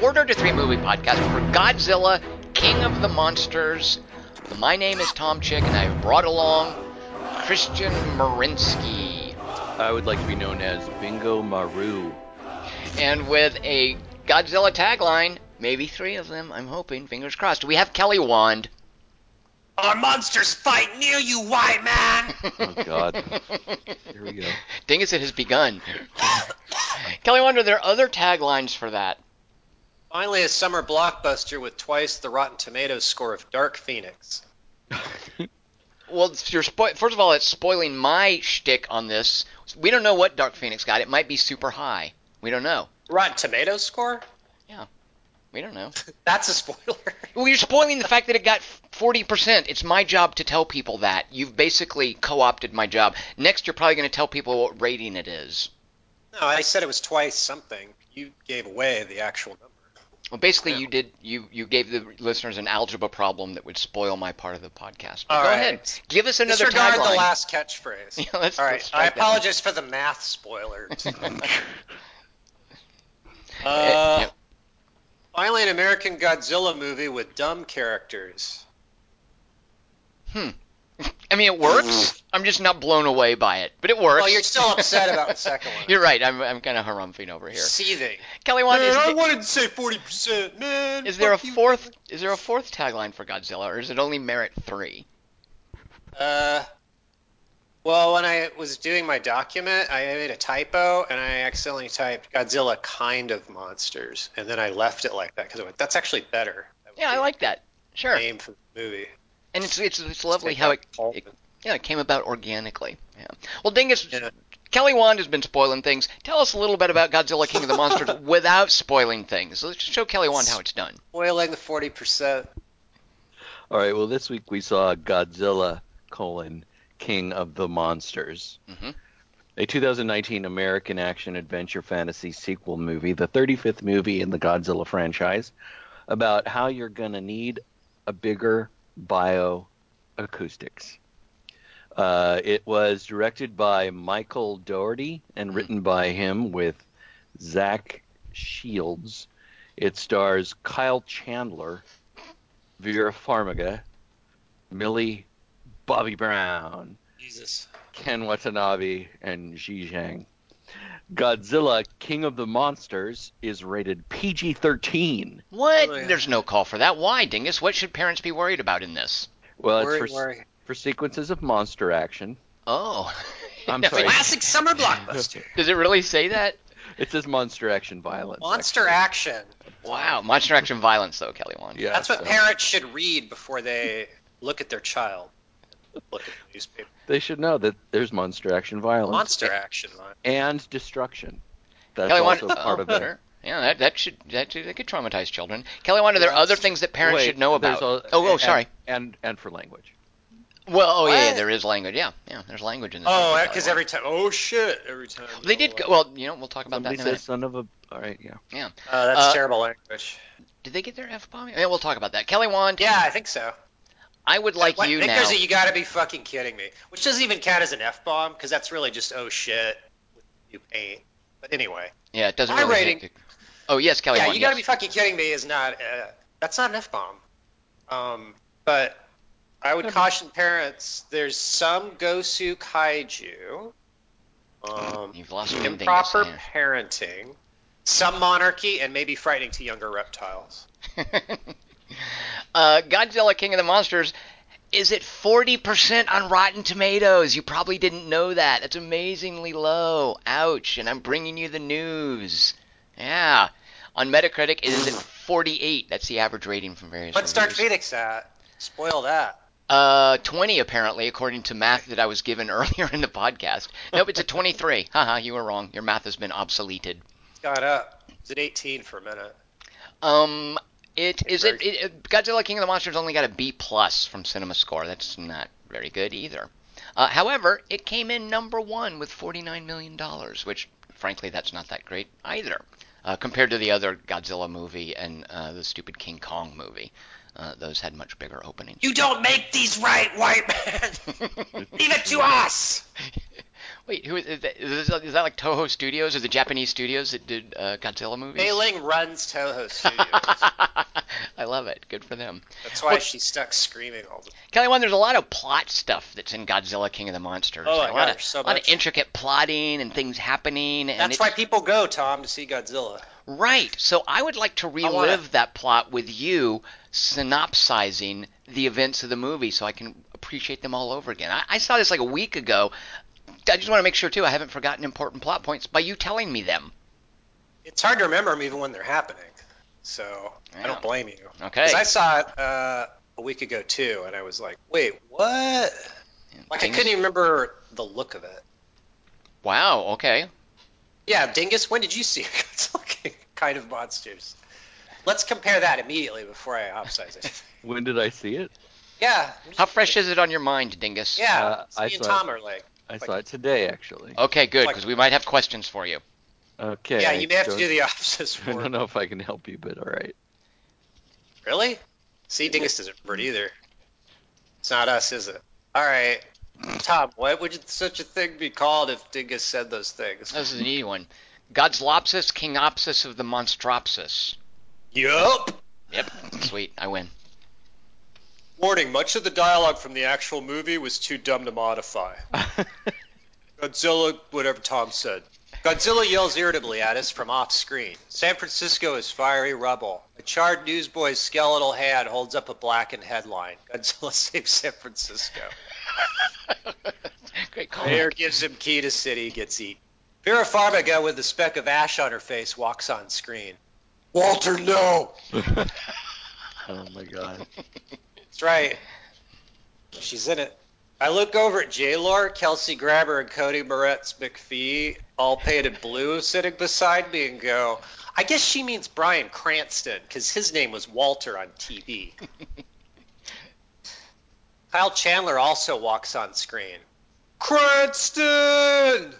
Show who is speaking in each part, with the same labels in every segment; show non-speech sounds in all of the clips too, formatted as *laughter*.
Speaker 1: welcome to Quarter to Three Movie Podcast for Godzilla, King of the Monsters. My name is Tom Chick, and I've brought along Christian Marinsky.
Speaker 2: I would like to be known as Bingo Maru.
Speaker 1: And with a Godzilla tagline, maybe three of them, I'm hoping, fingers crossed. We have Kelly Wand.
Speaker 3: Our monsters fight near you, white man! *laughs*
Speaker 2: Oh, God. Here we go.
Speaker 1: Dingus, it has begun. *coughs* Kelly Wand, are there other taglines for that?
Speaker 3: Finally, a summer blockbuster with twice the Rotten Tomatoes score of Dark Phoenix. *laughs*
Speaker 1: Well, you're spo- first of all, it's spoiling my shtick on this. We don't know what Dark Phoenix got. It might be super high. We don't know.
Speaker 3: Rotten Tomatoes score? Yeah.
Speaker 1: We don't know. *laughs*
Speaker 3: That's a spoiler. *laughs*
Speaker 1: Well, you're spoiling the fact that it got 40%. It's my job to tell people that. You've basically co opted my job. Next, you're probably going to tell people what rating it is.
Speaker 3: No, I said it was twice something. You gave away the actual number.
Speaker 1: Well, basically,
Speaker 3: Yeah.
Speaker 1: you did. You you gave the listeners an algebra problem that would spoil my part of the podcast. But
Speaker 3: All
Speaker 1: go
Speaker 3: right.
Speaker 1: ahead, give us another
Speaker 3: Disregard
Speaker 1: tagline.
Speaker 3: the last catchphrase. *laughs*
Speaker 1: Yeah, let's-
Speaker 3: All right, I apologize for the math spoilers. *laughs*
Speaker 1: Uh,
Speaker 3: uh,
Speaker 1: yeah.
Speaker 3: Finally, an American Godzilla movie with dumb characters.
Speaker 1: I mean, it works. I'm just not blown away by it, but it works.
Speaker 3: Well, you're still upset about the second *laughs* one.
Speaker 1: You're right. I'm, I'm kind of harumphing over here.
Speaker 3: seething.
Speaker 1: Kelly, Wand, is,
Speaker 3: I
Speaker 1: the-
Speaker 3: wanted to say 40%, man.
Speaker 1: is there a
Speaker 3: you.
Speaker 1: fourth? Is there a fourth tagline for Godzilla, or is it only merit three?
Speaker 3: Uh, well, when I was doing my document, I made a typo and I accidentally typed Godzilla kind of monsters, and then I left it like that because I went, that's actually better. That would
Speaker 1: Yeah, I like that. Sure.
Speaker 3: Name for the movie.
Speaker 1: And it's it's it's lovely how it, it yeah it came about organically. Yeah. Well, Dingus,
Speaker 3: Yeah.
Speaker 1: Kelly Wand has been spoiling things. Tell us a little bit about Godzilla King of the Monsters *laughs* without spoiling things. Let's show Kelly Wand how it's done.
Speaker 3: Spoiling the 40%.
Speaker 2: All right, well, this week we saw Godzilla, colon, King of the Monsters.
Speaker 1: Mhm.
Speaker 2: A 2019 American action adventure fantasy sequel movie, the 35th movie in the Godzilla franchise, about how you're going to need a bigger bioacoustics. Uh, it was directed by Michael Dougherty and written by him with Zach Shields. It stars Kyle Chandler, Vera Farmiga, Millie Bobby Brown,
Speaker 3: Jesus.
Speaker 2: Ken Watanabe, and Xi Zhang. Godzilla King of the Monsters is rated PG 13.
Speaker 1: What?
Speaker 3: Oh, yeah.
Speaker 1: There's no call for that. Why, Dingus? What should parents be worried about in this?
Speaker 2: Well,
Speaker 3: worry,
Speaker 2: it's for, for sequences of monster action.
Speaker 1: Oh. *laughs*
Speaker 2: I'm sorry.
Speaker 3: Classic summer blockbuster. *laughs*
Speaker 1: Does it really say that?
Speaker 2: It says monster action violence.
Speaker 3: Monster
Speaker 2: actually.
Speaker 3: action.
Speaker 1: Wow. Monster action violence, though, Kelly Wand.
Speaker 2: Yeah,
Speaker 3: That's what
Speaker 2: so
Speaker 3: parents should read before they look at their child. Look at the newspaper.
Speaker 2: They should know that there's monster action violence
Speaker 3: Monster action. man.
Speaker 2: and destruction. That's
Speaker 1: Kelly Wand.
Speaker 2: also part
Speaker 1: oh,
Speaker 2: of it.
Speaker 1: sure. Yeah, that, that should that, should- that could traumatize children. Kelly Wand, are there other things that parents
Speaker 2: Wait,
Speaker 1: should know
Speaker 2: there's
Speaker 1: about?
Speaker 2: al-
Speaker 1: oh, oh,
Speaker 2: and-
Speaker 1: sorry.
Speaker 2: And and for language.
Speaker 1: Well, oh yeah, yeah,
Speaker 3: What?
Speaker 1: there is language. Yeah, yeah, there's language in this.
Speaker 3: Oh,
Speaker 1: movie,
Speaker 3: because
Speaker 1: Kelly
Speaker 3: every time. Oh shit! Every time.
Speaker 1: Wand. they did. Go, well, you know, we'll talk about
Speaker 2: Somebody
Speaker 1: that in a minute.
Speaker 2: says son of a. All right, yeah.
Speaker 3: Uh, that's
Speaker 1: Uh,
Speaker 3: terrible language.
Speaker 1: Did they get their f bomb? Yeah, we'll talk about that. Kelly Wand,
Speaker 3: Yeah, I think so.
Speaker 1: I would like
Speaker 3: What-
Speaker 1: you
Speaker 3: Nick,
Speaker 1: now.
Speaker 3: there's you gotta be fucking kidding me. Which doesn't even count as an f bomb because that's really just oh shit with new paint. But anyway,
Speaker 1: yeah, it doesn't
Speaker 3: My
Speaker 1: really.
Speaker 3: rating-
Speaker 1: hit the- Oh yes, Kelly
Speaker 3: yeah,
Speaker 1: Wand.
Speaker 3: you gotta
Speaker 1: yes.
Speaker 3: be fucking kidding me is not. Uh, that's not an f bomb. Um, but I would caution parents. There's some Gosu kaiju. Um,
Speaker 1: You've lost me, Dingus,
Speaker 3: improper parenting. Some monarchy and maybe frightening to younger reptiles. *laughs*
Speaker 1: uh, Godzilla King of the Monsters is at 40% on Rotten Tomatoes. You probably didn't know that. That's amazingly low. Ouch. And I'm bringing you the news. Yeah. On Metacritic, it is at 48. That's the average rating from various
Speaker 3: What's Dark. Phoenix at? Spoil that.
Speaker 1: Uh, 20 apparently, according to math that I was given *laughs* earlier in the podcast. Nope, it's at 23. *laughs* Haha, you were wrong. Your math has been obsoleted.
Speaker 3: Got up. It's at 18 for a minute.
Speaker 1: Um, it is it,
Speaker 3: very-
Speaker 1: it, it- Godzilla King of the Monsters only got a B plus from Cinema Score. That's not very good either. Uh, however, it came in number one with 49 million dollars, which frankly that's not that great either, uh, compared to the other Godzilla movie and uh, the stupid King Kong movie. Uh, those had much bigger openings.
Speaker 3: You don't make these right, white man. *laughs* Leave it to us. *laughs*
Speaker 1: Wait, who is that? Is that, is that like Toho Studios or the Japanese studios that did uh, Godzilla movies?
Speaker 3: Mei Ling runs Toho *laughs* Studios.
Speaker 1: I love it. Good for them.
Speaker 3: That's why
Speaker 1: Well-
Speaker 3: she's stuck screaming all the time.
Speaker 1: Kelly, one, there's a lot of plot stuff that's in Godzilla King of the Monsters.
Speaker 3: Oh, my
Speaker 1: a lot of,
Speaker 3: so
Speaker 1: a lot of intricate plotting and things happening. And
Speaker 3: That's why people go, Tom, to see Godzilla.
Speaker 1: Right. So I would like to relive
Speaker 3: wanna-
Speaker 1: that plot with you, synopsizing the events of the movie, so I can appreciate them all over again. I, I saw this like a week ago. I just want to make sure too I haven't forgotten important plot points by you telling me them.
Speaker 3: It's hard to remember them even when they're happening. So I don't blame you.
Speaker 1: Okay.
Speaker 3: Because I saw it uh, a week ago too, and I was like, wait, what? Like I
Speaker 1: Things-
Speaker 3: couldn't even remember the look of it.
Speaker 1: Wow. Okay.
Speaker 3: Yeah, Dingus, when did you see Godzilla *laughs* King kind of monsters? Let's compare that immediately before I upsize it. *laughs*
Speaker 2: When did I see it?
Speaker 3: Yeah.
Speaker 1: How fresh is it on your mind, Dingus?
Speaker 3: Yeah.
Speaker 2: Uh,
Speaker 3: it's
Speaker 2: I
Speaker 3: me and
Speaker 2: saw it.
Speaker 3: Tom are like.
Speaker 2: I
Speaker 3: Like-
Speaker 2: saw it today, actually.
Speaker 1: Okay, good,
Speaker 3: Like-
Speaker 1: because we might have questions for you.
Speaker 2: Okay.
Speaker 3: Yeah, you may have to
Speaker 2: don't-
Speaker 3: do the opposite *laughs*
Speaker 2: I don't know if I can help you, but all right.
Speaker 3: Really? See, Dingus doesn't remember it either. It's not us, is it? All right. Tom, what would such a thing be called if Dingus said those things?
Speaker 1: This is an easy one. Godzlopsis, Kingopsis of the Monstropsis.
Speaker 3: Yup.
Speaker 1: Yep. Sweet. I win.
Speaker 3: Warning, much of the dialogue from the actual movie was too dumb to modify. *laughs* Godzilla, whatever Tom said. Godzilla yells irritably at us from off screen. San Francisco is fiery rubble. A charred newsboy's skeletal hand holds up a blackened headline. Godzilla *laughs* saves San Francisco. *laughs*
Speaker 1: Great call.
Speaker 3: Mayor gives him key to city, gets eaten. Vera Farmiga with a speck of ash on her face walks on screen. Walter, no!
Speaker 2: oh my god.
Speaker 3: That's right. She's in it. I look over at J-Lore, Kelsey Grammer, and Cody Moretz McPhee, all painted blue, sitting beside me, and go, I guess she means Bryan Cranston, because his name was Walter on TV. *laughs* Kyle Chandler also walks on screen. Cranston!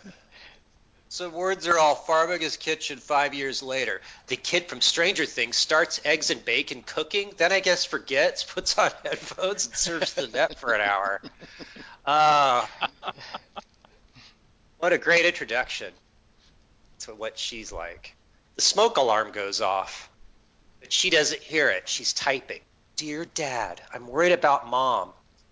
Speaker 3: So words are all Farmiga's kitchen five years later. The kid from Stranger Things starts eggs and bacon cooking, then I guess forgets, *laughs* puts on headphones, and surfs the net for an hour. Uh, what a great introduction to what she's like. The smoke alarm goes off, but she doesn't hear it. She's typing. Dear Dad, I'm worried about Mom.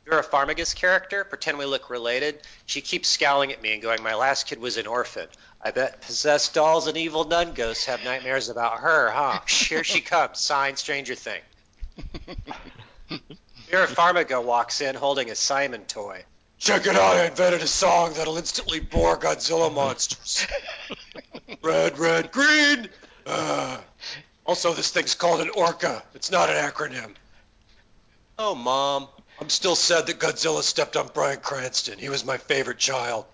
Speaker 3: You're a Farmiga's character. Pretend we look related. She keeps scowling at me and going, My last kid was an orphan. I bet possessed dolls and evil nun ghosts have nightmares about her, huh? Here she comes. Signed Stranger Thing. *laughs* Vera Farmiga walks in holding a Simon toy. Check it out, I invented a song that'll instantly bore Godzilla monsters. *laughs* red, red, green! Uh, also, this thing's called an orca. It's not an acronym. Oh, Mom. I'm still sad that Godzilla stepped on Bryan Cranston. He was my favorite child.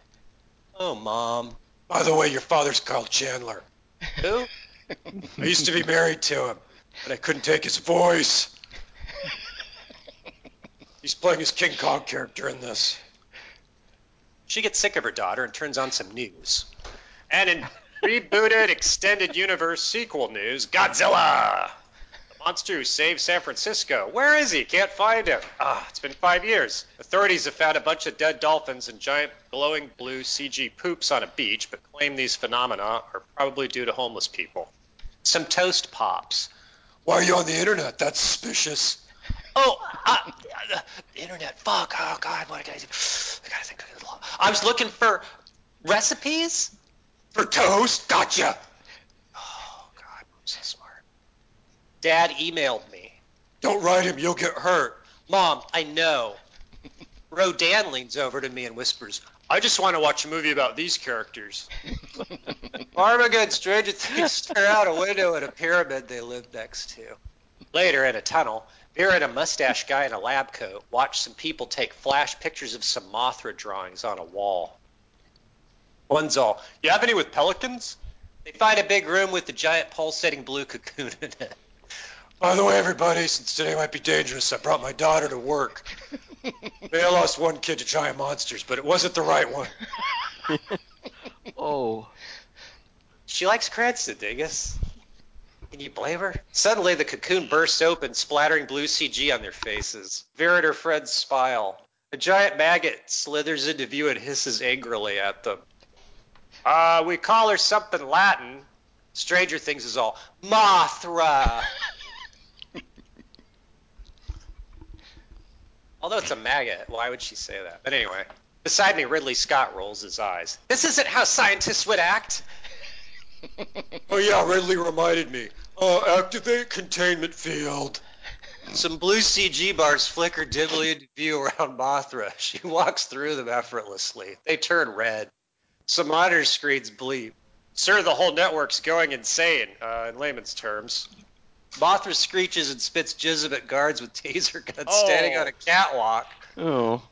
Speaker 3: Oh, Mom. By the way, your father's Carl Chandler. Who? *laughs* *laughs* I used to be married to him, but I couldn't take his voice. He's playing his King Kong character in this. She gets sick of her daughter and turns on some news. And in rebooted *laughs* extended universe sequel news, Godzilla! Monster who saved San Francisco. Where is he? Can't find him. Ah, it's been five years. Authorities have found a bunch of dead dolphins and giant glowing blue CG poops on a beach, but claim these phenomena are probably due to homeless people. Some toast pops. Why are you on the internet? That's suspicious. Oh, uh, uh, the internet. Fuck. Oh God, what did I do? I gotta think. I was looking for recipes for toast. Gotcha. Oh God, I'm so smart. Dad emailed me. Don't write him. You'll get hurt. Mom, I know. *laughs* Rodan leans over to me and whispers, I just want to watch a movie about these characters. *laughs* And Stranger Things stare out a window at a pyramid they live next to. Later, in a tunnel, Vera and a mustache guy in a lab coat watch some people take flash pictures of some Mothra drawings on a wall. One's all, You have any with pelicans? They find a big room with a giant pulsating blue cocoon in it. By the way, everybody, since today might be dangerous, I brought my daughter to work. *laughs* May I lost one kid to giant monsters, but it wasn't the right one. *laughs*
Speaker 2: Oh.
Speaker 3: She likes Cranston, Dingus. Can you blame her? Suddenly, the cocoon bursts open, splattering blue CG on their faces. Vera and her friends smile. A giant maggot slithers into view and hisses angrily at them. Uh, we call her something Latin. Stranger Things is all Mothra. *laughs* Although it's a maggot, why would she say that? But anyway, beside me, Ridley Scott rolls his eyes. This isn't how scientists would act. *laughs* oh yeah, Ridley reminded me. Uh, activate containment field. Some blue CG bars flicker dimly into view around Mothra. *laughs* She walks through them effortlessly. They turn red. Some monitor screens bleep. Sir, the whole network's going insane, uh, in layman's terms. Mothra screeches and spits jism at guards with taser guns
Speaker 1: Oh.
Speaker 3: standing on a catwalk.
Speaker 2: Oh.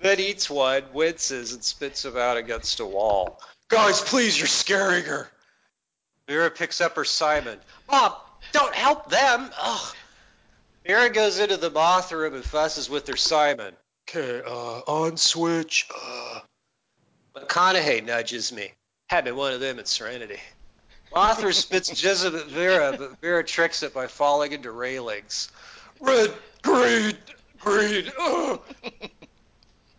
Speaker 3: Then eats one, winces, and spits him out against a wall. Guys, please, you're scaring her. Vera picks up her Simon. Mom, don't help them. Ugh. Vera goes into the moth room and fusses with her Simon. Okay, uh, on switch. Uh. McConaughey nudges me. Had me one of them at Serenity. Mothra spits jism at Vera, but Vera tricks it by falling into railings. Red, green, green. Uh.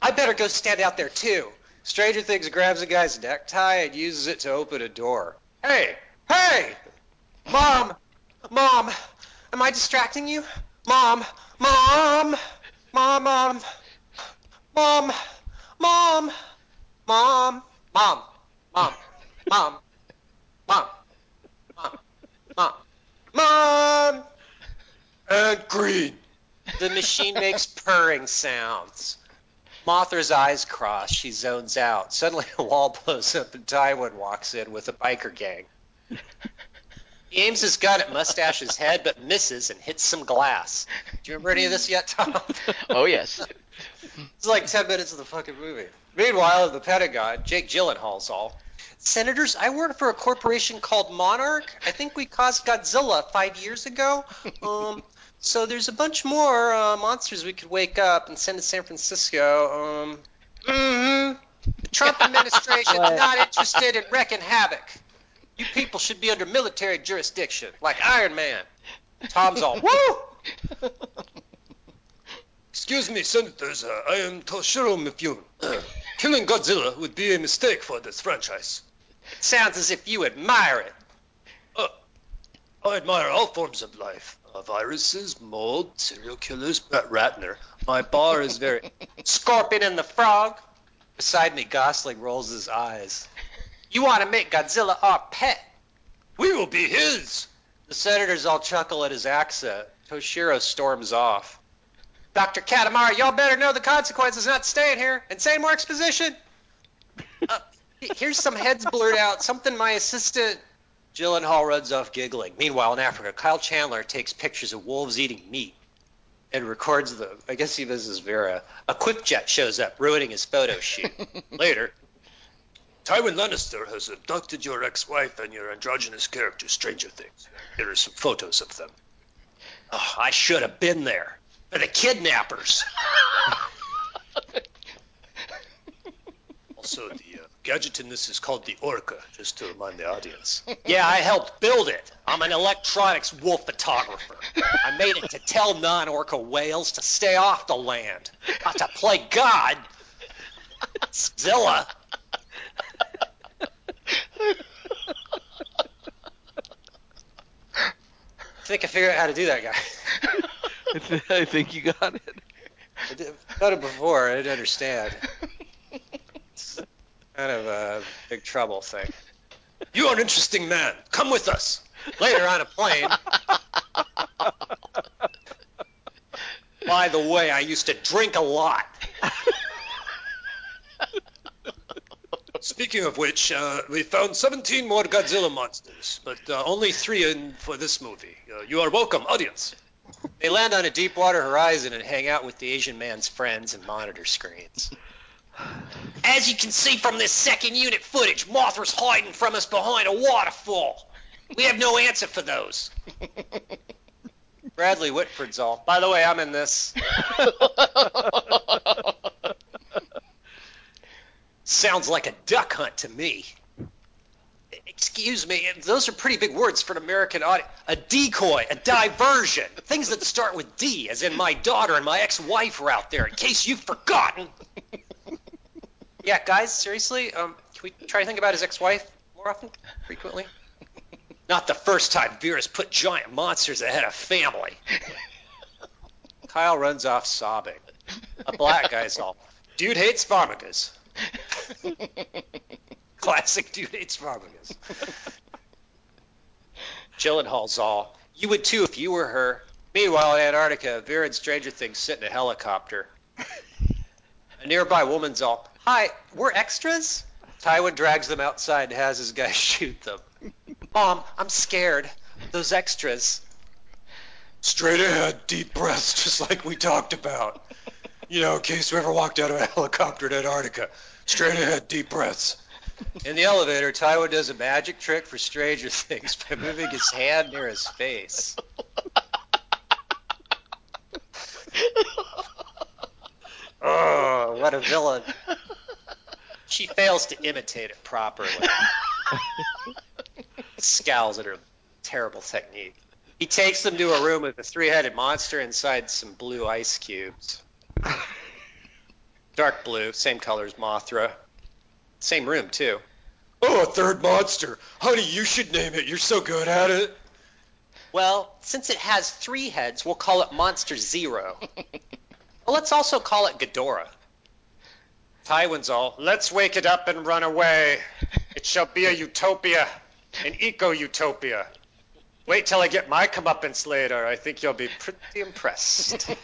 Speaker 3: I better go stand out there too. Stranger Things grabs a guy's necktie and uses it to open a door. Hey, hey, mom, mom, am I distracting you? Mom, mom, mom, mom, mom, mom, mom, mom, mom, mom, mom, mom, mom, mom, and green. The machine makes purring sounds. Mothra's eyes cross. She zones out. Suddenly, a wall blows up and Tywin walks in with a biker gang. He aims his gun at Mustache's head, but misses and hits some glass. Do you remember any of this yet, Tom?
Speaker 1: Oh yes.
Speaker 3: It's like 10 minutes of the fucking movie. Meanwhile, at the Pentagon, Jake Gyllenhaal's all. Senators, I work for a corporation called Monarch. I think we caused Godzilla five years ago. *laughs* Um, so there's a bunch more uh, monsters we could wake up and send to San Francisco. Um, mhm. The Trump *laughs* administration is not interested in wrecking havoc. You people should be under military jurisdiction, like Iron Man. Tom's all, *laughs* woo!
Speaker 4: Excuse me, senators. Uh, I am Toshiro Mifune. *clears throat* Killing Godzilla would be a mistake for this franchise.
Speaker 3: Sounds as if you admire it.
Speaker 4: Uh, I admire all forms of life. Uh, viruses, mold, serial killers, Brett Ratner. My bar is very... *laughs*
Speaker 3: Scorpion and the Frog. Beside me, Gosling rolls his eyes. You want to make Godzilla our pet?
Speaker 4: We will be his!
Speaker 3: The senators all chuckle at his accent. Toshiro storms off. Dr. Katamari, y'all better know the consequences not staying here. Insane more exposition. *laughs* Uh, here's some heads blurred out. Something my assistant. Gyllenhaal runs off giggling. Meanwhile, in Africa, Kyle Chandler takes pictures of wolves eating meat and records them. I guess he visits Vera. A quick jet shows up, ruining his photo shoot. *laughs* Later,
Speaker 4: Tywin Lannister has abducted your ex-wife and your androgynous character, Stranger Things. Here are some photos of them.
Speaker 3: oh, I should have been there for the kidnappers. *laughs*
Speaker 4: Also, the uh, gadget in this is called the Orca, just to remind the audience.
Speaker 3: Yeah, I helped build it. I'm an electronics wolf photographer. I made it to tell non-orca whales to stay off the land, not to play God. Zilla. I think I figured out how to do that, guy.
Speaker 2: I, th- I think you got it.
Speaker 3: I did, I've it before. I didn't understand. It's kind of a big trouble thing.
Speaker 4: You are an interesting man. Come with us.
Speaker 3: Later on a plane. By the way, I used to drink a lot.
Speaker 4: Speaking of which, uh, we found 17 more Godzilla monsters, but uh, only three in for this movie. Uh, you are welcome, audience.
Speaker 3: They land on a deep water Horizon and hang out with the Asian man's friends and monitor screens. As you can see from this second unit footage, Mothra's hiding from us behind a waterfall. We have no answer for those. Bradley Whitford's all. By the way, I'm in this. *laughs* Sounds like a duck hunt to me. Excuse me, those are pretty big words for an American audience. A decoy, a diversion, *laughs* things that start with D, as in my daughter and my ex-wife are out there. In case you've forgotten. *laughs* yeah, guys, seriously, um, can we try to think about his ex-wife more often, frequently? *laughs* Not the first time Vera's put giant monsters ahead of family. Kyle runs off sobbing. A black guy's all, dude hates Farmigas. Classic dude hates Farmigas. Gyllenhaal's *laughs* all, you would too if you were her. Meanwhile, in Antarctica, Vera and Stranger Things sit in a helicopter. A nearby woman's all, Hi, we're extras? Tywin drags them outside and has his guys *laughs* shoot them. Mom, I'm scared. Those extras.
Speaker 4: Straight ahead, deep breaths, just like we talked about. You know, in case we ever walked out of a helicopter in Antarctica. Straight ahead, deep breaths. *laughs*
Speaker 3: In the elevator, Tywin does a magic trick for Stranger Things by moving his hand near his face. *laughs* Oh, what a villain. She fails to imitate it properly. *laughs* Scowls at her terrible technique. He takes them to a room with a three-headed monster inside some blue ice cubes. Dark blue, same color as Mothra. Same room, too.
Speaker 4: Oh, a third monster. Honey, you should name it. You're so good at it.
Speaker 3: Well, since it has three heads, we'll call it Monster Zero. *laughs* well, let's also call it Ghidorah. Tywin's all, let's wake it up and run away. It shall be a utopia, an eco-utopia. Wait till I get my comeuppance later. I think you'll be pretty impressed. *laughs* *laughs*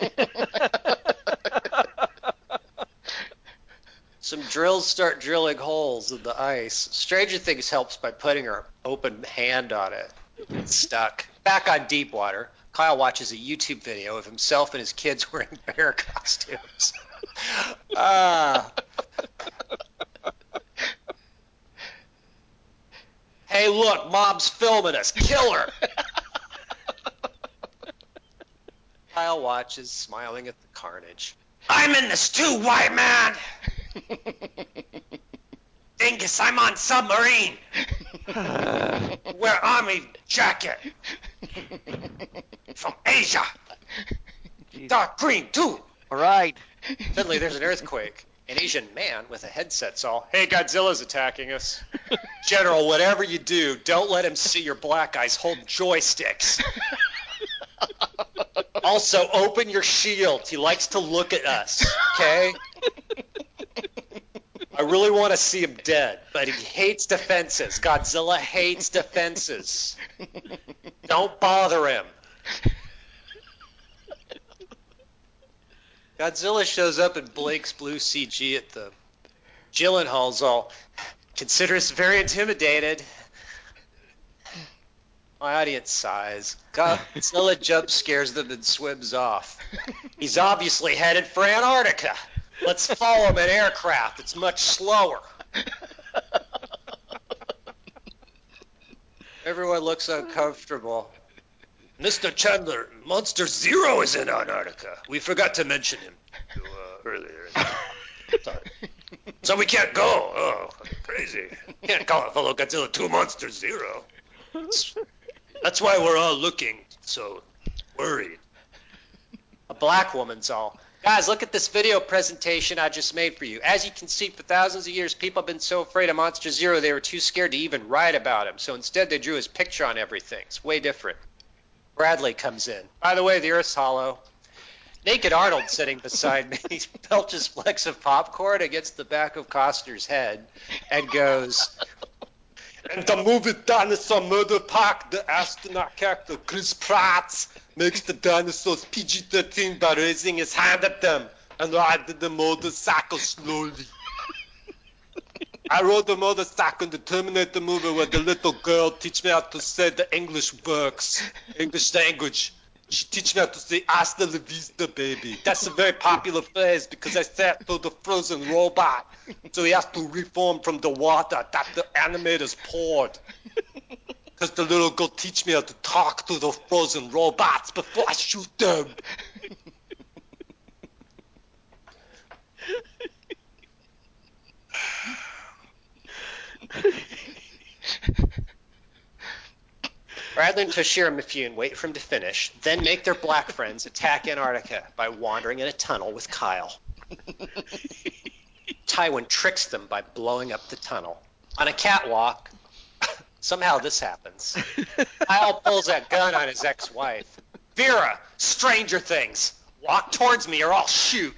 Speaker 3: Some drills start drilling holes in the ice. Stranger Things helps by putting her open hand on it. It's stuck. Back on deep water, Kyle watches a YouTube video of himself and his kids *laughs* wearing bear costumes. *laughs* Ah. hey, look, mom's filming us. Kill her. Kyle watches, smiling at the carnage. I'm in this too, white man. Dingus, I'm on submarine. *laughs* Wear army jacket. From Asia. Dark green, too.
Speaker 2: All right.
Speaker 3: Suddenly there's an earthquake. An Asian man with a headset's all, hey, Godzilla's attacking us. *laughs* General, whatever you do, don't let him see your black eyes holding joysticks. *laughs* also, open your shield. He likes to look at us, okay? I really want to see him dead, but he hates defenses. Godzilla hates defenses. *laughs* Don't bother him. Godzilla shows up in Blake's blue CG at the Gyllenhaal's all consider us very intimidated. My audience sighs. Godzilla jump scares them and swims off. He's obviously headed for Antarctica. Let's follow him in aircraft. It's much slower. Everyone looks uncomfortable.
Speaker 4: Mr. Chandler, Monster Zero is in Antarctica. We forgot to mention him to, uh, earlier. Sorry. So we can't go. Oh, crazy. Can't call it fellow Godzilla 2 Monster Zero. That's why we're all looking so worried.
Speaker 3: A black woman's all, guys, look at this video presentation I just made for you. As you can see, for thousands of years, people have been so afraid of Monster Zero they were too scared to even write about him. So instead, they drew his picture on everything. It's way different. Bradley comes in. By the way, the Earth's hollow. Naked Arnold sitting beside me *laughs* he belches flecks of popcorn against the back of Costner's head and goes,
Speaker 4: In the movie Dinosaur Murder Park, the astronaut character Chris Pratt makes the dinosaurs PG-13 by raising his hand at them and riding the motorcycle slowly. I rode the motorcycle in the Terminator movie where the little girl teach me how to say the English works, English language. She teach me how to say hasta la vista, baby. That's a very popular phrase because I sat through the frozen robot. So he has to reform from the water that the animators poured. Because the little girl teach me how to talk to the frozen robots before I shoot them.
Speaker 3: Bradley and Toshiro Mifune wait for him to finish, then make their black friends attack Antarctica by wandering in a tunnel with Kyle. Tywin tricks them by blowing up the tunnel. On a catwalk, somehow this happens. Kyle pulls that gun on his ex-wife. Vera, Stranger Things, walk towards me or I'll shoot.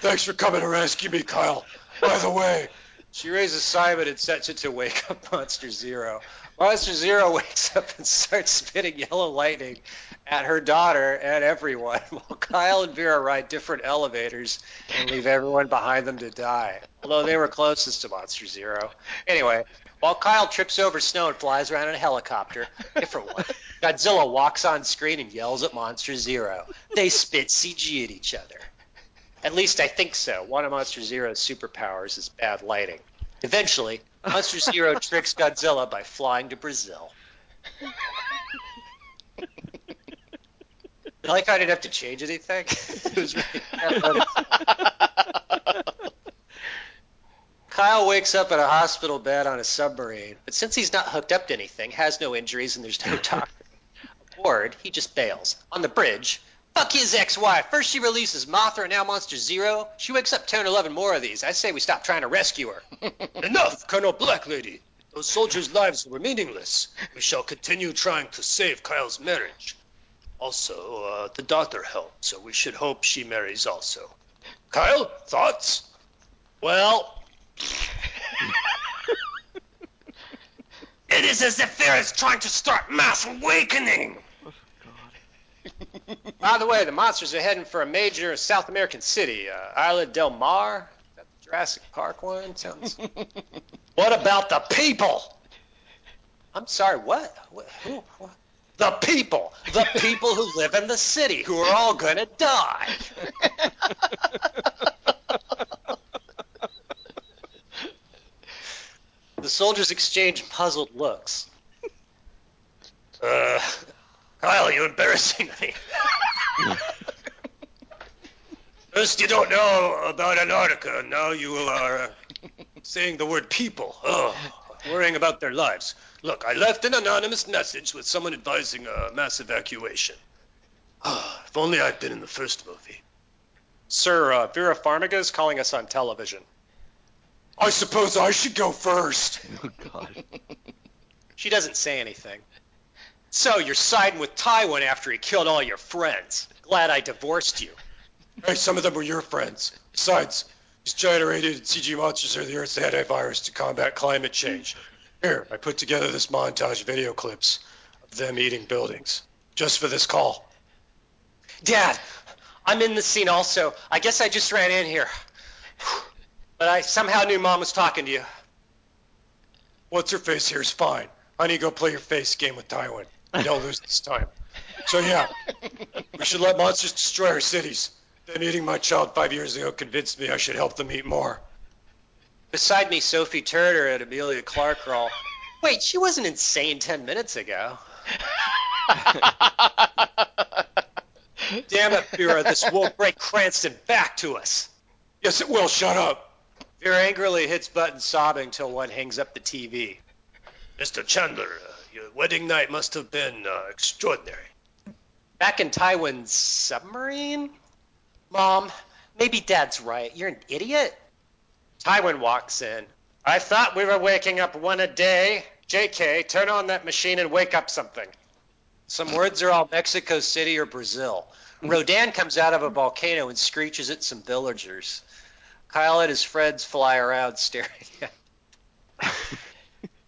Speaker 4: Thanks for coming to rescue me, Kyle. By the way,
Speaker 3: She raises Simon and sets it to wake up Monster Zero. Monster Zero wakes up and starts spitting yellow lightning at her daughter and everyone, while Kyle and Vera ride different elevators and leave everyone behind them to die. Although they were closest to Monster Zero. Anyway, while Kyle trips over snow and flies around in a helicopter, different one, Godzilla walks on screen and yells at Monster Zero. They spit CG at each other. At least I think so. One of Monster Zero's superpowers is bad lighting. Eventually, Monster Zero *laughs* tricks Godzilla by flying to Brazil. *laughs* I like I didn't have to change anything. *laughs* it was really. Kyle wakes up in a hospital bed on a submarine, but since he's not hooked up to anything, has no injuries, and there's no *laughs* doctor aboard, he just bails. On the bridge, fuck his ex-wife. First she releases Mothra, and now Monster Zero. She wakes up 10 or 11 more of these. I say we stop trying to rescue her. *laughs*
Speaker 4: enough, Colonel Black Lady. Those soldiers' lives were meaningless. We shall continue trying to save Kyle's marriage. Also, uh, the daughter helped, so we should hope she marries also. Kyle, thoughts?
Speaker 3: Well,
Speaker 4: It is as if there is trying to start mass awakening. *laughs*
Speaker 3: by the way, the monsters are heading for a major South American city, uh, Isla del Mar. That the Jurassic Park one sounds. *laughs*
Speaker 4: What about the people?
Speaker 3: I'm sorry, what? what who? What?
Speaker 4: The people.
Speaker 3: The people who live in the city, who are all gonna die. *laughs* the soldiers exchange puzzled looks. *laughs*
Speaker 4: Uh, Kyle, you're embarrassing me. *laughs* First, you don't know about Antarctica. Now you are uh, saying the word people. Oh, worrying about their lives. Look, I left an anonymous message with someone advising a mass evacuation. Ah, if only I'd been in the first movie.
Speaker 3: Sir, uh, Vera Farmiga is calling us on television.
Speaker 4: I suppose I should go first.
Speaker 2: Oh God.
Speaker 3: She doesn't say anything. So you're siding with Tywin after he killed all your friends. Glad I divorced you.
Speaker 4: Hey, some of them were your friends. Besides, these giant-rated CG monsters are the Earth's antivirus to combat climate change. Here, I put together this montage video clips of them eating buildings, just for this call.
Speaker 3: Dad, I'm in the scene also. I guess I just ran in here. But I somehow knew Mom was talking to you.
Speaker 4: What's her face here is fine. Honey, go play your face game with Tywin. You don't lose this time. So yeah, we should let monsters destroy our cities. Them eating my child five years ago convinced me I should help them eat more.
Speaker 3: Beside me, Sophie Turner and Emilia Clarke are all. Wait, she wasn't insane ten minutes ago. *laughs* Damn it, Vera, this won't break Cranston back to us.
Speaker 4: Yes, it will. Shut up.
Speaker 3: Vera angrily hits button, sobbing till one hangs up the TV.
Speaker 4: Mr. Chandler, uh, your wedding night must have been uh, extraordinary.
Speaker 3: Back in Tywin's submarine? Mom, maybe Dad's right. You're an idiot. Tywin walks in. I thought we were waking up one a day. JK, turn on that machine and wake up something. Some words are all Mexico City or Brazil. Rodan comes out of a volcano and screeches at some villagers. Kyle and his friends fly around staring at him.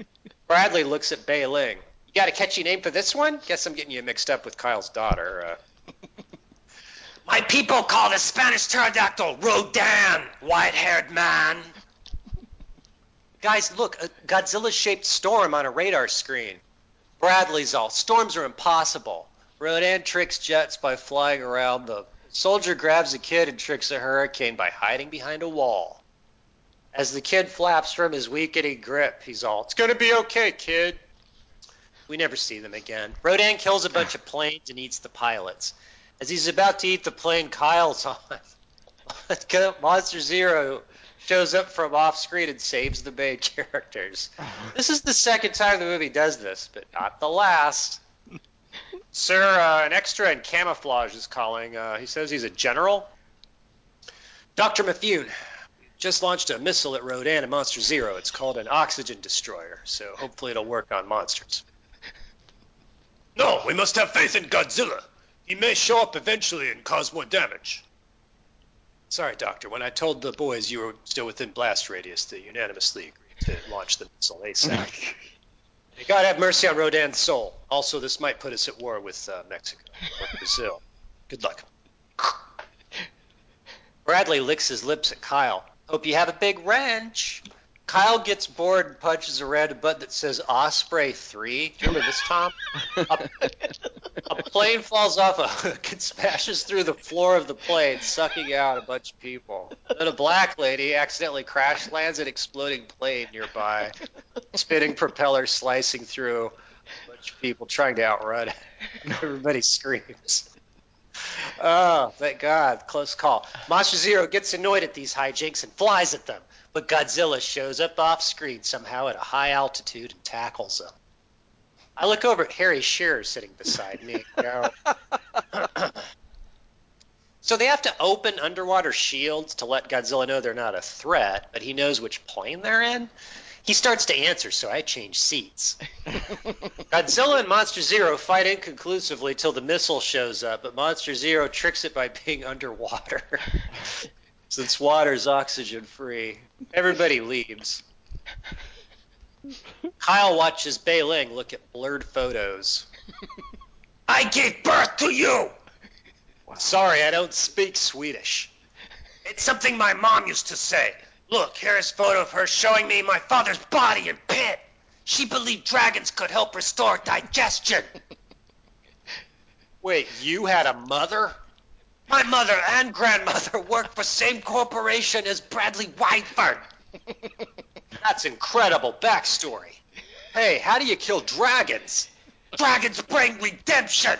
Speaker 3: *laughs* Bradley looks at Bei Ling. You got a catchy name for this one? Guess I'm getting you mixed up with Kyle's daughter. Uh, *laughs*
Speaker 4: My people call the Spanish pterodactyl Rodan, white-haired man.
Speaker 3: Guys, look, a Godzilla-shaped storm on a radar screen. Bradley's all, storms are impossible. Rodan tricks jets by flying around them. Soldier grabs a kid and tricks a hurricane by hiding behind a wall. As the kid flaps from his weakening grip, he's all, it's gonna be okay, kid. We never see them again. Rodan kills a bunch of planes and eats the pilots. As he's about to eat the plane Kyle's on, *laughs* Monster Zero shows up from off screen and saves the main *laughs* characters. This is the second time the movie does this, but not the last. Sir, uh, an extra in camouflage is calling. Uh, he says he's a general. Dr. Mifune, just launched a missile at Rodan and Monster Zero. It's called an oxygen destroyer, so hopefully it'll work on monsters.
Speaker 4: No, we must have faith in Godzilla. He may show up eventually and cause more damage.
Speaker 3: Sorry, Doctor. When I told the boys you were still within blast radius, they unanimously agreed to launch the missile ASAP. *laughs* May God have mercy on Rodan's soul. Also, this might put us at war with uh, Mexico or *laughs* Brazil. Good luck. Bradley licks his lips at Kyle. Hope you have a big wrench. Kyle gets bored and punches a random button that says Osprey 3. Do you remember this, Tom? a, a plane falls off a hook and smashes through the floor of the plane, sucking out a bunch of people. Then a black lady accidentally crash lands an exploding plane nearby, spinning propeller slicing through a bunch of people trying to outrun it. *laughs* Everybody screams. Oh, thank God. Close call. Monster Zero gets annoyed at these hijinks and flies at them, but Godzilla shows up off screen somehow at a high altitude and tackles him. I look over at Harry Shearer sitting beside me. *clears throat* so they have to open underwater shields to let Godzilla know they're not a threat, but he knows which plane they're in. He starts to answer, so I change seats. *laughs* Godzilla and Monster Zero fight inconclusively till the missile shows up, but Monster Zero tricks it by being underwater. *laughs* Since water's oxygen free, everybody leaves. Kyle watches Bei Ling look at blurred photos.
Speaker 4: I gave birth to you!
Speaker 3: Sorry, I don't speak Swedish.
Speaker 4: It's something my mom used to say. Look, here's a photo of her showing me my father's body in pit. She believed dragons could help restore digestion.
Speaker 3: Wait, you had a mother?
Speaker 4: My mother and grandmother worked for same corporation as Bradley Whitford.
Speaker 3: That's incredible backstory. Hey, how do you kill dragons?
Speaker 4: Dragons bring redemption.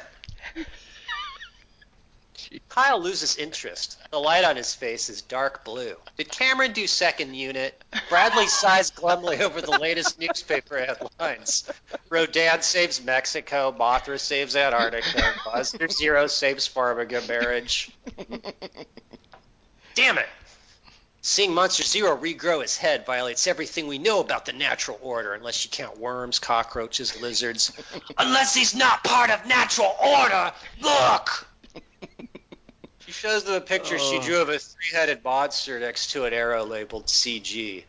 Speaker 3: Kyle loses interest. The light on his face is dark blue. Did Cameron do second unit? Bradley sighs glumly over the latest newspaper headlines. Rodan saves Mexico. Mothra saves Antarctica. Buster Zero saves Farmiga marriage. Damn it! Seeing Monster Zero regrow his head violates everything we know about the natural order, unless you count worms, cockroaches, lizards.
Speaker 4: Unless he's not part of natural order. Look!
Speaker 3: She shows them a picture she drew of a three-headed monster next to an arrow labeled CG.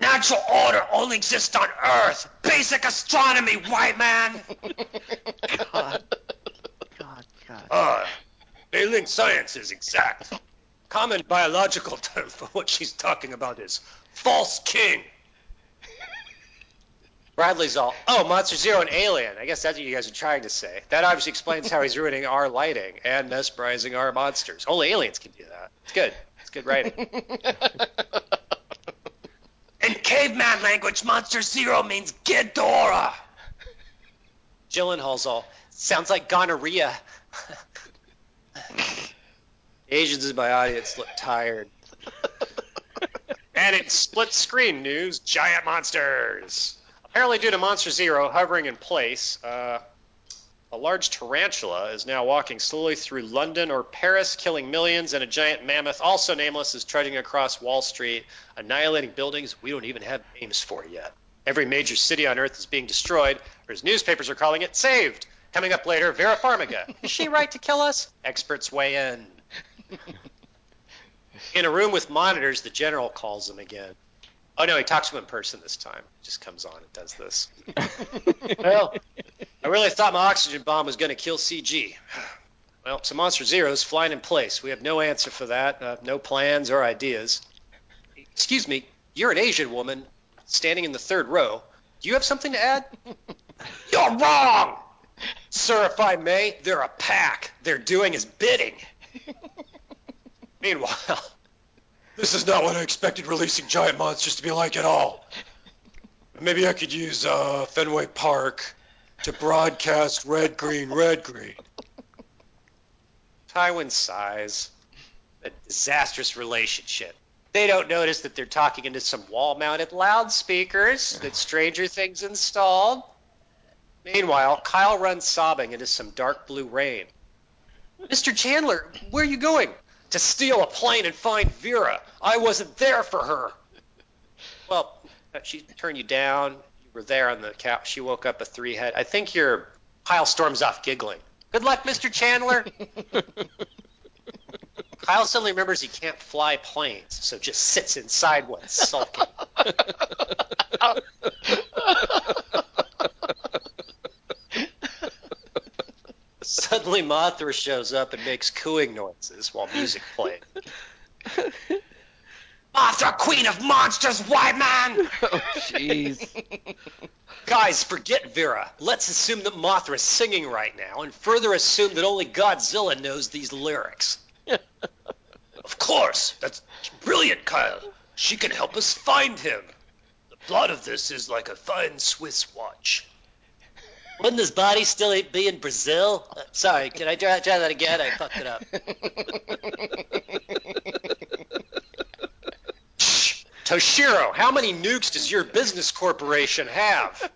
Speaker 4: Natural order only exists on Earth. Basic astronomy, white man.
Speaker 2: God, God, God.
Speaker 4: Uh, Bailing science is exact. Common biological term for what she's talking about is false king.
Speaker 3: Bradley's all, oh, Monster Zero and Alien. I guess that's what you guys are trying to say. That obviously explains how he's ruining our lighting and mesmerizing our monsters. Only aliens can do that. It's good. It's good writing. *laughs*
Speaker 4: In caveman language, Monster Zero means Ghidorah.
Speaker 3: Gyllenhaal's all, sounds like gonorrhea. *laughs* Asians in my audience look tired. *laughs* and in split screen news, giant monsters. Apparently, due to Monster Zero hovering in place, uh, a large tarantula is now walking slowly through London or Paris, killing millions, and a giant mammoth, also nameless, is trudging across Wall Street, annihilating buildings we don't even have names for yet. Every major city on Earth is being destroyed, or as newspapers are calling it, saved. Coming up later, Vera Farmiga. Is she right to kill us? Experts weigh in. *laughs* In a room with monitors, the general calls him again. Oh no, he talks to him in person this time. He Just comes on and does this. *laughs* well, I really thought my oxygen bomb was going to kill CG. *sighs* Well, some Monster Zero's flying in place. We have no answer for that, uh, no plans or ideas. Excuse me, you're an Asian woman standing in the third row. Do you have something to add? *laughs*
Speaker 4: You're wrong.
Speaker 3: Sir, if I may, they're a pack. They're doing his bidding. *laughs* Meanwhile,
Speaker 4: This is not what I expected releasing giant monsters to be like at all. Maybe I could use uh, Fenway Park to broadcast red, green, red, green.
Speaker 3: Tywin sighs. A disastrous relationship. They don't notice that they're talking into some wall-mounted loudspeakers that Stranger Things installed. Meanwhile, Kyle runs sobbing into some dark blue rain. Mr. Chandler, where are you going? To steal a plane and find Vera. I wasn't there for her. *laughs* Well, she turned you down. You were there on the couch. She woke up a three head. I think your Kyle storms off giggling. Good luck, Mr. Chandler. *laughs* Kyle suddenly remembers he can't fly planes, so just sits inside one, sulking. *laughs* Suddenly, Mothra shows up and makes cooing noises while music plays. *laughs* Mothra, queen of monsters, white man! *laughs*
Speaker 2: Oh, jeez. *laughs*
Speaker 3: Guys, forget Vera. Let's assume that Mothra is singing right now, and further assume that only Godzilla knows these lyrics. of course, that's brilliant, Kyle. She can help us find him. The plot of this is like a fine Swiss watch. Wouldn't his body still be in Brazil? Uh, sorry, can I try, try that again? I fucked it up. Shh. *laughs* Toshiro, how many nukes does your business corporation have?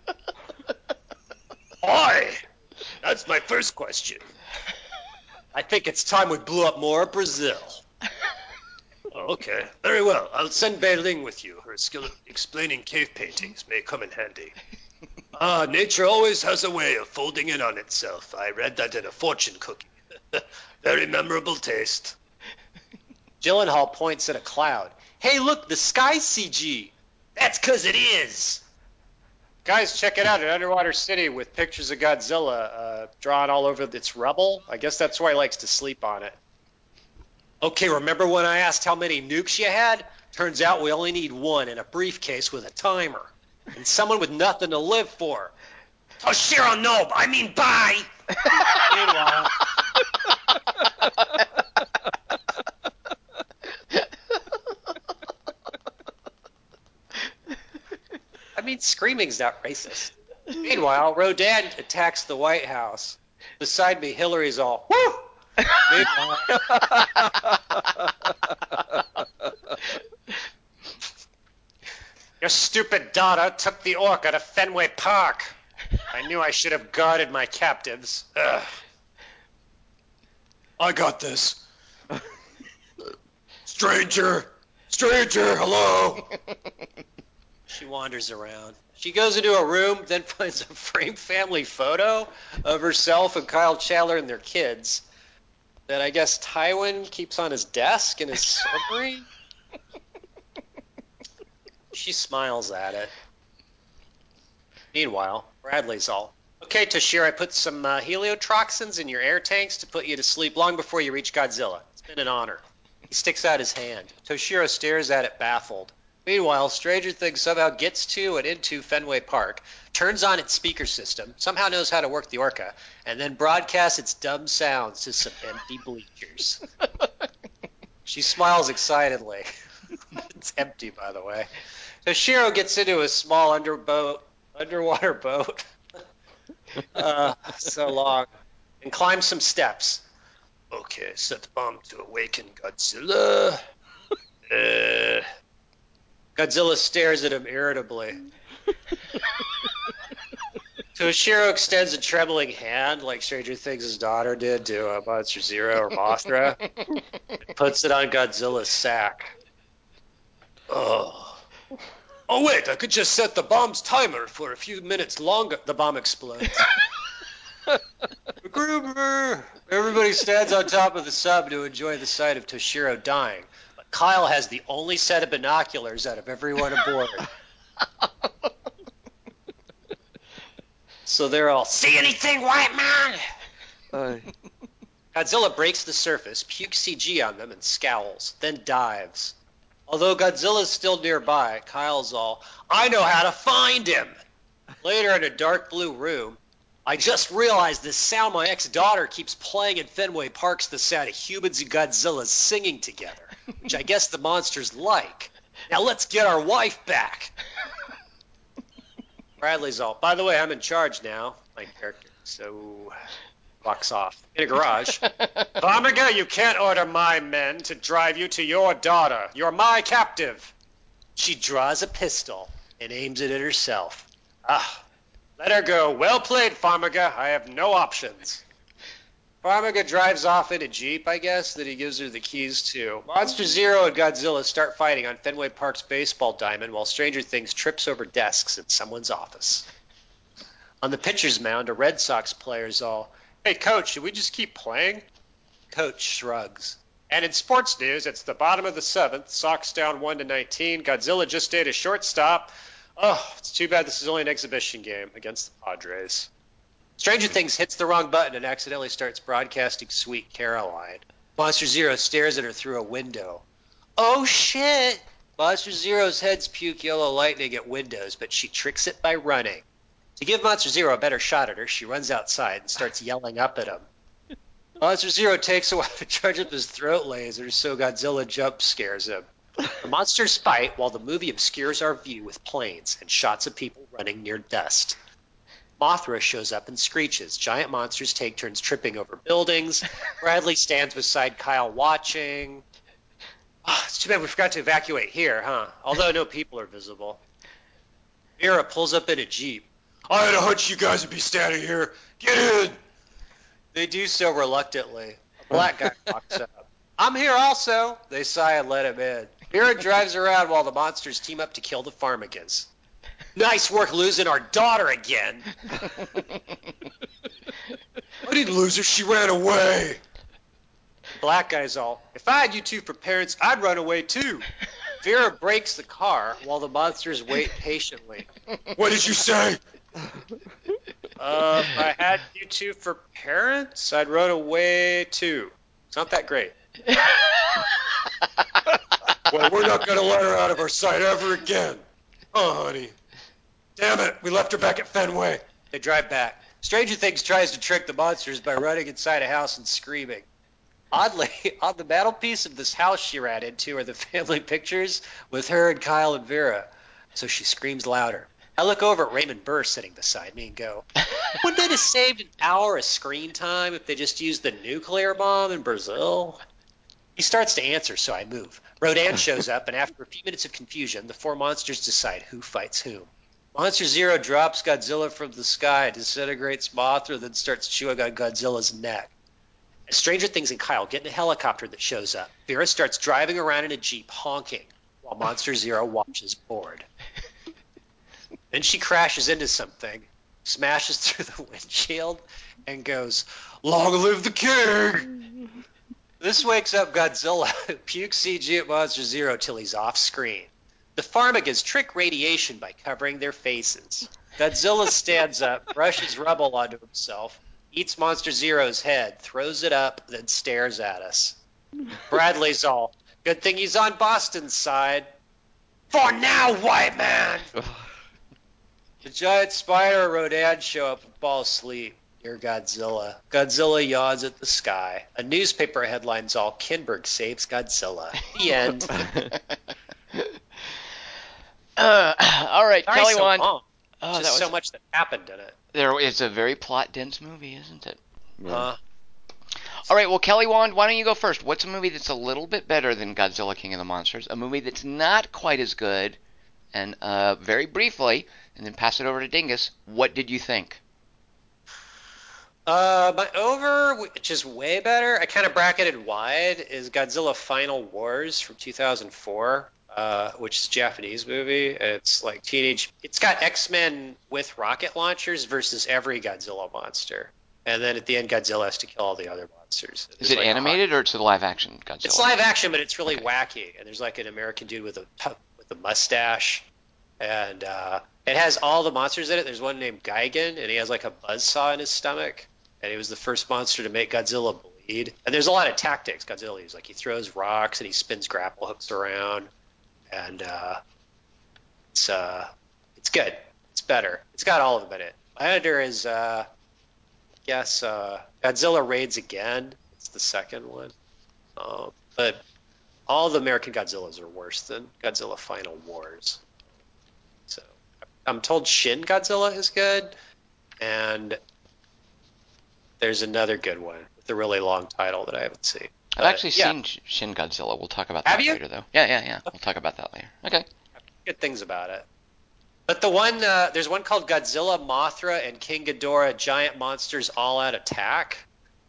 Speaker 3: Why? That's my first question. I think it's time we blew up more Brazil. Oh, okay, very well. I'll send Beiling with you. Her skill at explaining cave paintings may come in handy. Ah, nature always has a way of folding in on itself. I read that in a fortune cookie. *laughs* Very memorable taste. Gyllenhaal points at a cloud. Hey, look, the sky CG. That's 'cause it is. Guys, check it out, an underwater city with pictures of Godzilla uh, drawn all over its rubble. I guess that's why he likes to sleep on it. Okay, remember when I asked how many nukes you had? Turns out we only need one in a briefcase with a timer. And someone with nothing to live for. Oh, Toshiro Nob, I mean bye! *laughs* Meanwhile, I mean, screaming's not racist. Meanwhile, Rodan attacks the White House. Beside me, Hillary's all, woo! Meanwhile, *laughs* Your stupid daughter took the orca to Fenway Park. I knew I should have guarded my captives. Ugh. I got this. Stranger! Stranger, hello! *laughs* She wanders around. She goes into a room, then finds a framed family photo of herself and Kyle Chandler and their kids that I guess Tywin keeps on his desk in his *laughs* submarine. She smiles at it. Meanwhile, Bradley's all, okay, Toshiro, I put some uh, heliotroxins in your air tanks to put you to sleep long before you reach Godzilla. It's been an honor. He sticks out his hand. Toshiro stares at it baffled. Meanwhile, Stranger Things somehow gets to and into Fenway Park, turns on its speaker system, somehow knows how to work the orca, and then broadcasts its dumb sounds to some empty *laughs* bleachers. she smiles excitedly. *laughs* it's empty, by the way. Toshiro gets into a small underboat, underwater boat, *laughs* uh, so long, and climbs some steps. Okay, set the bomb to awaken Godzilla. *laughs* Uh, Godzilla stares at him irritably. *laughs* Toshiro extends a trembling hand, like Stranger Things' daughter did to uh, Monster Zero or Mothra, and puts it on Godzilla's sack. Oh. Oh wait, I could just set the bomb's timer for a few minutes longer. The bomb explodes. Gruber! *laughs* Everybody stands on top of the sub to enjoy the sight of Toshiro dying. But Kyle has the only set of binoculars out of everyone aboard. so they're all, see anything, white man?
Speaker 2: Uh,
Speaker 3: Godzilla breaks the surface, pukes CG on them, and scowls, then dives. Although Godzilla's still nearby, Kyle's all, I know how to find him! Later in a dark blue room, I just realized this sound my ex-daughter keeps playing in Fenway Park's the sound of humans and Godzilla singing together, which I guess the monsters like. Now let's get our wife back! Bradley's all, by the way, I'm in charge now, my character, so walks off. In a garage. *laughs* Farmiga, you can't order my men to drive you to your daughter. You're my captive. She draws a pistol and aims it at herself. Ah, let her go. Well played, Farmiga. I have no options. Farmiga drives off in a Jeep, I guess, that he gives her the keys to. Monster Zero and Godzilla start fighting on Fenway Park's baseball diamond while Stranger Things trips over desks in someone's office. On the pitcher's mound, a Red Sox player is all, Hey, coach, should we just keep playing? Coach shrugs. And in sports news, it's the bottom of the seventh. Sox down 1 to 19. Godzilla just stayed a shortstop. Oh, it's too bad this is only an exhibition game against the Padres. Stranger Things hits the wrong button and accidentally starts broadcasting Sweet Caroline. Monster Zero stares at her through a window. Oh shit! Monster Zero's heads puke yellow lightning at windows, but she tricks it by running. To give Monster Zero a better shot at her, she runs outside and starts yelling up at him. *laughs* Monster Zero takes a while to charge up his throat laser, so Godzilla jump scares him. The monsters fight while the movie obscures our view with planes and shots of people running near dust. Mothra shows up and screeches. Giant monsters take turns tripping over buildings. Bradley stands beside Kyle watching. Ah, it's too bad we forgot to evacuate here, huh? Although no people are visible. Vera pulls up in a Jeep.
Speaker 4: I had a hunch you guys would be standing here. Get in!
Speaker 3: They do so reluctantly. A black guy walks up. I'm here also. They sigh and let him in. Vera drives around while the monsters team up to kill the Farmigans. Nice work losing our daughter again. *laughs*
Speaker 4: I didn't lose her. She ran away.
Speaker 3: Black guy's all, if I had you two for parents, I'd run away too. Vera breaks the car while the monsters wait patiently.
Speaker 4: What did you say?
Speaker 3: Uh, I had you two for parents, I'd run away too. It's not that great. *laughs*
Speaker 4: Well, we're not going to let her out of our sight ever again. Oh, honey. Damn it. We left her back at Fenway.
Speaker 3: They drive back. Stranger Things tries to trick the monsters by running inside a house and screaming. Oddly, *laughs* on the mantelpiece of this house she ran into are the family pictures with her and Kyle and Vera. So she screams louder. I look over at Raymond Burr sitting beside me and go, *laughs* Wouldn't it have saved an hour of screen time if they just used the nuclear bomb in Brazil? He starts to answer, so I move. Rodan *laughs* shows up, and after a few minutes of confusion, the four monsters decide who fights whom. Monster Zero drops Godzilla from the sky, disintegrates Mothra, then starts chewing on Godzilla's neck. As Stranger Things and Kyle get in a helicopter that shows up, Vera starts driving around in a Jeep honking, while Monster Zero watches bored. Then she crashes into something, smashes *laughs* through the windshield, and goes,
Speaker 4: Long live the king!
Speaker 3: This wakes up Godzilla, who pukes CG at Monster Zero till he's off screen. The Farmigans trick radiation by covering their faces. Godzilla stands up, *laughs* brushes rubble onto himself, eats Monster Zero's head, throws it up, then stares at us. Bradley's all, good thing he's on Boston's side. For now, white man! The giant spider Rodan show up and fall asleep near Godzilla. Godzilla yawns at the sky. A newspaper headline's all Kinberg saves Godzilla. The *laughs* end. *laughs*
Speaker 1: Uh, all right,
Speaker 3: Sorry
Speaker 1: Kelly
Speaker 3: so
Speaker 1: Wand.
Speaker 3: long.
Speaker 1: Oh,
Speaker 3: Just
Speaker 1: that was
Speaker 3: so much that happened in it.
Speaker 1: there. It's a very plot dense movie, isn't it?
Speaker 2: Yeah.
Speaker 3: Uh,
Speaker 1: All right, well, Kelly Wand, why don't you go first? What's a movie that's a little bit better than Godzilla King of the Monsters? A movie that's not quite as good, and uh, very briefly, and then pass it over to Dingus. What did you think?
Speaker 3: uh, my over, which is way better, I kind of bracketed wide, is Godzilla Final Wars from 2004, uh, which is a Japanese movie. It's like teenage. It's got X Men with rocket launchers versus every Godzilla monster. And then at the end, Godzilla has to kill all the other monsters.
Speaker 1: Is it
Speaker 3: like
Speaker 1: animated or it's a live action Godzilla?
Speaker 3: It's live action, but it's really
Speaker 1: Okay.
Speaker 3: wacky. And there's like an American dude with a a mustache, and uh, it has all the monsters in it. There's one named Gigan, and he has like a buzzsaw in his stomach, and he was the first monster to make Godzilla bleed. And there's a lot of tactics. Godzilla uses like he throws rocks and he spins grapple hooks around, and uh, it's uh, it's good. It's better. It's got all of them in it. My editor is uh, guess uh, Godzilla raids again. It's the second one. Um, but all the American Godzillas are worse than Godzilla Final Wars. So I'm told Shin Godzilla is good, and there's another good one with a really long title that I haven't seen.
Speaker 1: I've
Speaker 3: But,
Speaker 1: actually
Speaker 3: yeah,
Speaker 1: seen Shin Godzilla. We'll talk about
Speaker 3: Have
Speaker 1: that
Speaker 3: you?
Speaker 1: later, though. Yeah, yeah, yeah. We'll talk about that later. Okay.
Speaker 3: good things about it. But the one uh, there's one called Godzilla, Mothra, and King Ghidorah: Giant Monsters All Out Attack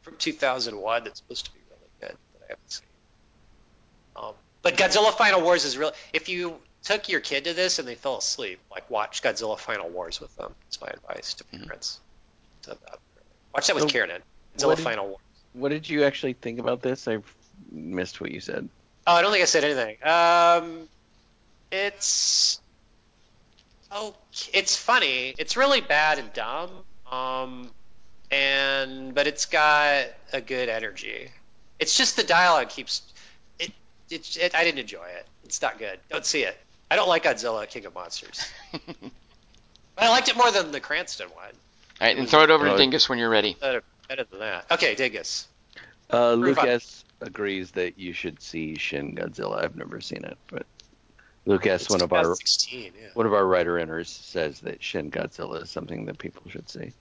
Speaker 3: from from 2001 that's supposed to be really good that I haven't seen. But Godzilla Final Wars is real. If you took your kid to this and they fell asleep, like watch Godzilla Final Wars with them. That's my advice to
Speaker 1: Mhm.
Speaker 3: parents. To that. Watch that with
Speaker 2: So,
Speaker 3: Kieran. Godzilla
Speaker 2: what did-
Speaker 3: Final Wars.
Speaker 2: What did you actually think about this? I missed what you said.
Speaker 3: Oh, I don't think I said anything. Um, it's oh, it's funny. It's really bad and dumb. Um, and but it's got a good energy. It's just the dialogue keeps it. It, it I didn't enjoy it. It's not good. Don't see it. I don't like Godzilla King of Monsters. *laughs* but I liked it more than the Cranston one.
Speaker 1: All right, and throw it over to
Speaker 2: Well,
Speaker 1: Dingus when you're ready.
Speaker 3: Better, better than that. Okay, Dingus.
Speaker 2: Uh,
Speaker 3: Proof on-
Speaker 2: Lucas agrees that you should see Shin Godzilla. I've never seen it, but Lucas,
Speaker 3: It's
Speaker 2: one of our
Speaker 3: 2016, yeah.
Speaker 2: one of our writer inners, says that Shin Godzilla is something that people should see.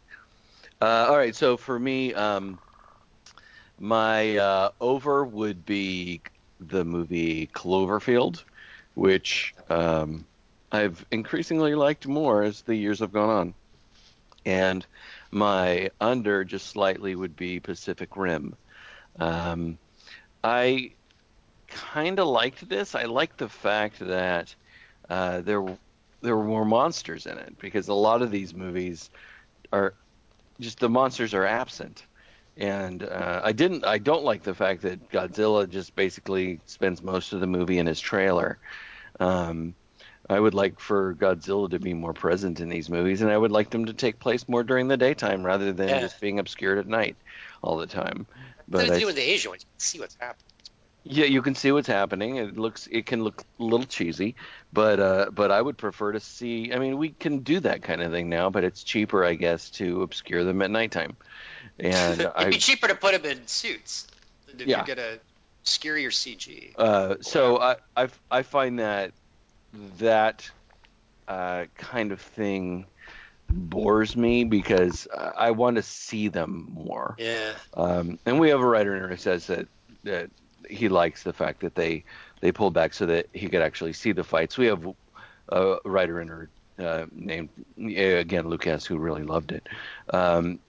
Speaker 2: Uh, all right, so for me, um, my uh, over would be the movie Cloverfield, which um, I've increasingly liked more as the years have gone on. And my under just slightly would be Pacific Rim. Um, I kind of liked this. I liked the fact that uh, there there were more monsters in it because a lot of these movies are just the monsters are absent. And uh, I didn't. I don't like the fact that Godzilla just basically spends most of the movie in his trailer. Um, I would like for Godzilla to be more present in these movies, and I would like them to take place more during the daytime rather than
Speaker 3: Yeah.
Speaker 2: just being obscured at night all the time.
Speaker 3: But
Speaker 2: I,
Speaker 3: do with the Asian ones, you can see what's happening.
Speaker 2: yeah, you can see what's happening. It looks, it can look a little cheesy, but uh, but I would prefer to see. I mean, we can do that kind of thing now, but it's cheaper, I guess, to obscure them at nighttime. And *laughs*
Speaker 3: It'd
Speaker 2: I,
Speaker 3: be cheaper to put them in suits than if
Speaker 2: Yeah.
Speaker 3: you're gonna skewer your CG.
Speaker 2: uh, so I, I I find that that uh, kind of thing bores me because I want to see them more.
Speaker 3: Yeah.
Speaker 2: Um, and we have a writer in there who says that that he likes the fact that they they pulled back so that he could actually see the fights. We have a writer in her uh, named again Lucas who really loved it. Um,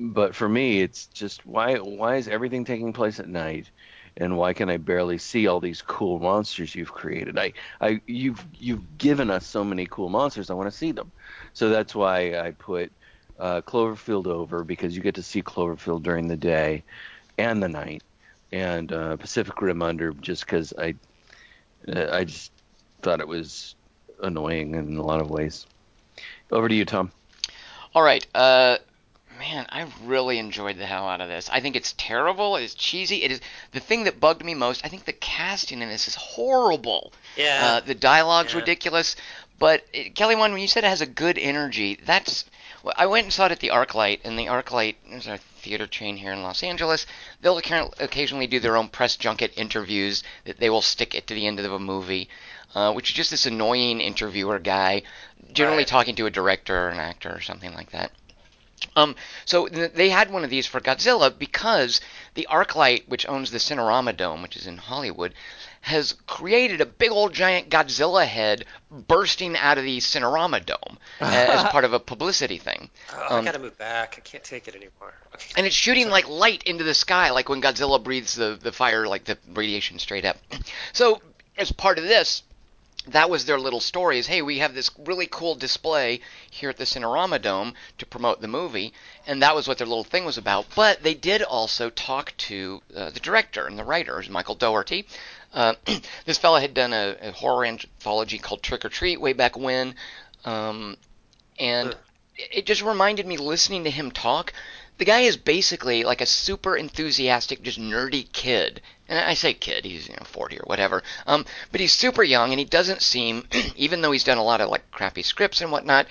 Speaker 2: but for me, it's just why why is everything taking place at night? And why can I barely see all these cool monsters you've created? I, I, you've, you've given us so many cool monsters. I want to see them. So that's why I put uh, Cloverfield over because you get to see Cloverfield during the day and the night, and uh, Pacific Rim under just because I uh, I just thought it was annoying in a lot of ways. Over to you, Tom.
Speaker 1: All right. Uh, man, I really enjoyed the hell out of this. I think it's terrible. It's cheesy. It is the thing that bugged me most. I think the casting in this is horrible.
Speaker 3: Yeah.
Speaker 1: Uh, the dialogue's
Speaker 3: Yeah.
Speaker 1: ridiculous. But it, Kelly, one when you said it has a good energy, that's. Well, I went and saw it at the ArcLight, and the ArcLight is a theater chain here in Los Angeles. They'll occasionally do their own press junket interviews that they will stick it to the end of a movie, uh, which is just this annoying interviewer guy, generally
Speaker 3: Right.
Speaker 1: talking to a director or an actor or something like that. Um, so th- they had one of these for Godzilla because the ArcLight, which owns the Cinerama Dome, which is in Hollywood, has created a big old giant Godzilla head bursting out of the Cinerama Dome uh, *laughs* as part of a publicity thing.
Speaker 3: Oh,
Speaker 1: um,
Speaker 3: I gotta move back. I can't take it anymore.
Speaker 1: And it's shooting like light into the sky, like when Godzilla breathes the, the fire, like the radiation straight up. So, as part of this, that was their little story is hey, we have this really cool display here at the Cinerama Dome to promote the movie. And that was what their little thing was about. But they did also talk to uh, the director and the writers, Michael Dougherty. Uh, *clears throat* this fellow had done a, a horror anthology called Trick or Treat way back when. Um, and it just reminded me listening to him talk. The guy is basically like a super enthusiastic, just nerdy kid. And I say kid, he's you know 40 or whatever. Um, but he's super young, and he doesn't seem, *clears throat* even though he's done a lot of like crappy scripts and whatnot,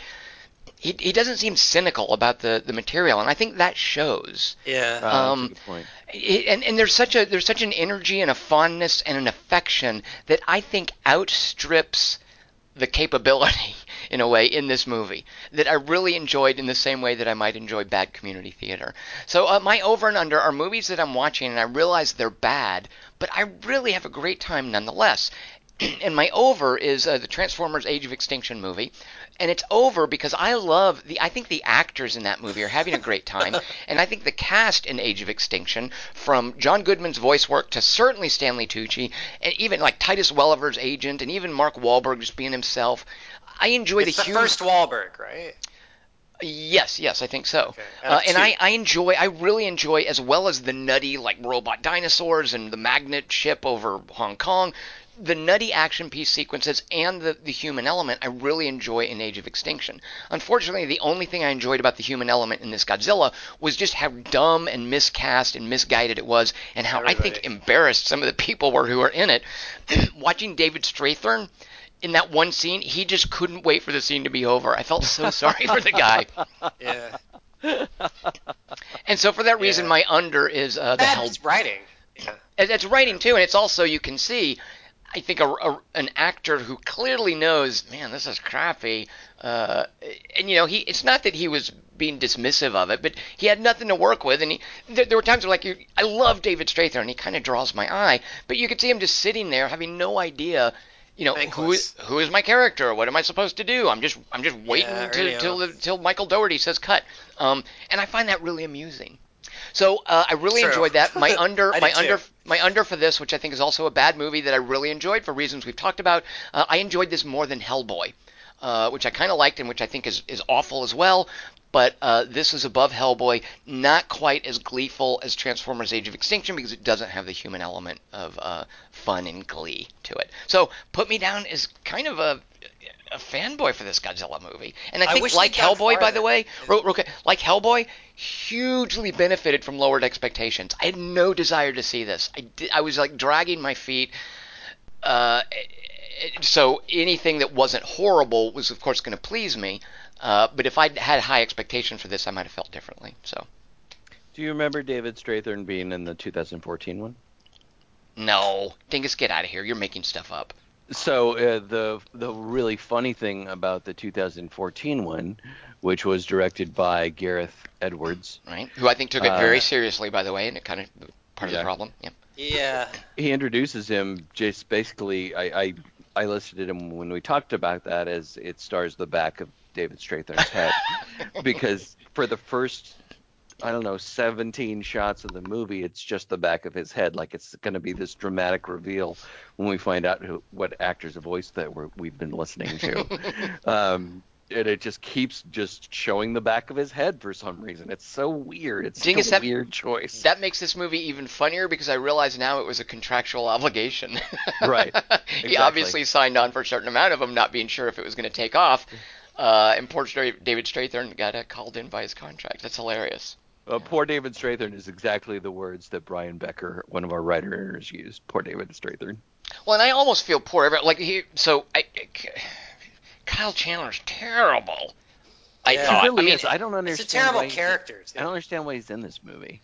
Speaker 1: he he doesn't seem cynical about the the material, and I think that shows.
Speaker 3: Yeah.
Speaker 2: Uh, that's a
Speaker 1: Um,
Speaker 2: good point.
Speaker 1: It- and and there's such a there's such an energy and a fondness and an affection that I think outstrips the capability *laughs* in a way in this movie that I really enjoyed in the same way that I might enjoy bad community theater. So uh, my over and under are movies that I'm watching and I realize they're bad, but I really have a great time nonetheless. *clears throat* and my over is uh, the Transformers: Age of Extinction movie, and it's over because I love the. I think the actors in that movie are having a great time, *laughs* and I think the cast in Age of Extinction, from John Goodman's voice work to certainly Stanley Tucci, and even like Titus Welliver's agent, and even Mark Wahlberg just being himself. I enjoy
Speaker 3: It's
Speaker 1: the
Speaker 3: the
Speaker 1: humor.
Speaker 3: first Wahlberg, right?
Speaker 1: Yes, yes, I think so.
Speaker 3: Okay,
Speaker 1: Uh, and. I, I enjoy, I really enjoy, as well as the nutty like robot dinosaurs and the magnet ship over Hong Kong, the nutty action piece sequences and the, the human element. I really enjoy in Age of Extinction. Unfortunately, the only thing I enjoyed about the human element in this Godzilla was just how dumb and miscast and misguided it was, and how I think embarrassed some of the people were who were in it. *clears throat* Watching David Strathairn. In that one scene, he just couldn't wait for the scene to be over. I felt so *laughs* sorry for the guy.
Speaker 3: Yeah.
Speaker 1: And so for that reason,
Speaker 3: Yeah.
Speaker 1: my under is uh, the Hell.
Speaker 3: writing. Yeah.
Speaker 1: It's writing too, and it's also you can see. I think a, a- an actor who clearly knows, man, this is crappy, uh, and you know, he. It's not that he was being dismissive of it, but he had nothing to work with, and he. There, there were times where like, you, I love David Strathairn, and he kind of draws my eye, but you could see him just sitting there having no idea. You know who is
Speaker 3: Thankless.
Speaker 1: who is my character? What am I supposed to do? I'm just I'm just waiting
Speaker 3: Yeah,
Speaker 1: till the, till Michael Dougherty says cut. Um, and I find that really amusing. So uh, I really
Speaker 3: True.
Speaker 1: enjoyed that. My *laughs* under, my
Speaker 3: too.
Speaker 1: under, my under for this, which I think is also a bad movie that I really enjoyed for reasons we've talked about. Uh, I enjoyed this more than Hellboy, uh, which I kind of liked and which I think is is awful as well. But uh, this is above Hellboy, not quite as gleeful as Transformers: Age of Extinction because it doesn't have the human element of uh, fun and glee to it. So put me down as kind of a a fanboy for this Godzilla movie, and I
Speaker 3: I
Speaker 1: think
Speaker 3: wish
Speaker 1: like Hellboy, by the way, real- real like Hellboy, hugely benefited from lowered expectations. I had no desire to see this. I did, I was like dragging my feet. Uh, so anything that wasn't horrible was, of course, going to please me. Uh, but if I had high expectations for this, I might have felt differently. So
Speaker 2: Do you remember David Strathairn being in the 2014 one?
Speaker 1: no, Dingus, get out of here. You're making stuff up.
Speaker 2: So uh, the the really funny thing about the 2014 one, which was directed by Gareth Edwards,
Speaker 1: Right? Who I think took it
Speaker 2: Uh,
Speaker 1: very seriously, by the way, and it kind of part of the problem. Yeah.
Speaker 3: Yeah.
Speaker 2: he introduces him just basically. I, I I listed him when we talked about that as it stars the back of David Strathairn's head *laughs* because for the first I don't know 17 shots of the movie, it's just the back of his head. Like it's going to be this dramatic reveal when we find out who, what actor's voice that we're, we've been listening to. *laughs* um, and it just keeps just showing the back of his head for some reason. It's so weird. It's such
Speaker 1: Dingus,
Speaker 2: a
Speaker 1: that-
Speaker 2: weird choice.
Speaker 1: That makes this movie even funnier because I realize now it was a contractual obligation. *laughs*
Speaker 2: Right. *laughs*
Speaker 1: he obviously signed on for a certain amount of them, not being sure if it was going to take off. Uh, and poor David Strathairn got uh, called in by his contract. That's hilarious.
Speaker 2: Uh, poor David Strathairn is exactly the words that Brian Becker, one of our writers, used. Poor David Strathairn.
Speaker 1: Well, and I almost feel poor. Like he, so I, Kyle Chandler's terrible. I
Speaker 3: Yeah.
Speaker 2: He
Speaker 1: thought.
Speaker 2: really
Speaker 1: I mean,
Speaker 2: is. I don't
Speaker 3: It's
Speaker 2: understand.
Speaker 3: a terrible
Speaker 2: why he's-
Speaker 3: character.
Speaker 2: I don't understand why he's in this movie.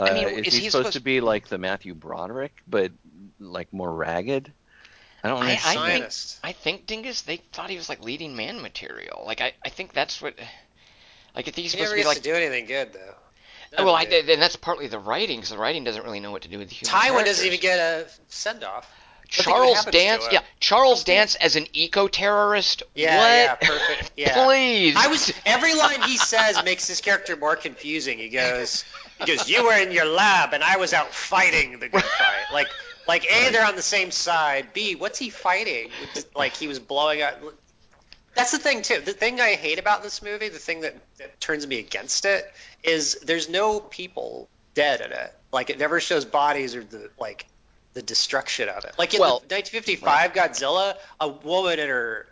Speaker 1: I, I mean,
Speaker 2: Uh,
Speaker 1: is,
Speaker 2: is, he supposed, to be like the Matthew Broderick, but like more ragged? I don't
Speaker 1: I- I
Speaker 2: understand.
Speaker 1: think- I think Dingus. They thought he was like leading man material. Like I, I think that's what. Like I think he's
Speaker 3: He
Speaker 1: supposed
Speaker 3: never
Speaker 1: to be
Speaker 3: gets
Speaker 1: like
Speaker 3: to do anything good though. None
Speaker 1: well, I,
Speaker 3: them
Speaker 1: and that's partly the writing because the writing doesn't really know what to do with the human
Speaker 3: Tywin
Speaker 1: characters.
Speaker 3: doesn't even get a send off.
Speaker 1: Charles Dance. Yeah, Charles Dance as an eco-terrorist.
Speaker 3: Yeah,
Speaker 1: what?
Speaker 3: yeah, perfect. *laughs* Yeah.
Speaker 1: Please.
Speaker 3: I was every line he says makes his character more confusing. He goes, he goes, "You were in your lab, and I was out fighting the good fight." Like, like a, they're on the same side. B, what's he fighting? Like he was blowing up. That's the thing too. The thing I hate about this movie, the thing that, that turns me against it, is there's no people dead in it. Like it never shows bodies or the like the destruction of it. Like in
Speaker 1: Well,
Speaker 3: the 1955 Godzilla, a woman and her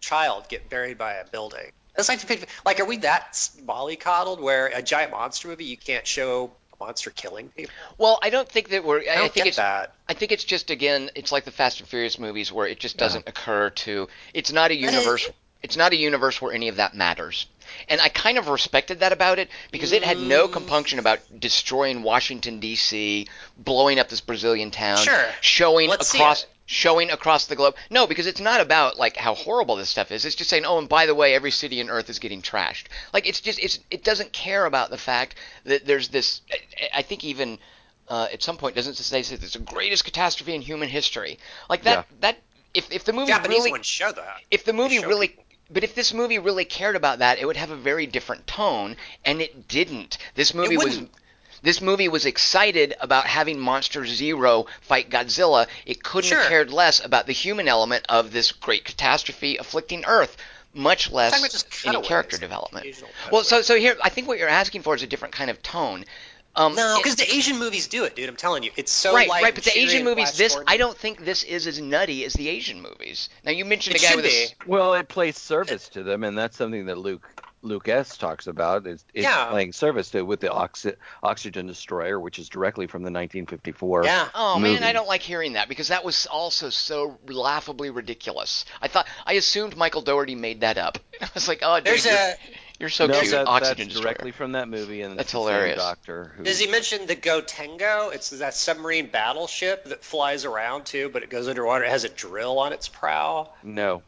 Speaker 3: child get buried by a building. That's 1950. Like, are we that mollycoddled where a giant monster movie you can't show monster killing people?
Speaker 1: well, I don't think that we're. I,
Speaker 3: I don't
Speaker 1: think
Speaker 3: get
Speaker 1: it's.
Speaker 3: that.
Speaker 1: I think it's just again, it's like the Fast and Furious movies where it just doesn't occur to. It's not a universe. It's not a universe where any of that matters. And I kind of respected that about it because it had no
Speaker 3: Mm.
Speaker 1: compunction about destroying Washington D.C., blowing up this Brazilian town,
Speaker 3: Sure.
Speaker 1: showing
Speaker 3: Let's
Speaker 1: across showing across the globe. No, because it's not about like how horrible this stuff is. It's just saying, "Oh, and by the way, every city on earth is getting trashed." Like it's just it's it doesn't care about the fact that there's this I- I think even uh, at some point doesn't say that it's the greatest catastrophe in human history. Like that
Speaker 2: Yeah.
Speaker 1: that if if the movie
Speaker 3: Japanese
Speaker 1: really
Speaker 3: show that.
Speaker 1: if the movie
Speaker 3: show
Speaker 1: really
Speaker 3: people.
Speaker 1: But if this movie really cared about that, it would have a very different tone, and it didn't. This movie was this movie was excited about having Monster Zero fight Godzilla. It couldn't
Speaker 3: Sure.
Speaker 1: have cared less about the human element of this great catastrophe afflicting Earth, much less any character development. Well, so so here, I think what you're asking for is a different kind of tone. Um,
Speaker 3: No, because the Asian movies do it, dude. I'm telling you, it's so
Speaker 1: right,
Speaker 3: light
Speaker 1: right. But the Asian movies, this
Speaker 3: Gordon.
Speaker 1: I don't think this is as nutty as the Asian movies. Now you mentioned
Speaker 3: It
Speaker 1: a guy
Speaker 3: should
Speaker 1: with a
Speaker 3: be.
Speaker 1: s-
Speaker 2: Well, it plays service to them, and that's something that Luke Luke S talks about. Is it's
Speaker 3: Yeah.
Speaker 2: playing service to with the oxy, oxygen destroyer, which is directly from the 1954.
Speaker 3: Yeah.
Speaker 1: Oh man. I don't like hearing that because that was also so laughably ridiculous. I thought I assumed Michael Dougherty made that up. *laughs* I was like, oh, dude,
Speaker 3: There's
Speaker 1: you're,
Speaker 3: a.
Speaker 1: you're so
Speaker 2: no,
Speaker 1: cute.
Speaker 2: that,
Speaker 1: Oxygen
Speaker 2: that's
Speaker 1: destroyer.
Speaker 2: directly from that movie, and
Speaker 1: That's
Speaker 2: it's the same
Speaker 1: hilarious.
Speaker 2: Doctor who.
Speaker 3: Does he mention the Gotengo? It's that submarine battleship that flies around too, but it goes underwater. It has a drill on its prow.
Speaker 2: No.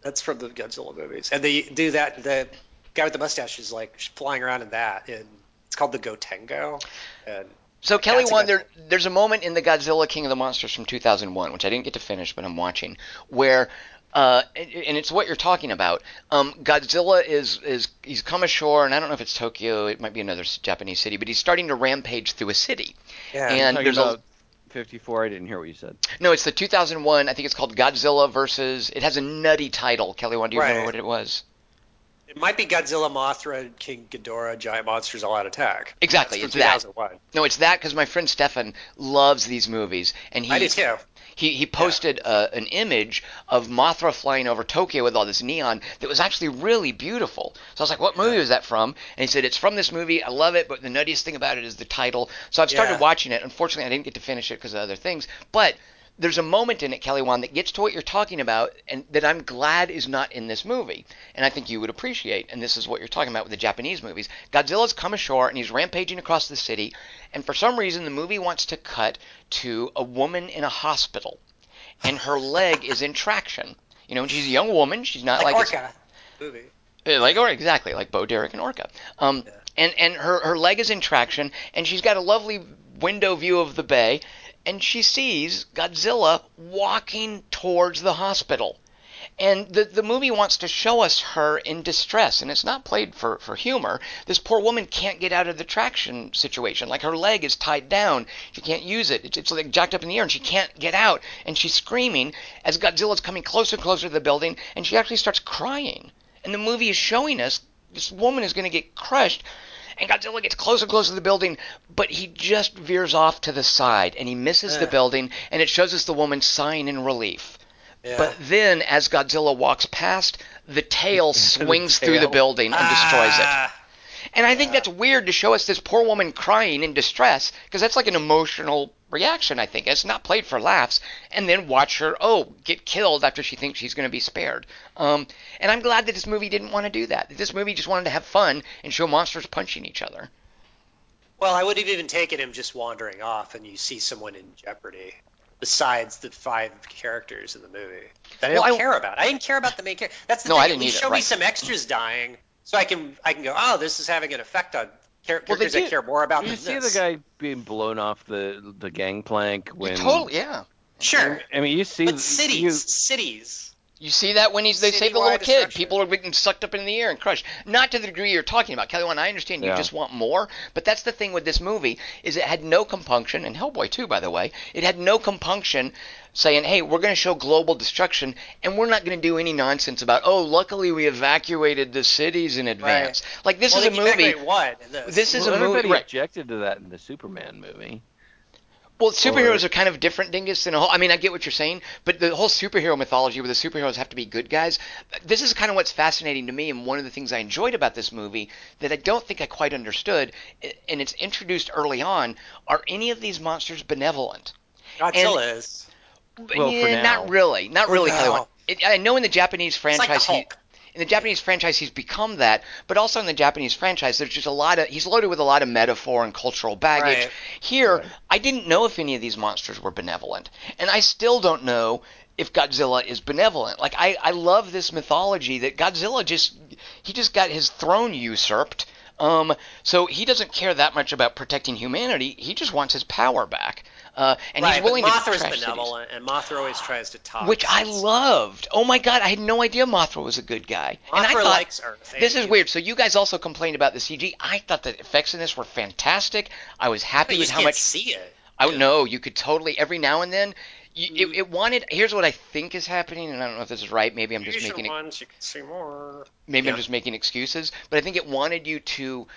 Speaker 3: That's from the Godzilla movies, and they do that. The guy with the mustache is like flying around in that, and it's called the Gotengo. And
Speaker 1: So Kelly
Speaker 3: That's a
Speaker 1: Wand,
Speaker 3: good
Speaker 1: there, there's a moment in the Godzilla King of the Monsters from 2001, which I didn't get to finish, but I'm watching, where, uh, and and it's what you're talking about. Um, Godzilla is is he's come ashore, and I don't know if it's Tokyo, it might be another Japanese city, but he's starting to rampage through a city.
Speaker 3: yeah,
Speaker 1: And
Speaker 2: Talking
Speaker 1: there's
Speaker 2: about
Speaker 1: a
Speaker 2: 54. I didn't hear what you said.
Speaker 1: no, it's the 2001. I think it's called Godzilla versus. It has a nutty title. Kelly Wand, do you remember what it was?
Speaker 3: it might be Godzilla, Mothra, King Ghidorah, giant monsters all out attack.
Speaker 1: Exactly, it's
Speaker 3: from
Speaker 1: that. No, it's that because my friend Stefan loves these movies, and he
Speaker 3: I do too.
Speaker 1: He, he posted uh, an image of Mothra flying over Tokyo with all this neon that was actually really beautiful. So I was like, what movie was that from? And he said, it's from this movie. I love it, but the nuttiest thing about it is the title. So I've started
Speaker 3: Yeah.
Speaker 1: watching it. Unfortunately, I didn't get to finish it because of other things. But there's a moment in it, Kelly Wand, that gets to what you're talking about and that I'm glad is not in this movie. And I think you would appreciate. And this is what you're talking about with the Japanese movies. Godzilla's come ashore and he's rampaging across the city. And for some reason, the movie wants to cut to a woman in a hospital. And her *laughs* leg is in traction. You know, and she's a young woman. She's not
Speaker 3: Like,
Speaker 1: like,
Speaker 3: Orca movie.
Speaker 1: uh, like or exactly like Bo Derek and Orca. Um,
Speaker 3: Yeah.
Speaker 1: and and her her leg is in traction, and she's got a lovely window view of the bay, and she sees Godzilla walking towards the hospital. And the, the movie wants to show us her in distress, and it's not played for, for humor. This poor woman can't get out of the traction situation. Like her leg is tied down. She can't use it. It's, it's like jacked up in the air, and she can't get out. And she's screaming as Godzilla's coming closer and closer to the building, and she actually starts crying. And the movie is showing us this woman is going to get crushed. And Godzilla gets closer and closer to the building, but he just veers off to the side and he misses the building, and it shows us the woman sighing in relief.
Speaker 3: Yeah.
Speaker 1: But then, as Godzilla walks past, the tail *laughs* swings through the building and destroys it.
Speaker 3: Ah,
Speaker 1: And I think that's weird to show us this poor woman crying in distress, because that's like an emotional reaction, I think. It's not played for laughs. And then watch her, oh, get killed after she thinks she's going to be spared. Um, and I'm glad that this movie didn't want to do that. This movie just wanted to have fun and show monsters punching each other.
Speaker 3: Well, I would have even taken him just wandering off, and you see someone in jeopardy. Besides the five characters in the movie that I
Speaker 1: Well,
Speaker 3: don't
Speaker 1: I-
Speaker 3: care about, I didn't care about the main character. That's the
Speaker 1: No,
Speaker 3: thing.
Speaker 1: I didn't
Speaker 3: least
Speaker 1: either,
Speaker 3: show me
Speaker 1: right.
Speaker 3: some extras dying, so I can I can go. Oh, this is having an effect on char-
Speaker 1: Well, they
Speaker 3: characters I
Speaker 1: do-
Speaker 3: care more about
Speaker 2: You
Speaker 3: than
Speaker 2: see
Speaker 3: this.
Speaker 2: the guy being blown off the the gangplank when.
Speaker 1: Totally, yeah.
Speaker 3: Sure,
Speaker 2: I mean, you see.
Speaker 3: but cities,
Speaker 2: you-
Speaker 3: cities.
Speaker 1: You see that when he's they save the little kid, people are getting sucked up in the air and crushed. Not to the degree you're talking about, Kelly. One, I understand you
Speaker 2: Yeah.
Speaker 1: just want more, but that's the thing with this movie is it had no compunction, and Hellboy too, by the way. It had no compunction saying, "Hey, we're going to show global destruction, and we're not going to do any nonsense about, oh, luckily we evacuated the cities in advance." Like this
Speaker 3: well,
Speaker 1: is a movie.
Speaker 3: What? this?
Speaker 1: This is
Speaker 2: well,
Speaker 1: a movie.
Speaker 2: everybody
Speaker 1: Right.
Speaker 2: objected to that in the Superman movie.
Speaker 1: Well, superheroes
Speaker 2: Or-
Speaker 1: are kind of different, Dingus. In a whole, I mean, I get what you're saying, but the whole superhero mythology, where the superheroes have to be good guys, this is kind of what's fascinating to me, and one of the things I enjoyed about this movie that I don't think I quite understood, and it's introduced early on. Are any of these monsters benevolent?
Speaker 3: Godzilla is.
Speaker 2: Well, for
Speaker 1: yeah,
Speaker 2: now.
Speaker 1: not really, not really.
Speaker 3: now.
Speaker 1: It, I know in the Japanese
Speaker 3: It's like
Speaker 1: franchise,
Speaker 3: the
Speaker 1: he, in the Japanese franchise, he's become that, but also in the Japanese franchise, there's just a lot of he's loaded with a lot of metaphor and cultural baggage.
Speaker 3: Right.
Speaker 1: Here, I didn't know if any of these monsters were benevolent, and I still don't know if Godzilla is benevolent. Like I, I love this mythology that Godzilla just he just got his throne usurped. Um, so he doesn't care that much about protecting humanity. He just wants his power back. Uh, and
Speaker 3: right,
Speaker 1: he's willing
Speaker 3: but
Speaker 1: to
Speaker 3: Mothra's
Speaker 1: cities.
Speaker 3: benevolent, and Mothra always tries to talk.
Speaker 1: Which I loved. Oh my god, I had no idea Mothra was a good guy. and I
Speaker 3: Mothra
Speaker 1: thought,
Speaker 3: likes Earth.
Speaker 1: This is weird. So you guys also complained about the CG. I thought the effects in this were fantastic. I was happy
Speaker 3: You
Speaker 1: with how much.
Speaker 3: see it.
Speaker 1: I don't know. You could totally every now and then. You, it, it wanted. Here's what I think is happening, and I don't know if this is right. Maybe I'm just
Speaker 3: Fusion
Speaker 1: making
Speaker 3: ones, you can see more.
Speaker 1: Maybe
Speaker 3: Yeah.
Speaker 1: I'm just making excuses, but I think it wanted you to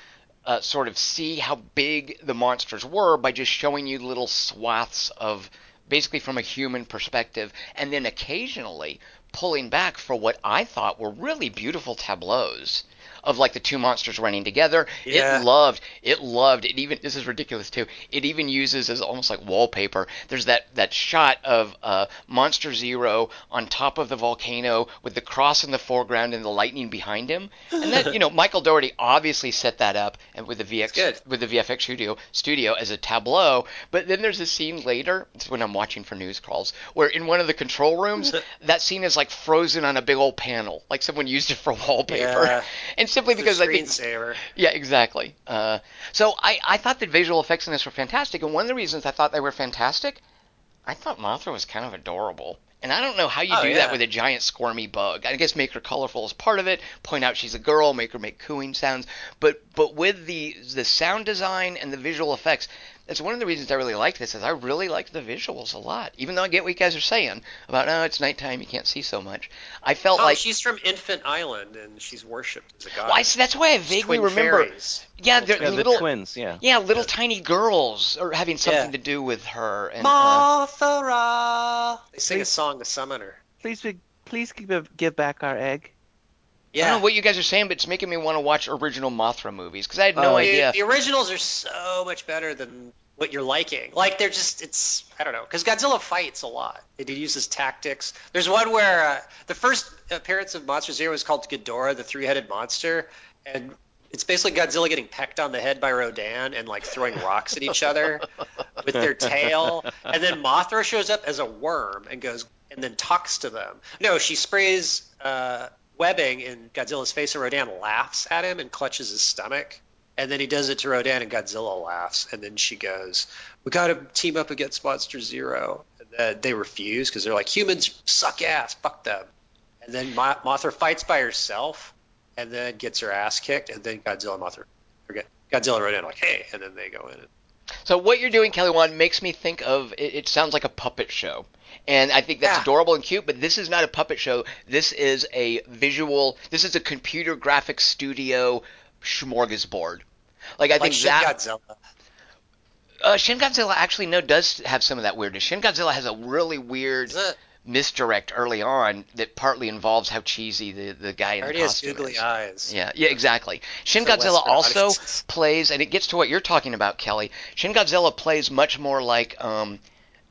Speaker 1: uh, sort of see how big the monsters were by just showing you little swaths of basically from a human perspective, and then occasionally pulling back for what I thought were really beautiful tableaus of like the two monsters running together.
Speaker 3: Yeah.
Speaker 1: It loved, it loved, it even, this is ridiculous too, it even uses as almost like wallpaper. There's that, that shot of uh, Monster Zero on top of the volcano with the cross in the foreground and the lightning behind him. And that, you know, *laughs* Michael Dougherty obviously set that up and with the VX, with the VFX studio, studio as a tableau. But then there's a scene later, it's when I'm watching for news calls, where in one of the control rooms, *laughs* that scene is like frozen on a big old panel, like someone used it for wallpaper.
Speaker 3: Yeah.
Speaker 1: And *laughs* simply because I think
Speaker 3: screensaver.
Speaker 1: yeah, exactly. Uh, so I, I thought that visual effects in this were fantastic, and one of the reasons I thought they were fantastic, I thought Mothra was kind of adorable. And I don't know how you
Speaker 3: Oh,
Speaker 1: do
Speaker 3: yeah.
Speaker 1: that with a giant squirmy bug. I guess make her colorful is part of it. Point out she's a girl, make her make cooing sounds. But but with the the sound design and the visual effects, that's one of the reasons I really like this. Is I really like the visuals a lot. Even though I get what you guys are saying about oh it's nighttime you can't see so much. I felt
Speaker 3: Oh,
Speaker 1: like
Speaker 3: she's from Infant Island, and she's worshipped as a god.
Speaker 1: well, I, that's why I vaguely
Speaker 3: Twin
Speaker 1: remember.
Speaker 3: fairies.
Speaker 1: Yeah, they're
Speaker 2: Yeah, the
Speaker 1: little
Speaker 2: twins. Yeah.
Speaker 1: Yeah, little tiny girls are having something
Speaker 3: Yeah.
Speaker 1: to do with her. And, uh,
Speaker 3: Mothra. They sing a song to summon her.
Speaker 2: Please, please give give back our egg. Yeah.
Speaker 1: I don't know what you guys are saying, but it's making me want to watch original Mothra movies because I had no
Speaker 2: Oh,
Speaker 3: The-
Speaker 1: idea.
Speaker 3: The originals are so much better than what you're liking. Like they're just it's I don't know because Godzilla fights a lot. It uses tactics. There's one where uh, the first appearance of Monster Zero is called Ghidorah, the three-headed monster, and it's basically Godzilla getting pecked on the head by Rodan and like throwing rocks at each other with their tail. And then Mothra shows up as a worm and goes and then talks to them. No, she sprays uh, webbing in Godzilla's face and Rodan laughs at him and clutches his stomach. And then he does it to Rodan and Godzilla laughs. And then she goes, "We got to team up against Monster Zero." And then they refuse because they're like, "Humans suck ass, fuck them." And then Mo- Mothra fights by herself, and then gets her ass kicked. And then Godzilla and Mothra, forget Godzilla and Rodan are like, "Hey," and then they go in. And,
Speaker 1: So what you're doing, Kelly Wand, makes me think of it, it sounds like a puppet show. And I think that's
Speaker 3: Yeah.
Speaker 1: adorable and cute, but this is not a puppet show. This is a visual, this is a computer graphics studio smorgasbord. Like I
Speaker 3: like
Speaker 1: think
Speaker 3: Shin
Speaker 1: that
Speaker 3: Godzilla.
Speaker 1: uh, Shin Godzilla actually no does have some of that weirdness. Shin Godzilla has a really weird
Speaker 3: Is
Speaker 1: misdirect early on that partly involves how cheesy the, the guy in
Speaker 3: Already
Speaker 1: the
Speaker 3: has
Speaker 1: costume
Speaker 3: googly
Speaker 1: is.
Speaker 3: eyes.
Speaker 1: Yeah, yeah, exactly. Shin
Speaker 3: For
Speaker 1: Godzilla
Speaker 3: Western
Speaker 1: also
Speaker 3: audiences.
Speaker 1: plays, and it gets to what you're talking about, Kelly. Shin Godzilla plays much more like, um,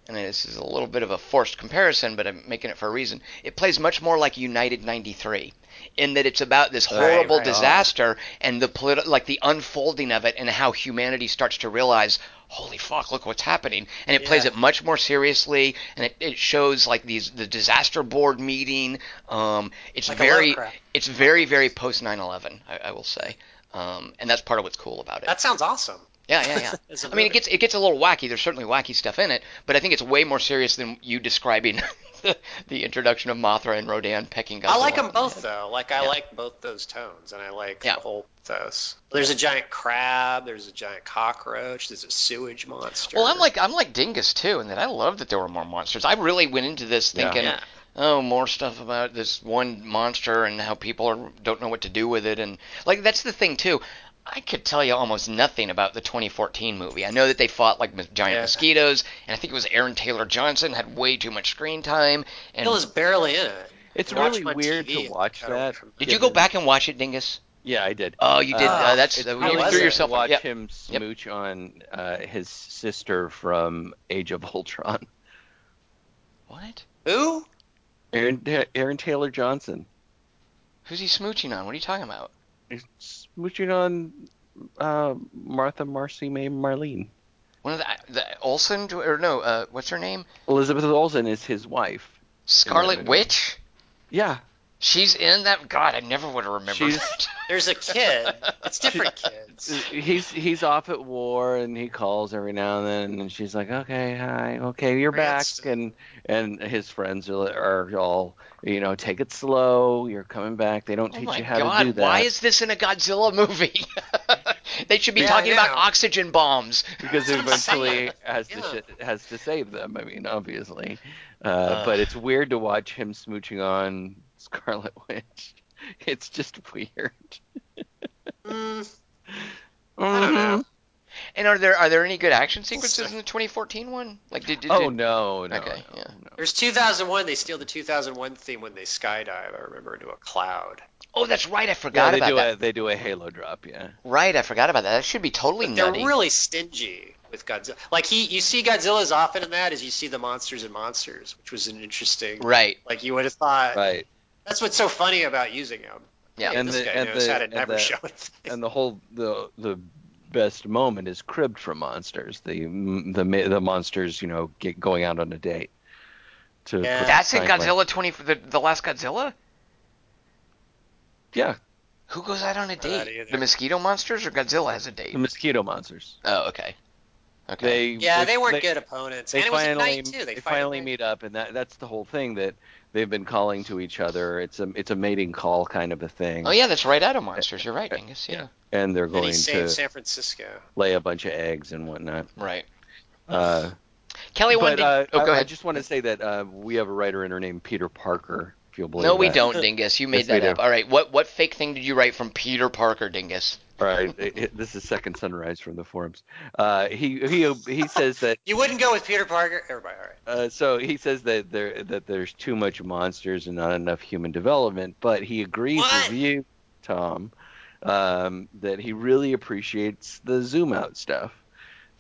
Speaker 1: and this is a little bit of a forced comparison, but I'm making it for a reason. It plays much more like United '93, in that it's about this horrible
Speaker 3: right.
Speaker 1: disaster and the politi- like the unfolding of it, and how humanity starts to realize. Holy fuck! Look what's happening, and it plays it much more seriously, and it, it shows like these the disaster board meeting. Um, it's
Speaker 3: Like
Speaker 1: very it's very very post 9/11 I, I will say um, and that's part of what's cool about it
Speaker 3: That sounds awesome.
Speaker 1: Yeah yeah yeah *laughs*
Speaker 3: As a
Speaker 1: i mean it gets it gets a little wacky there's certainly wacky stuff in it but i think it's way more serious than you describing *laughs* the, the introduction of mothra and rodan pecking
Speaker 3: I like them both
Speaker 1: head.
Speaker 3: though. Like I
Speaker 1: Yeah.
Speaker 3: like both those tones, and I like
Speaker 1: Yeah.
Speaker 3: the whole those. There's a giant crab. There's a giant cockroach. There's a sewage monster.
Speaker 1: well i'm like i'm like dingus too and that i love that there were more monsters i really went into this
Speaker 2: Yeah.
Speaker 1: thinking
Speaker 3: Yeah.
Speaker 1: oh more stuff about this one monster and how people are, don't know what to do with it and like that's the thing too i could tell you almost nothing about the 2014 movie i know that they fought like giant
Speaker 3: Yeah.
Speaker 1: mosquitoes and i think it was aaron taylor johnson had way too much screen time and
Speaker 3: Bill is barely in it.
Speaker 2: It's really weird
Speaker 3: TV.
Speaker 2: to watch that.
Speaker 1: did you go back and watch it dingus
Speaker 2: Yeah, I did.
Speaker 1: oh you did uh, that's
Speaker 2: It's
Speaker 1: uh,
Speaker 2: really
Speaker 1: you threw yourself
Speaker 2: to watch
Speaker 1: yep.
Speaker 2: him
Speaker 1: Yep.
Speaker 2: smooch on uh, his sister from Age of Ultron. *laughs*
Speaker 1: what
Speaker 3: Who?
Speaker 2: Aaron, Aaron Taylor Johnson.
Speaker 1: who's he smooching on what are you talking about
Speaker 2: He's smooching on uh, Martha Marcy May Marlene.
Speaker 1: one of the, the olsen or no uh, what's her name
Speaker 2: Elizabeth Olsen is his wife.
Speaker 1: scarlet witch
Speaker 2: Yeah.
Speaker 1: She's in that. God, I never would have remembered.
Speaker 2: She's-
Speaker 1: that. *laughs*
Speaker 3: There's a kid. It's *laughs* different kids.
Speaker 2: he's he's off at war and he calls every now and then and she's like okay hi okay you're back and and his friends are, are all you know take it slow you're coming back they don't
Speaker 1: Oh
Speaker 2: teach you how
Speaker 1: God!
Speaker 2: to do that
Speaker 1: Why is this in a Godzilla movie? *laughs* they should be
Speaker 3: Yeah,
Speaker 1: talking about oxygen bombs.
Speaker 2: because
Speaker 3: That's what I'm saying.
Speaker 2: eventually has to
Speaker 3: Yeah.
Speaker 2: sh- has to save them I mean obviously uh,
Speaker 1: Ugh.
Speaker 2: but it's weird to watch him smooching on Scarlet *laughs* Witch it's just weird
Speaker 3: Mm, I don't know.
Speaker 1: And are there are there any good action sequences in the 2014 one? Like did, did
Speaker 2: oh no no
Speaker 1: Okay,
Speaker 2: no,
Speaker 1: yeah.
Speaker 2: no.
Speaker 3: There's 2001. They steal the 2001 theme when they skydive. I remember into a cloud.
Speaker 1: Oh, that's right. I
Speaker 2: Yeah,
Speaker 1: forgot
Speaker 2: they
Speaker 1: about
Speaker 2: do
Speaker 1: that.
Speaker 2: a they do a halo drop yeah
Speaker 1: Right, I forgot about that. That should be totally
Speaker 3: But they're really stingy with Godzilla. Like he, you see Godzilla as often in that as you see the monsters and monsters, which was an interesting.
Speaker 1: Right.
Speaker 3: Like you would have thought.
Speaker 2: right
Speaker 3: That's what's so funny about using him.
Speaker 1: Yeah.
Speaker 2: And
Speaker 3: this
Speaker 2: the-
Speaker 3: guy
Speaker 2: and
Speaker 3: knows
Speaker 2: the-
Speaker 3: how to
Speaker 2: and
Speaker 3: never
Speaker 2: the-
Speaker 3: show it.
Speaker 2: and the whole the the best moment is cribbed from monsters the the the monsters you know get going out on a date to
Speaker 3: Yeah.
Speaker 2: put it
Speaker 1: That's in
Speaker 2: frankly.
Speaker 1: Godzilla 20 the, the last Godzilla?
Speaker 2: yeah
Speaker 1: Who goes out on a date? The mosquito monsters or Godzilla has a date?
Speaker 2: the mosquito monsters
Speaker 1: Oh, okay. Okay.
Speaker 2: they
Speaker 3: yeah, they weren't
Speaker 2: they,
Speaker 3: good opponents.
Speaker 2: they
Speaker 3: and it was
Speaker 2: finally
Speaker 3: night too. They,
Speaker 2: they
Speaker 3: fight
Speaker 2: finally meet up and that that's the whole thing that they've been calling to each other it's a it's a mating call kind of a thing
Speaker 1: Oh yeah, that's right out of monsters. You're right, Angus. Yeah.
Speaker 2: and they're
Speaker 3: And
Speaker 2: going
Speaker 3: he saved
Speaker 2: to
Speaker 3: San Francisco.
Speaker 2: lay a bunch of eggs and whatnot
Speaker 1: Right.
Speaker 2: uh
Speaker 1: Kelly, one
Speaker 2: but
Speaker 1: did.
Speaker 2: uh,
Speaker 1: oh, go
Speaker 2: I, I just want to say that uh, we have a writer in her named Peter Parker. If you'll believe
Speaker 1: No, we
Speaker 2: that.
Speaker 1: don't, Dingus. You made
Speaker 2: Yes, we
Speaker 1: that
Speaker 2: do.
Speaker 1: up. All right. What what fake thing did you write from Peter Parker, Dingus?
Speaker 2: All right, it- it- this is second sunrise from the forums. Uh, he he he says that. *laughs*
Speaker 3: You wouldn't go with Peter Parker. Everybody, all right.
Speaker 2: Uh, so he says that there that there's too much monsters and not enough human development, but he agrees
Speaker 3: What?
Speaker 2: with you, Tom, um, that he really appreciates the zoom out stuff.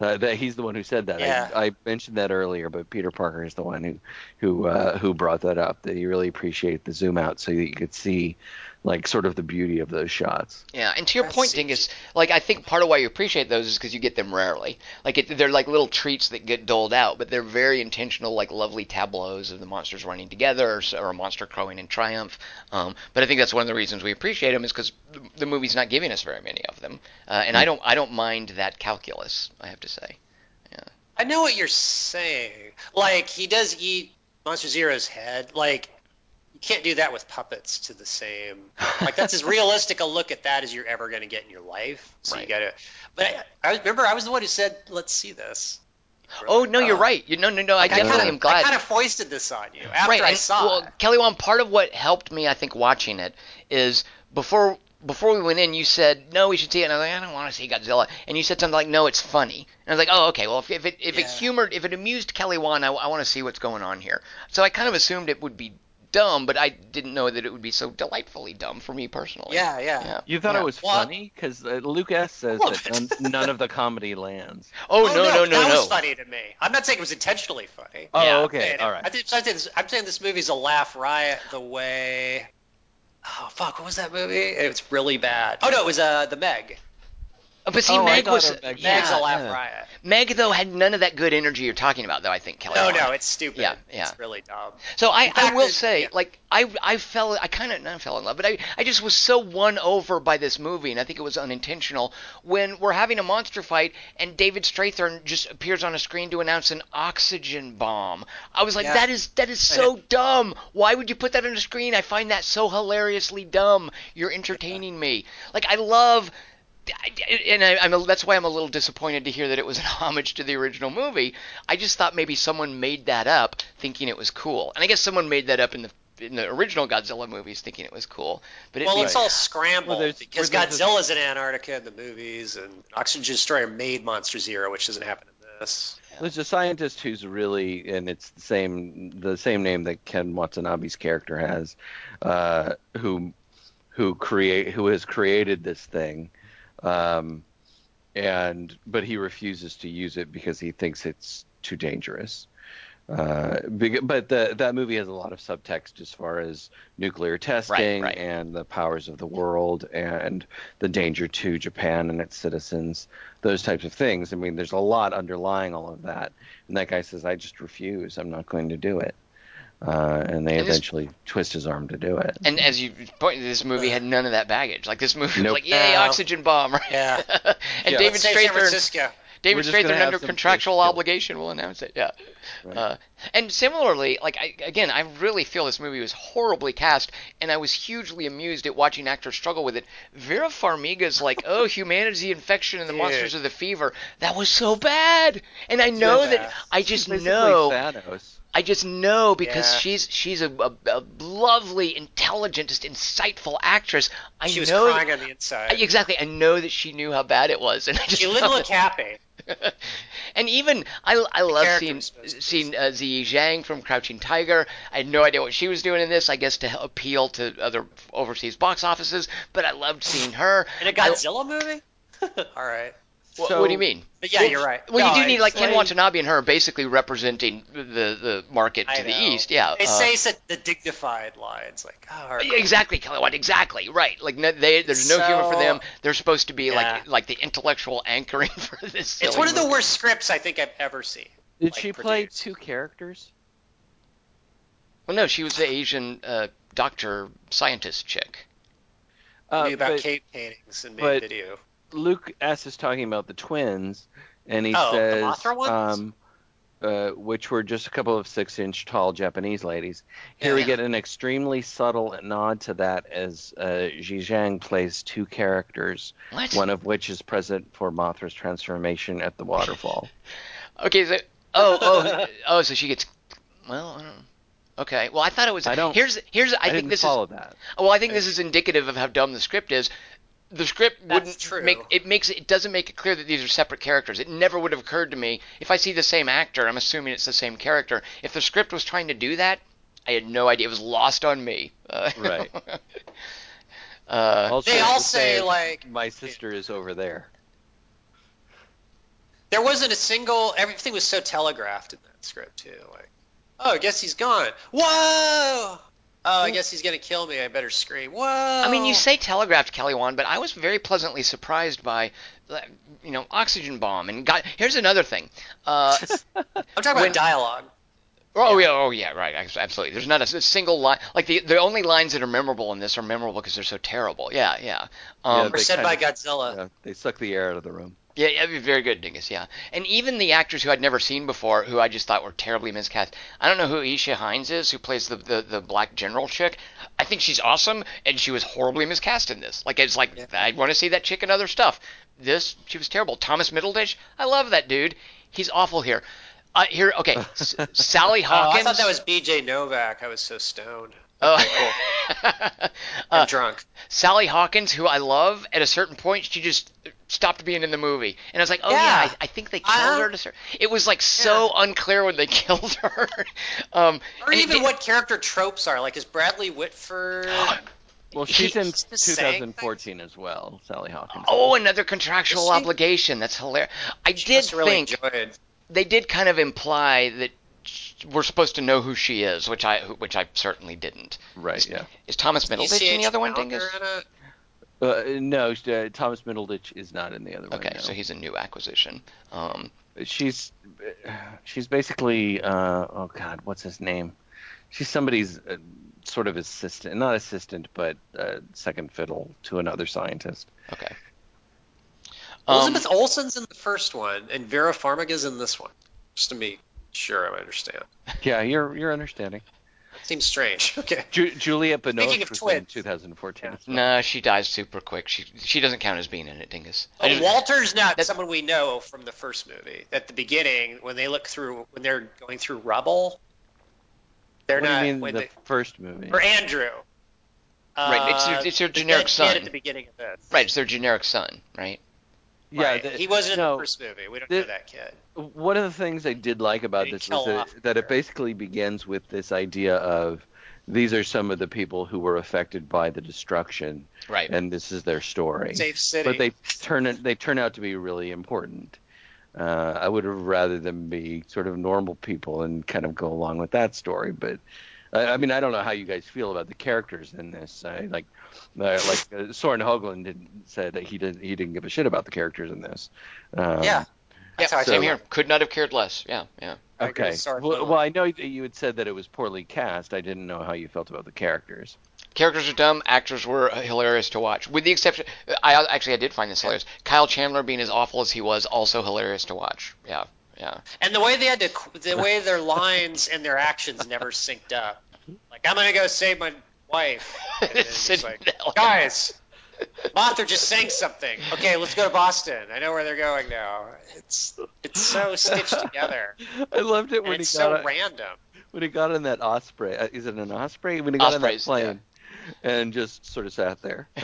Speaker 2: Uh, that he's the one who said that.
Speaker 3: Yeah.
Speaker 2: I, I mentioned that earlier, but Peter Parker is the one who who uh, who brought that up. That he really appreciated the zoom out so that you could see like sort of the beauty of those shots.
Speaker 1: Yeah, and to your
Speaker 3: That
Speaker 1: point,
Speaker 3: seems-
Speaker 1: Dingus, like I think part of why you appreciate those is because you get them rarely. Like it, they're like little treats that get doled out, but they're very intentional, like lovely tableaus of the monsters running together or, or a monster crowing in triumph. Um, but I think that's one of the reasons we appreciate them is because the, the movie's not giving us very many of them, uh, and I don't I don't mind that calculus. I have to say.
Speaker 3: I know what you're saying. Like he does eat Monster Zero's head. Like you can't do that with puppets to the same. Like that's as realistic a look at that as you're ever going to get in your life. So you got to. But I, I remember I was the one who said, "Let's see this."
Speaker 1: Oh no, you're
Speaker 3: Uh,
Speaker 1: right. You no no no. I definitely
Speaker 3: kinda,
Speaker 1: am glad.
Speaker 3: I kind of foisted this on you after
Speaker 1: right,
Speaker 3: I
Speaker 1: and,
Speaker 3: saw
Speaker 1: well,
Speaker 3: it.
Speaker 1: Kelly Wand, part of what helped me, I think, watching it is before before we went in, you said no, we should see it, and I was like, I don't want to see Godzilla, and you said something like, no, it's funny, and I was like, oh, okay, well, if, if it if it humored, if it amused Kelly Wand, I, I want to see what's going on here. So I kind of assumed it would be dumb, but I didn't know that it would be so delightfully dumb for me personally.
Speaker 3: Yeah, yeah.
Speaker 1: Yeah.
Speaker 2: You thought
Speaker 1: Yeah.
Speaker 2: it was
Speaker 3: Well-
Speaker 2: funny because uh, Luke S says that *laughs* none, none of the comedy lands.
Speaker 1: Oh, no no no
Speaker 3: that
Speaker 1: no.
Speaker 3: was funny to me. I'm not saying it was intentionally funny.
Speaker 2: Oh,
Speaker 1: Yeah.
Speaker 2: okay,
Speaker 3: Man,
Speaker 2: all right.
Speaker 3: I think, I'm, saying this, I'm saying this movie's a laugh riot the way. Oh fuck! What was that movie? It was really bad. Oh no, it was uh the Meg.
Speaker 1: But see,
Speaker 2: Oh,
Speaker 1: Meg was
Speaker 2: Meg.
Speaker 1: yeah,
Speaker 3: Meg's a laugh
Speaker 2: yeah.
Speaker 3: riot.
Speaker 1: Meg though had none of that good energy you're talking about though. I think Kelly.
Speaker 3: No,
Speaker 1: Wand.
Speaker 3: no, it's stupid.
Speaker 1: Yeah, yeah.
Speaker 3: It's really dumb.
Speaker 1: So I, I will
Speaker 3: it-
Speaker 1: say,
Speaker 3: yeah.
Speaker 1: like I I fell I kind of not fell in love, but I I just was so won over by this movie, and I think it was unintentional when we're having a monster fight and David Strathairn just appears on a screen to announce an oxygen bomb. I was like,
Speaker 3: Yeah.
Speaker 1: that is that is so dumb. Why would you put that on a screen? I find that so hilariously dumb. You're entertaining me. Like I love and I, I'm a, that's why I'm a little disappointed to hear that it was an *laughs* homage to the original movie. I just thought maybe someone made that up thinking it was cool, and I guess someone made that up in the in the original Godzilla movies thinking it was cool. But it
Speaker 3: Well,
Speaker 1: being-
Speaker 3: it's all scrambled
Speaker 2: Well, there's-
Speaker 3: because
Speaker 2: well, there's a-
Speaker 3: Godzilla's in Antarctica in the movies, and Oxygen Destroyer made Monster Zero, which doesn't happen in this.
Speaker 2: There's a scientist who's really, and it's the same the same name that Ken Watanabe's character has, uh, who who create who has created this thing, um, and but he refuses to use it because he thinks it's too dangerous. Uh, but the, that movie has a lot of subtext as far as nuclear testing
Speaker 1: right.
Speaker 2: and the powers of the world and the danger to Japan and its citizens, those types of things. I mean, there's a lot underlying all of that. And that guy says, I just refuse. I'm not going to do it. Uh, and they
Speaker 1: And this-
Speaker 2: eventually twist his arm to do it.
Speaker 1: And as you pointed, this movie had none of that baggage. Like this movie was like, yay,
Speaker 3: No.
Speaker 1: oxygen bomb, *laughs* right?
Speaker 3: Yeah.
Speaker 1: and
Speaker 2: Yeah.
Speaker 1: David
Speaker 3: Let's say San
Speaker 1: Strathairn, David
Speaker 2: We're just
Speaker 1: Strathairn under contractual
Speaker 2: fish kill.
Speaker 1: obligation will announce it. Yeah.
Speaker 2: Right.
Speaker 1: Uh, and similarly, like I, again, I really feel this movie was horribly cast, and I was hugely amused at watching actors struggle with it. Vera Farmiga's like, "Oh, humanity's the infection and the
Speaker 3: Dude.
Speaker 1: monsters are the fever." That was so bad, and I know
Speaker 3: bad.
Speaker 1: that I just
Speaker 2: Basically
Speaker 1: know
Speaker 2: Thanos.
Speaker 1: I just know because
Speaker 3: Yeah.
Speaker 1: she's she's a, a, a lovely, intelligent, just insightful actress. I
Speaker 3: She was
Speaker 1: know
Speaker 3: crying
Speaker 1: that,
Speaker 3: on the inside.
Speaker 1: exactly. I know that she knew how bad it was, and I just
Speaker 3: She lived happy. *laughs*
Speaker 1: and even I I love seeing
Speaker 3: was supposed to
Speaker 1: seeing uh, Ziyi Zhang from Crouching Tiger. I had no idea what she was doing in this. I guess to appeal to other overseas box offices, but I loved seeing her.
Speaker 3: In a Godzilla movie? *laughs* All right.
Speaker 1: Wha-
Speaker 2: So-
Speaker 1: what do you mean?
Speaker 3: But yeah, you're right.
Speaker 1: Well,
Speaker 3: No,
Speaker 1: you do need like Ken Watanabe and her basically representing the the market
Speaker 3: I
Speaker 1: to the east. Yeah.
Speaker 3: They
Speaker 1: uh,
Speaker 3: say such the dignified lines, like, oh, all right.
Speaker 1: Yeah, Exactly, Kelly White. Exactly, right. Like no, they, there's no humor for them. They're supposed to be
Speaker 3: Yeah.
Speaker 1: like like the intellectual anchoring *laughs* for this.
Speaker 3: It's
Speaker 1: silly
Speaker 3: one of the worst scripts I think I've ever seen.
Speaker 2: Did
Speaker 3: like,
Speaker 2: she play
Speaker 3: produced.
Speaker 2: two characters?
Speaker 1: Well, no, she was the Asian uh, doctor scientist chick.
Speaker 2: Uh,
Speaker 3: knew about
Speaker 2: but
Speaker 3: cave paintings and made
Speaker 2: but-
Speaker 3: video.
Speaker 2: Luke S is talking about the twins, and he
Speaker 3: Oh,
Speaker 2: says, um, uh, which were just a couple of six-inch tall Japanese ladies. Here we
Speaker 3: Yeah.
Speaker 2: get an extremely subtle nod to that as uh, Zhang plays two characters,
Speaker 1: What?
Speaker 2: one of which is present for Mothra's transformation at the waterfall. *laughs*
Speaker 1: Okay, so oh oh *laughs* oh, so she gets. Well, I don't know. Okay. Well, I thought it was.
Speaker 2: I don't-
Speaker 1: Here's here's. I,
Speaker 2: I,
Speaker 1: think
Speaker 2: didn't
Speaker 1: this
Speaker 2: follow
Speaker 1: is.
Speaker 2: that.
Speaker 1: Well, I think this is indicative of how dumb the script is. The script
Speaker 3: That's
Speaker 1: wouldn't
Speaker 3: true.
Speaker 1: make it makes it doesn't make it clear that these are separate characters. It never would have occurred to me if I see the same actor. I'm assuming it's the same character. If the script was trying to do that, I had no idea. It was lost on me. Uh, *laughs*
Speaker 2: Right.
Speaker 1: uh,
Speaker 2: Also,
Speaker 3: They all
Speaker 2: to
Speaker 3: say, like-
Speaker 2: my sister is over there.
Speaker 3: There wasn't a single. Everything was so telegraphed in that script too. Like, oh, I guess he's gone. Whoa! Oh, I guess he's gonna kill me. I better scream. Whoa!
Speaker 1: I mean, you say telegraphed Kelly Wand, but I was very pleasantly surprised by, you know, oxygen bomb. And got, here's another thing. Uh, *laughs*
Speaker 3: I'm talking about
Speaker 1: when-
Speaker 3: dialogue.
Speaker 1: oh yeah, oh yeah, right, absolutely. There's not a single line. Like the the only lines that are memorable in this are memorable because they're so terrible. Yeah, yeah. Um,
Speaker 2: Yeah,
Speaker 3: Or said by
Speaker 2: of-
Speaker 3: Godzilla.
Speaker 2: Yeah, they suck the air out of the room.
Speaker 1: Yeah, yeah, very good, Dingus. Yeah, and even the actors who I'd never seen before, who I just thought were terribly miscast. I don't know who Aisha Hinds is, who plays the, the the black general chick. I think she's awesome, and she was horribly miscast in this. Like it's like
Speaker 3: Yeah.
Speaker 1: I want to see that chick in other stuff. This she was terrible. Thomas Middleditch, I love that dude. He's awful here. Uh, here, okay, S- *laughs* Sally
Speaker 3: Oh,
Speaker 1: Hawkins.
Speaker 3: I thought that was B.J. Novak. I was so stoned.
Speaker 1: Oh. Cool. *laughs*
Speaker 3: I'm
Speaker 1: Uh,
Speaker 3: drunk.
Speaker 1: Sally Hawkins, who I love, at a certain point she just stopped being in the movie, and I was like, oh yeah,
Speaker 3: Yeah.
Speaker 1: I, I think they killed
Speaker 3: Uh-huh.
Speaker 1: her. To cer- it was like so unclear when they *laughs* killed her. um,
Speaker 3: Or
Speaker 1: and it
Speaker 3: even
Speaker 1: did-
Speaker 3: what character tropes are. Like, is Bradley Whitford? *gasps*
Speaker 2: Well,
Speaker 1: He-
Speaker 2: she's in
Speaker 3: He's just saying
Speaker 2: 2014 as well, Sally Hawkins.
Speaker 1: Oh, another contractual obligation. That's hilarious. I
Speaker 3: She
Speaker 1: did
Speaker 3: really
Speaker 1: think
Speaker 3: enjoyed.
Speaker 1: they did kind of imply that we're supposed to know who she is, which I which I certainly didn't.
Speaker 2: right, yeah.
Speaker 1: Is Thomas Middleditch in the other one,
Speaker 3: founder
Speaker 1: Dingus?
Speaker 3: In it?
Speaker 2: Uh, no, uh, Thomas Middleditch is not in the other one.
Speaker 1: Okay,
Speaker 2: no.
Speaker 1: so he's a new acquisition. Um,
Speaker 2: she's she's basically uh, oh god, what's his name? She's somebody's uh, sort of assistant, not assistant, but uh, second fiddle to another scientist.
Speaker 1: okay. Um,
Speaker 3: Elizabeth Olsen's in the first one, and Vera Farmiga's in this one. Just to be sure I understand.
Speaker 2: Yeah, you're you're understanding.
Speaker 3: Seems strange. *laughs* Okay.
Speaker 2: Ju- Juliette
Speaker 3: Speaking
Speaker 2: Binoche
Speaker 3: of
Speaker 2: was in
Speaker 3: twins.
Speaker 2: 2014.
Speaker 3: Yeah.
Speaker 1: No, she dies super quick. She she doesn't count as being in it, Dingus. I
Speaker 3: Oh,
Speaker 1: just-
Speaker 3: Walter's not
Speaker 1: that-
Speaker 3: someone we know from the first movie. At the beginning, when they look through, when they're going through rubble, they're
Speaker 2: what
Speaker 3: not.
Speaker 2: do you mean
Speaker 3: when
Speaker 2: the
Speaker 3: they,
Speaker 2: first movie?
Speaker 3: or Andrew.
Speaker 1: Right, it's
Speaker 3: Uh,
Speaker 1: their- it's their
Speaker 3: the
Speaker 1: generic
Speaker 3: dead
Speaker 1: son.
Speaker 3: at the beginning of this.
Speaker 1: right, it's their generic son, right?
Speaker 2: Yeah,
Speaker 3: Right.
Speaker 2: the-
Speaker 3: he wasn't in the first movie. We don't
Speaker 2: the-
Speaker 3: know that kid.
Speaker 2: one of the things I did like about
Speaker 3: They
Speaker 2: this was that, that it basically begins with this idea of these are some of the people who were affected by the destruction,
Speaker 1: Right.
Speaker 2: and this is their story.
Speaker 3: Safe City.
Speaker 2: But they turn it, they turn out to be really important. Uh, I would have rather them be sort of normal people and kind of go along with that story. But I, I mean, I don't know how you guys feel about the characters in this. I like, uh, like uh, Soren Hoagland did, said that he didn't he didn't give a shit about the characters in this. Um,
Speaker 3: yeah. That's how I
Speaker 1: Same here. Could not have cared less. Yeah, yeah.
Speaker 2: Okay.
Speaker 3: with
Speaker 2: Well, well, I know you had said that it was poorly cast. I didn't know how you felt about the characters.
Speaker 1: Characters are dumb. Actors were uh, hilarious to watch, with the exception. I actually I did find this hilarious. Kyle Chandler being as awful as he was, also hilarious to watch. Yeah, yeah.
Speaker 3: And the way they had to, the way their lines and their actions never synced up. Like, I'm gonna go save my wife. And
Speaker 1: Sid
Speaker 3: like, guys, Mothra just sang something. Okay, let's go to Boston. I know where they're going now. It's it's so stitched together. *laughs*
Speaker 2: I loved it
Speaker 3: And
Speaker 2: when he
Speaker 3: it's
Speaker 2: got
Speaker 3: so
Speaker 2: on,
Speaker 3: random.
Speaker 2: when he got on that osprey. Uh, is it an osprey? When he got
Speaker 1: Ospreys,
Speaker 2: on that plane and just sort of sat there. *laughs*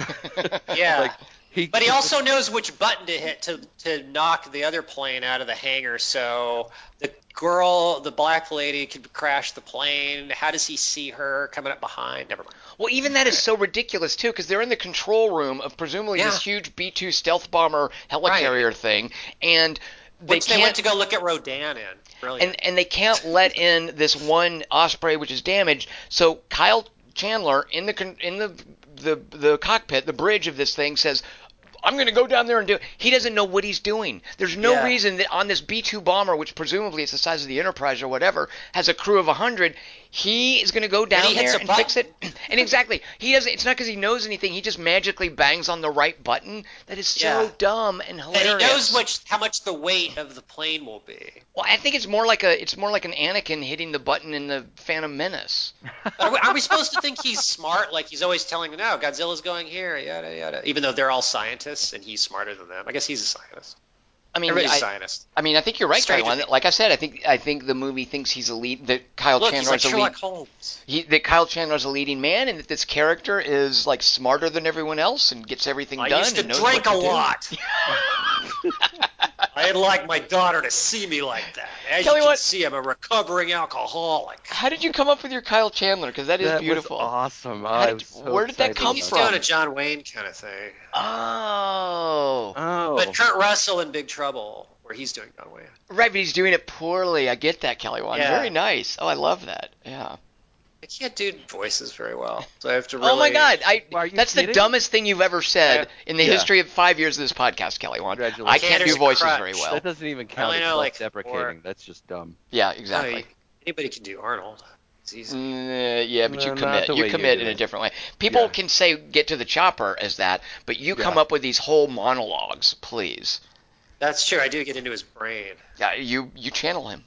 Speaker 3: Yeah. *laughs*
Speaker 2: Like he.
Speaker 3: But he also knows which button to hit to, to knock the other plane out of the hangar. So the girl, the black lady, could crash the plane. How does he see her coming up behind? Never mind.
Speaker 1: Well, even that is so ridiculous too, because they're in the control room of presumably this huge B-2 stealth bomber helicarrier thing, and they
Speaker 3: Which they
Speaker 1: can't.
Speaker 3: went to go look at Rodan in. Brilliant.
Speaker 1: and and they can't let in this one osprey which is damaged. So Kyle Chandler in the in the the the cockpit, the bridge of this thing says. I'm going to go down there and do it. He doesn't know what he's doing. There's no
Speaker 3: Yeah.
Speaker 1: reason that on this B-2 bomber, which presumably is the size of the Enterprise or whatever, has a crew of 100, he is going to go down there and fix it. *clears throat* And exactly, he doesn't. It's not because he knows anything. He just magically bangs on the right button. That is so
Speaker 3: Yeah.
Speaker 1: dumb and
Speaker 3: and
Speaker 1: hilarious.
Speaker 3: he knows which how much the weight of the plane will be.
Speaker 1: Well, I think it's more like a it's more like an Anakin hitting the button in the Phantom Menace. *laughs*
Speaker 3: Are we, are we supposed to think he's smart? Like he's always telling them, no, Godzilla's going here, yada yada. Even though they're all scientists and he's smarter than them. I guess he's a scientist.
Speaker 1: I mean,
Speaker 3: Everybody's
Speaker 1: I,
Speaker 3: a scientist.
Speaker 1: I mean, I think you're right,
Speaker 3: Stranger
Speaker 1: Kyle.
Speaker 3: Things.
Speaker 1: Like I said, I think I think the movie thinks he's a lead. That Kyle
Speaker 3: Look, he's
Speaker 1: Chandler
Speaker 3: like
Speaker 1: is a
Speaker 3: Sherlock
Speaker 1: lead.
Speaker 3: Holmes.
Speaker 1: He, that Kyle Chandler is a leading man, and that this character is like smarter than everyone else and gets everything
Speaker 3: I
Speaker 1: done.
Speaker 3: used to
Speaker 1: and knows
Speaker 3: drink
Speaker 1: what
Speaker 3: a
Speaker 1: to do.
Speaker 3: lot. *laughs* I'd like my daughter to see me like that. As
Speaker 1: Tell
Speaker 3: you
Speaker 1: you
Speaker 3: can
Speaker 1: what-
Speaker 3: see, I'm a recovering alcoholic.
Speaker 1: How did you come up with your Kyle Chandler? Because that is
Speaker 2: that
Speaker 1: beautiful.
Speaker 2: was awesome. Oh,
Speaker 1: did-
Speaker 2: so
Speaker 1: where did that
Speaker 2: excited
Speaker 1: come
Speaker 3: He's
Speaker 2: about
Speaker 1: from?
Speaker 3: doing a John Wayne kind of thing.
Speaker 1: Oh.
Speaker 2: Oh.
Speaker 3: But Kurt Russell in Big Trouble, where he's doing John Wayne.
Speaker 1: right, but he's doing it poorly. I get that, Kelly Wand.
Speaker 3: Yeah.
Speaker 1: Very nice. Oh, I love that. Yeah.
Speaker 3: I can't do voices very well, so I have to really.
Speaker 1: Oh my God! I
Speaker 2: Are you
Speaker 1: that's the dumbest thing you've ever said in the
Speaker 2: Yeah.
Speaker 1: history of five years of this podcast, Kelly Wand. I can't do voices
Speaker 3: Crutch.
Speaker 1: very well.
Speaker 2: That doesn't even
Speaker 3: I
Speaker 2: count
Speaker 3: only
Speaker 2: as
Speaker 3: know, like,
Speaker 2: self-deprecating.
Speaker 3: four.
Speaker 2: That's just dumb.
Speaker 1: Yeah,
Speaker 3: No,
Speaker 1: exactly.
Speaker 3: you- anybody can do Arnold. It's easy.
Speaker 1: Mm, yeah, but
Speaker 2: No,
Speaker 1: you commit. You
Speaker 2: way you
Speaker 1: commit
Speaker 2: do
Speaker 1: in a different way. People
Speaker 2: Yeah.
Speaker 1: can say "get to the chopper" as that, but you come up with these whole monologues. Please,
Speaker 3: That's true. I do get into his brain,
Speaker 1: yeah, you you channel him.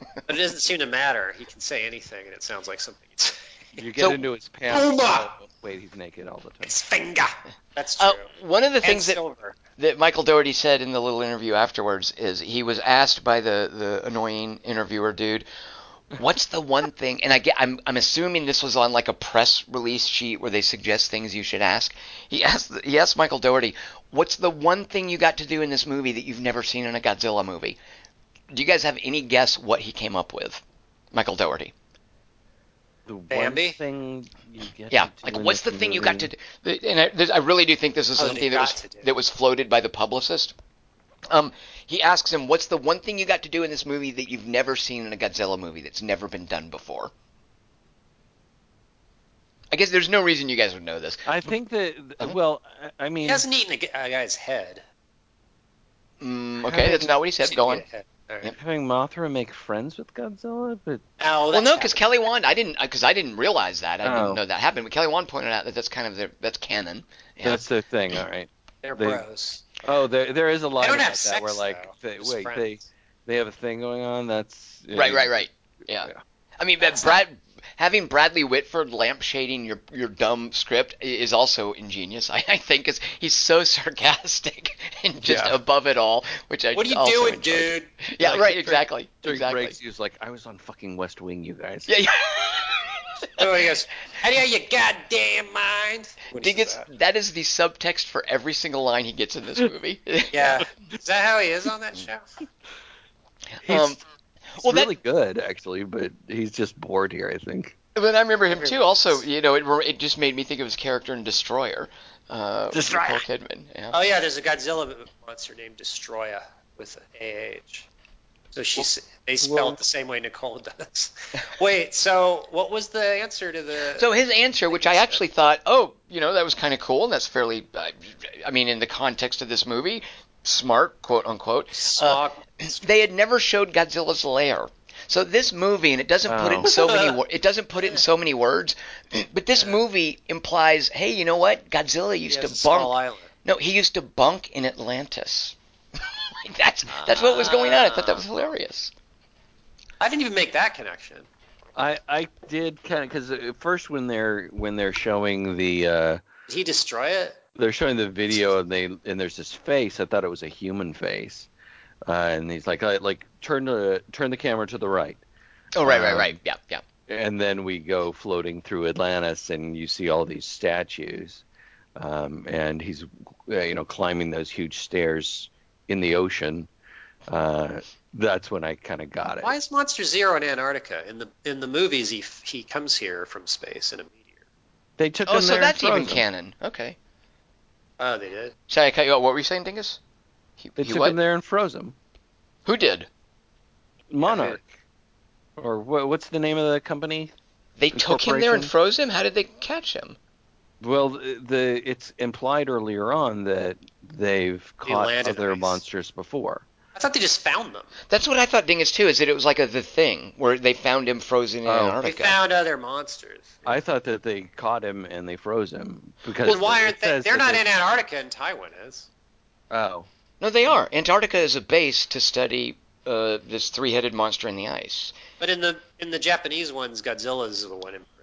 Speaker 1: *laughs*
Speaker 3: but it doesn't seem to matter. He can say anything, and it sounds like something. He'd say.
Speaker 2: You get
Speaker 1: So-
Speaker 2: into his pants. Oh, wait, he's naked all the time.
Speaker 3: His finger. That's true.
Speaker 1: Uh, one of the
Speaker 3: and
Speaker 1: things that
Speaker 3: silver.
Speaker 1: that Michael Dougherty said in the little interview afterwards is he was asked by the the annoying interviewer dude, "What's the one thing?" And I get I'm I'm assuming this was on like a press release sheet where they suggest things you should ask. He asked he asked Michael Dougherty, "What's the one thing you got to do in this movie that you've never seen in a Godzilla movie?" Do you guys have any guess what he came up with? Michael Dougherty.
Speaker 2: The one
Speaker 3: Bambi?
Speaker 2: thing you get
Speaker 1: Yeah,
Speaker 2: to do
Speaker 1: like
Speaker 2: in
Speaker 1: what's the
Speaker 2: this
Speaker 1: thing you got to do? And I, I really do think this is
Speaker 3: Oh,
Speaker 1: something that was
Speaker 3: got to do.
Speaker 1: that was floated by the publicist. Um, he asks him, "What's the one thing you got to do in this movie that you've never seen in a Godzilla movie that's never been done before?" I guess there's no reason you guys would know this.
Speaker 2: I think that.
Speaker 1: Uh-huh.
Speaker 2: Well, I- I mean,
Speaker 3: He hasn't eaten a, g- a guy's head.
Speaker 1: Mm, okay, that's not what he said.
Speaker 3: Seen
Speaker 1: Go on.
Speaker 3: head.
Speaker 1: Yep.
Speaker 2: having Mothra make friends with Godzilla, but
Speaker 3: Oh,
Speaker 1: Well, no, because. Kelly Wand, I didn't, because I didn't realize that. I
Speaker 2: Oh.
Speaker 1: didn't know that happened. But Kelly Wand pointed out that that's kind of their, that's canon. Yeah.
Speaker 2: that's the thing. All right.
Speaker 3: they're
Speaker 2: they-
Speaker 3: bros.
Speaker 2: Oh, there there is a
Speaker 3: They
Speaker 2: line
Speaker 3: don't
Speaker 2: about that
Speaker 3: sex
Speaker 2: where like
Speaker 3: though.
Speaker 2: they, wait they
Speaker 3: friends.
Speaker 2: they have a thing going on. That's
Speaker 1: Right, right, right. Yeah.
Speaker 2: Yeah.
Speaker 1: I mean, but Brad having Bradley Whitford lampshading your your dumb script is also ingenious. I, I think is he's so *laughs* sarcastic and just
Speaker 2: Yeah.
Speaker 1: above it all, which I
Speaker 3: What are you doing,
Speaker 1: enjoy.
Speaker 3: dude?
Speaker 1: Yeah,
Speaker 2: Like,
Speaker 1: right.
Speaker 2: during-
Speaker 1: Exactly.
Speaker 2: During
Speaker 1: exactly.
Speaker 2: breaks, he was like, "I was on fucking West Wing, you guys."
Speaker 1: Yeah, yeah.
Speaker 3: He goes, "How do you your goddamn mind?" He
Speaker 1: He gets
Speaker 3: that.
Speaker 1: that is the subtext for every single line he gets in this movie. *laughs*
Speaker 3: Yeah, is that how he is on that show?
Speaker 2: He's,
Speaker 1: Um,
Speaker 2: he's
Speaker 1: well, that-
Speaker 2: really good actually, but he's just bored here. I think.
Speaker 1: But I remember him too. Also, you know, it it just made me think of his character in Destroyer. Uh, with
Speaker 3: Destroyer.
Speaker 1: Nicole Kidman. Yeah.
Speaker 3: Oh yeah, there's a Godzilla monster named Destroyer with an AH. So she's they spell
Speaker 2: well-
Speaker 3: it the same way Nicole does. *laughs* Wait, so what was the answer to the?
Speaker 1: So his answer, which I actually thought, oh, you know, that was kind of cool, and that's fairly, uh, I mean, in the context of this movie, smart, quote unquote.
Speaker 3: Smog.
Speaker 1: They had never showed Godzilla's lair. So this movie, and it doesn't put it in
Speaker 2: Oh.
Speaker 1: so many. It doesn't put it in so many words, *clears throat* but this movie implies, hey, you know what? Godzilla used to bunk. No, he used to bunk in Atlantis. Like, *laughs* that's that's what was going on. I thought that was hilarious.
Speaker 3: I didn't even make that connection.
Speaker 2: I I did kind of because first when they're when they're showing the uh,
Speaker 3: Did he destroy it?
Speaker 2: they're showing the video and they and there's this face. I thought it was a human face, uh, and he's like like turn the turn the camera to the right,
Speaker 1: Oh, right, right,
Speaker 2: Um,
Speaker 1: right. Yeah, yeah.
Speaker 2: and then we go floating through Atlantis and you see all these statues, um, and he's uh, you know climbing those huge stairs in the ocean. Uh, that's when I kind of got it.
Speaker 3: Why is Monster Zero in Antarctica? In the in the movies, he he comes here from space in a meteor.
Speaker 2: They took
Speaker 1: Oh,
Speaker 2: him
Speaker 1: so
Speaker 2: there and
Speaker 1: that's even
Speaker 2: froze him.
Speaker 1: canon. Okay.
Speaker 3: Oh, they did.
Speaker 1: Sorry, I cut you off. What were you saying, Dingus? He,
Speaker 2: They
Speaker 1: he
Speaker 2: took
Speaker 1: what?
Speaker 2: him there and froze him.
Speaker 1: Who did?
Speaker 2: Monarch. Or what, what's the name of the company?
Speaker 1: They
Speaker 2: The
Speaker 1: took him there and froze him. How did they catch him?
Speaker 2: Well, the it's implied earlier on that they've
Speaker 3: They
Speaker 2: caught
Speaker 3: landed
Speaker 2: other
Speaker 3: ice.
Speaker 2: monsters before.
Speaker 3: I thought they just found them.
Speaker 1: That's what I thought, Dingus, too. Is that it was like a the thing where they found him frozen in
Speaker 2: Oh.
Speaker 3: They found other monsters.
Speaker 2: I thought that they caught him and they froze him because.
Speaker 3: Well, why aren't they?
Speaker 2: says
Speaker 3: They're not
Speaker 2: they-
Speaker 3: in Antarctica, and Taiwan is.
Speaker 2: Oh,
Speaker 1: No, they are. Antarctica is a base to study uh, this three-headed monster in the ice.
Speaker 3: But in the in the Japanese ones, Godzilla's the one in prison.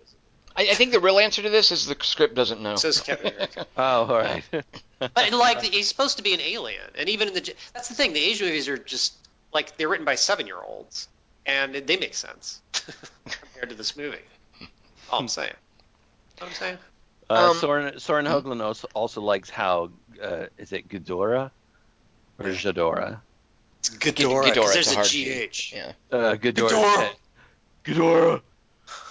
Speaker 1: I, I think the real answer to this is the script doesn't know.
Speaker 3: So is Kevin *laughs*
Speaker 2: oh, all right. *laughs*
Speaker 3: But like he's supposed to be an alien, and even in the that's the thing. The Asian movies are just like they're written by seven-year-olds, and they make sense *laughs* compared to this movie. All I'm saying. What I'm saying.
Speaker 2: Uh,
Speaker 1: Um,
Speaker 2: Soren, Soren Hoagland also, also likes how uh, is it Ghidorah or Ghidorah?
Speaker 3: It's
Speaker 1: Ghidorah,
Speaker 3: Ghidorah, 'cause
Speaker 1: it's a
Speaker 3: there's a
Speaker 1: hard
Speaker 3: GH.
Speaker 1: Yeah.
Speaker 2: Uh, Ghidorah.
Speaker 3: Ghidorah.
Speaker 2: Ghidorah.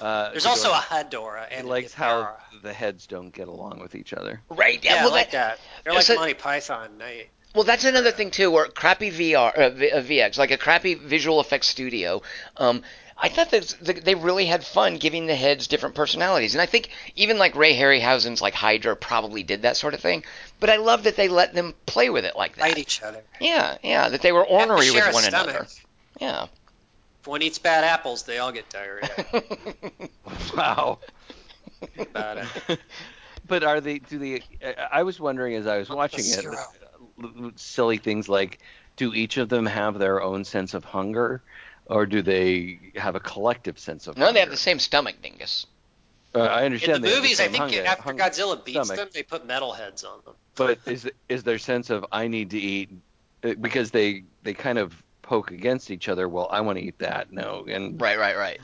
Speaker 2: Uh,
Speaker 3: There's also a
Speaker 2: Ghidorah.
Speaker 3: Hedorah
Speaker 2: He
Speaker 3: and a
Speaker 2: likes how
Speaker 3: Ghidorah.
Speaker 2: the heads don't get along with each other.
Speaker 1: Right. Yeah.
Speaker 3: Yeah, I
Speaker 1: well,
Speaker 3: like
Speaker 1: that,
Speaker 3: that. They're like
Speaker 1: so-
Speaker 3: Monty Python night.
Speaker 1: well, that's another thing too, where crappy VR, uh, V- uh, VX, like a crappy visual effects studio. Um, I thought that they really had fun giving the heads different personalities, and I think even like Ray Harryhausen's like Hydra probably did that sort of thing. But I love that they let them play with it like that.
Speaker 3: Fight each other.
Speaker 1: Yeah, yeah, that they were ornery
Speaker 3: share
Speaker 1: with one
Speaker 3: stomach.
Speaker 1: another. Yeah.
Speaker 3: If one eats bad apples, they all get diarrhea. *laughs*
Speaker 2: Wow.
Speaker 3: About it. *laughs*
Speaker 2: but are they? Do they? I- I was wondering as I was watching it, uh, silly things like, do each of them have their own sense of hunger, or do they have a collective sense of?
Speaker 1: no,
Speaker 2: hunger?
Speaker 1: they have the same stomach, Dingus.
Speaker 2: Uh, I
Speaker 3: In
Speaker 2: understand.
Speaker 3: the
Speaker 2: they have
Speaker 3: movies, I think
Speaker 2: hunger-
Speaker 3: after
Speaker 2: hung-
Speaker 3: Godzilla beats
Speaker 2: stomach.
Speaker 3: them, they put metal heads on them.
Speaker 2: But is is their sense of I need to eat uh, because they they kind of poke against each other. Well, I want to eat that. No, and
Speaker 1: Right, right, right.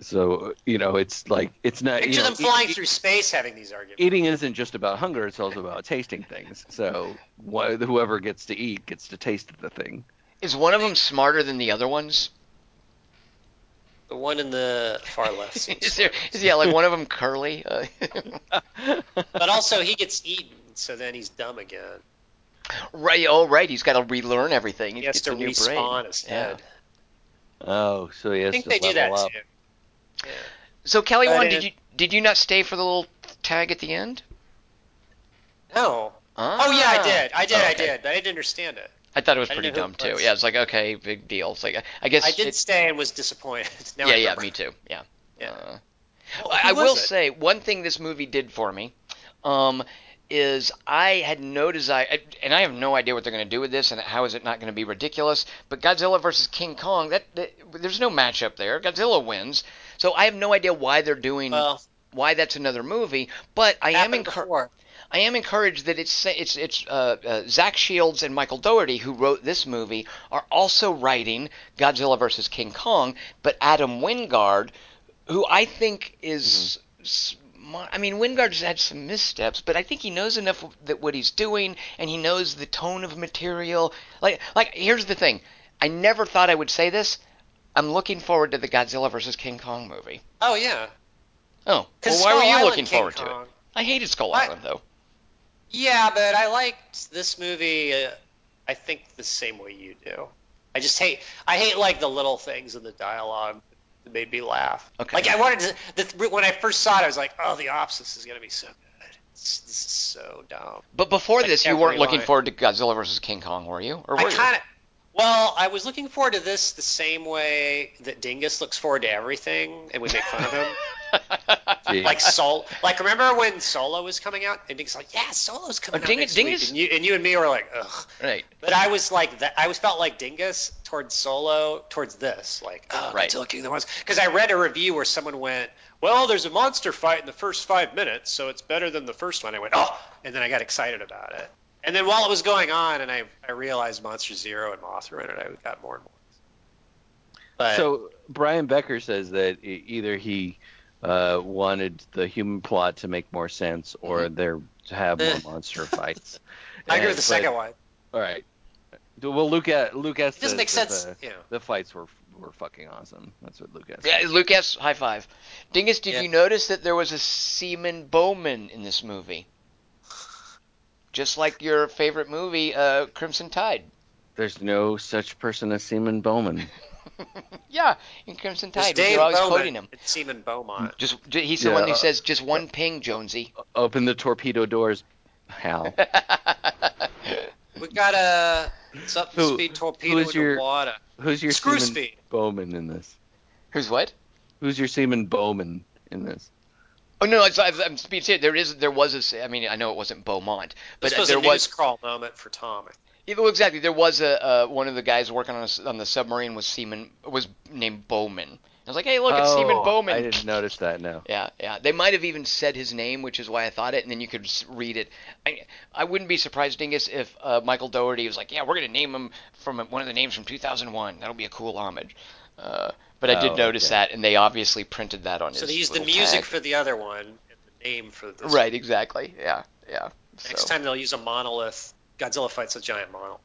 Speaker 2: so you know it's like it's not.
Speaker 3: Picture
Speaker 2: you know,
Speaker 3: them flying
Speaker 2: eat-
Speaker 3: through space having these arguments.
Speaker 2: Eating isn't just about hunger; it's also about tasting things. So wh- whoever gets to eat gets to taste the thing.
Speaker 1: Is one of them smarter than the other ones?
Speaker 3: The one in the far left. *laughs*
Speaker 1: is there? Is yeah, like one of them curly? *laughs*
Speaker 3: But also, he gets eaten, so then he's dumb again.
Speaker 1: Right. Oh, right. He's got to relearn everything.
Speaker 3: He has
Speaker 1: gets
Speaker 3: to
Speaker 1: a new
Speaker 3: respawn
Speaker 1: brain.
Speaker 3: his
Speaker 1: Yeah.
Speaker 2: Oh, so he
Speaker 3: I
Speaker 2: has
Speaker 3: think
Speaker 2: to
Speaker 3: they do
Speaker 2: level
Speaker 3: that
Speaker 2: up.
Speaker 3: too. Yeah.
Speaker 1: So Kelly,
Speaker 3: But
Speaker 1: one, did you did you not stay for the little tag at the end?
Speaker 3: No.
Speaker 1: Ah.
Speaker 3: Oh yeah, I did. I did.
Speaker 1: Oh,
Speaker 3: I did. But I didn't understand it.
Speaker 1: I thought it was
Speaker 3: I
Speaker 1: pretty dumb too. Yeah, it's like okay, big deal. It's like I guess
Speaker 3: I did
Speaker 1: it-
Speaker 3: stay and was disappointed. *laughs* Now
Speaker 1: yeah, yeah, me too. Yeah.
Speaker 3: Yeah.
Speaker 1: Uh,
Speaker 3: Well,
Speaker 1: I
Speaker 3: who
Speaker 1: will
Speaker 3: it?
Speaker 1: say one thing this movie did for me um, is I had no desire, and I have no idea what they're going to do with this, and how is it not going to be ridiculous. But Godzilla versus King Kong, that, that there's no matchup there. Godzilla wins, so I have no idea why they're doing
Speaker 3: Well,
Speaker 1: why that's another movie. But I am encouraged. I am encouraged that it's it's it's uh, uh, Zach Shields and Michael Dougherty who wrote this movie are also writing Godzilla versus King Kong, but Adam Wingard, who I think is. I mean, Wingard's had some missteps, but I think he knows enough that what he's doing, and he knows the tone of material. Like, like here's the thing: I never thought I would say this. I'm looking forward to the Godzilla vs King Kong movie.
Speaker 3: Oh yeah.
Speaker 1: Oh, well, why were you
Speaker 3: Island
Speaker 1: looking
Speaker 3: King
Speaker 1: forward to it? I hated Skull
Speaker 3: What?
Speaker 1: Island though.
Speaker 3: Yeah, but I liked this movie. Uh, I think the same way you do. I just hate. I hate like the little things in the dialogue that made me laugh.
Speaker 1: Okay.
Speaker 3: Like I wanted to. The, when I first saw it, I was like, "Oh, the opposite is gonna be so good. This, this is so dumb."
Speaker 1: But before
Speaker 3: Like
Speaker 1: this, you weren't looking
Speaker 3: line.
Speaker 1: forward to Godzilla versus King Kong, were you? Or were
Speaker 3: I kind of. Well, I was looking forward to this the same way that Dingus looks forward to everything, and we make fun of him. *laughs* *laughs* Like Sol, like remember when Solo was coming out, and Dingus was like, yeah, Solo's coming
Speaker 1: Oh,
Speaker 3: out next
Speaker 1: Dingus-
Speaker 3: week, and you, and you and me were like, ugh.
Speaker 1: right.
Speaker 3: But I was like that. I was felt like Dingus towards Solo towards this, like oh,
Speaker 1: Right.
Speaker 3: Godzilla King of the Monsters. Because I read a review where someone went, "Well, there's a monster fight in the first five minutes, so it's better than the first one." I went, "Oh," and then I got excited about it. And then while it was going on, and I, I realized Monster Zero and Mothra in it, I got more and more. But
Speaker 2: So Brian Becker says that either he uh, wanted the human plot to make more sense, or there to have more
Speaker 3: Eh.
Speaker 2: monster fights. *laughs*
Speaker 3: I agree with the second one.
Speaker 2: All right. Well, Lucas Lucas
Speaker 3: It doesn't make sense.
Speaker 2: The,
Speaker 3: Yeah.
Speaker 2: the fights were were fucking awesome. That's what Lucas.
Speaker 1: Yeah, Lucas, high five. Dingus, did
Speaker 3: Yeah.
Speaker 1: you notice that there was a Seaman Bowman in this movie? Just like your favorite movie, uh, Crimson Tide.
Speaker 2: There's no such person as Seaman Bowman. *laughs* *laughs*
Speaker 1: Yeah, in Crimson Tide.
Speaker 3: Dave
Speaker 1: You're always
Speaker 3: Bowman
Speaker 1: quoting him.
Speaker 3: It's Seaman Beaumont.
Speaker 1: Just he's the one who says, "Just one ping, Jonesy."
Speaker 2: Open the torpedo doors, Hal. *laughs*
Speaker 3: We got a it's up
Speaker 2: Who-
Speaker 3: speed torpedo
Speaker 2: who's your-
Speaker 3: water.
Speaker 2: Who's your
Speaker 3: Screw
Speaker 2: Seaman
Speaker 3: speed.
Speaker 2: Bowman in this?
Speaker 1: Who's what?
Speaker 2: Who's your Seaman Bowman in this?
Speaker 1: Oh no, it's, I'm, I'm being serious. There is, there was a. I mean, I know it wasn't Beaumont, but
Speaker 3: This was
Speaker 1: there
Speaker 3: a
Speaker 1: was.
Speaker 3: crawl moment for Tom.
Speaker 1: Yeah, well, exactly. There was a uh, one of the guys working on a s on the submarine was Seaman was named Bowman. I was like, hey, look, it's Seaman
Speaker 2: Oh,
Speaker 1: Bowman.
Speaker 2: I didn't notice that. No. *laughs*
Speaker 1: Yeah, yeah. They might have even said his name, which is why I thought it, and then you could read it. I, I wouldn't be surprised, Dingus, if uh, Michael Dougherty was like, "Yeah, we're gonna name him from one of the names from 2001. That'll be a cool homage." Uh, but I did
Speaker 2: Oh,
Speaker 1: notice
Speaker 2: okay.
Speaker 1: that, and they obviously printed that on
Speaker 3: So
Speaker 1: his.
Speaker 3: So they used the music
Speaker 1: tag.
Speaker 3: for the other one and the name for this.
Speaker 1: Right, exactly. Yeah, yeah.
Speaker 3: Next
Speaker 1: So-
Speaker 3: time they'll use a monolith. Godzilla fights a giant monolith.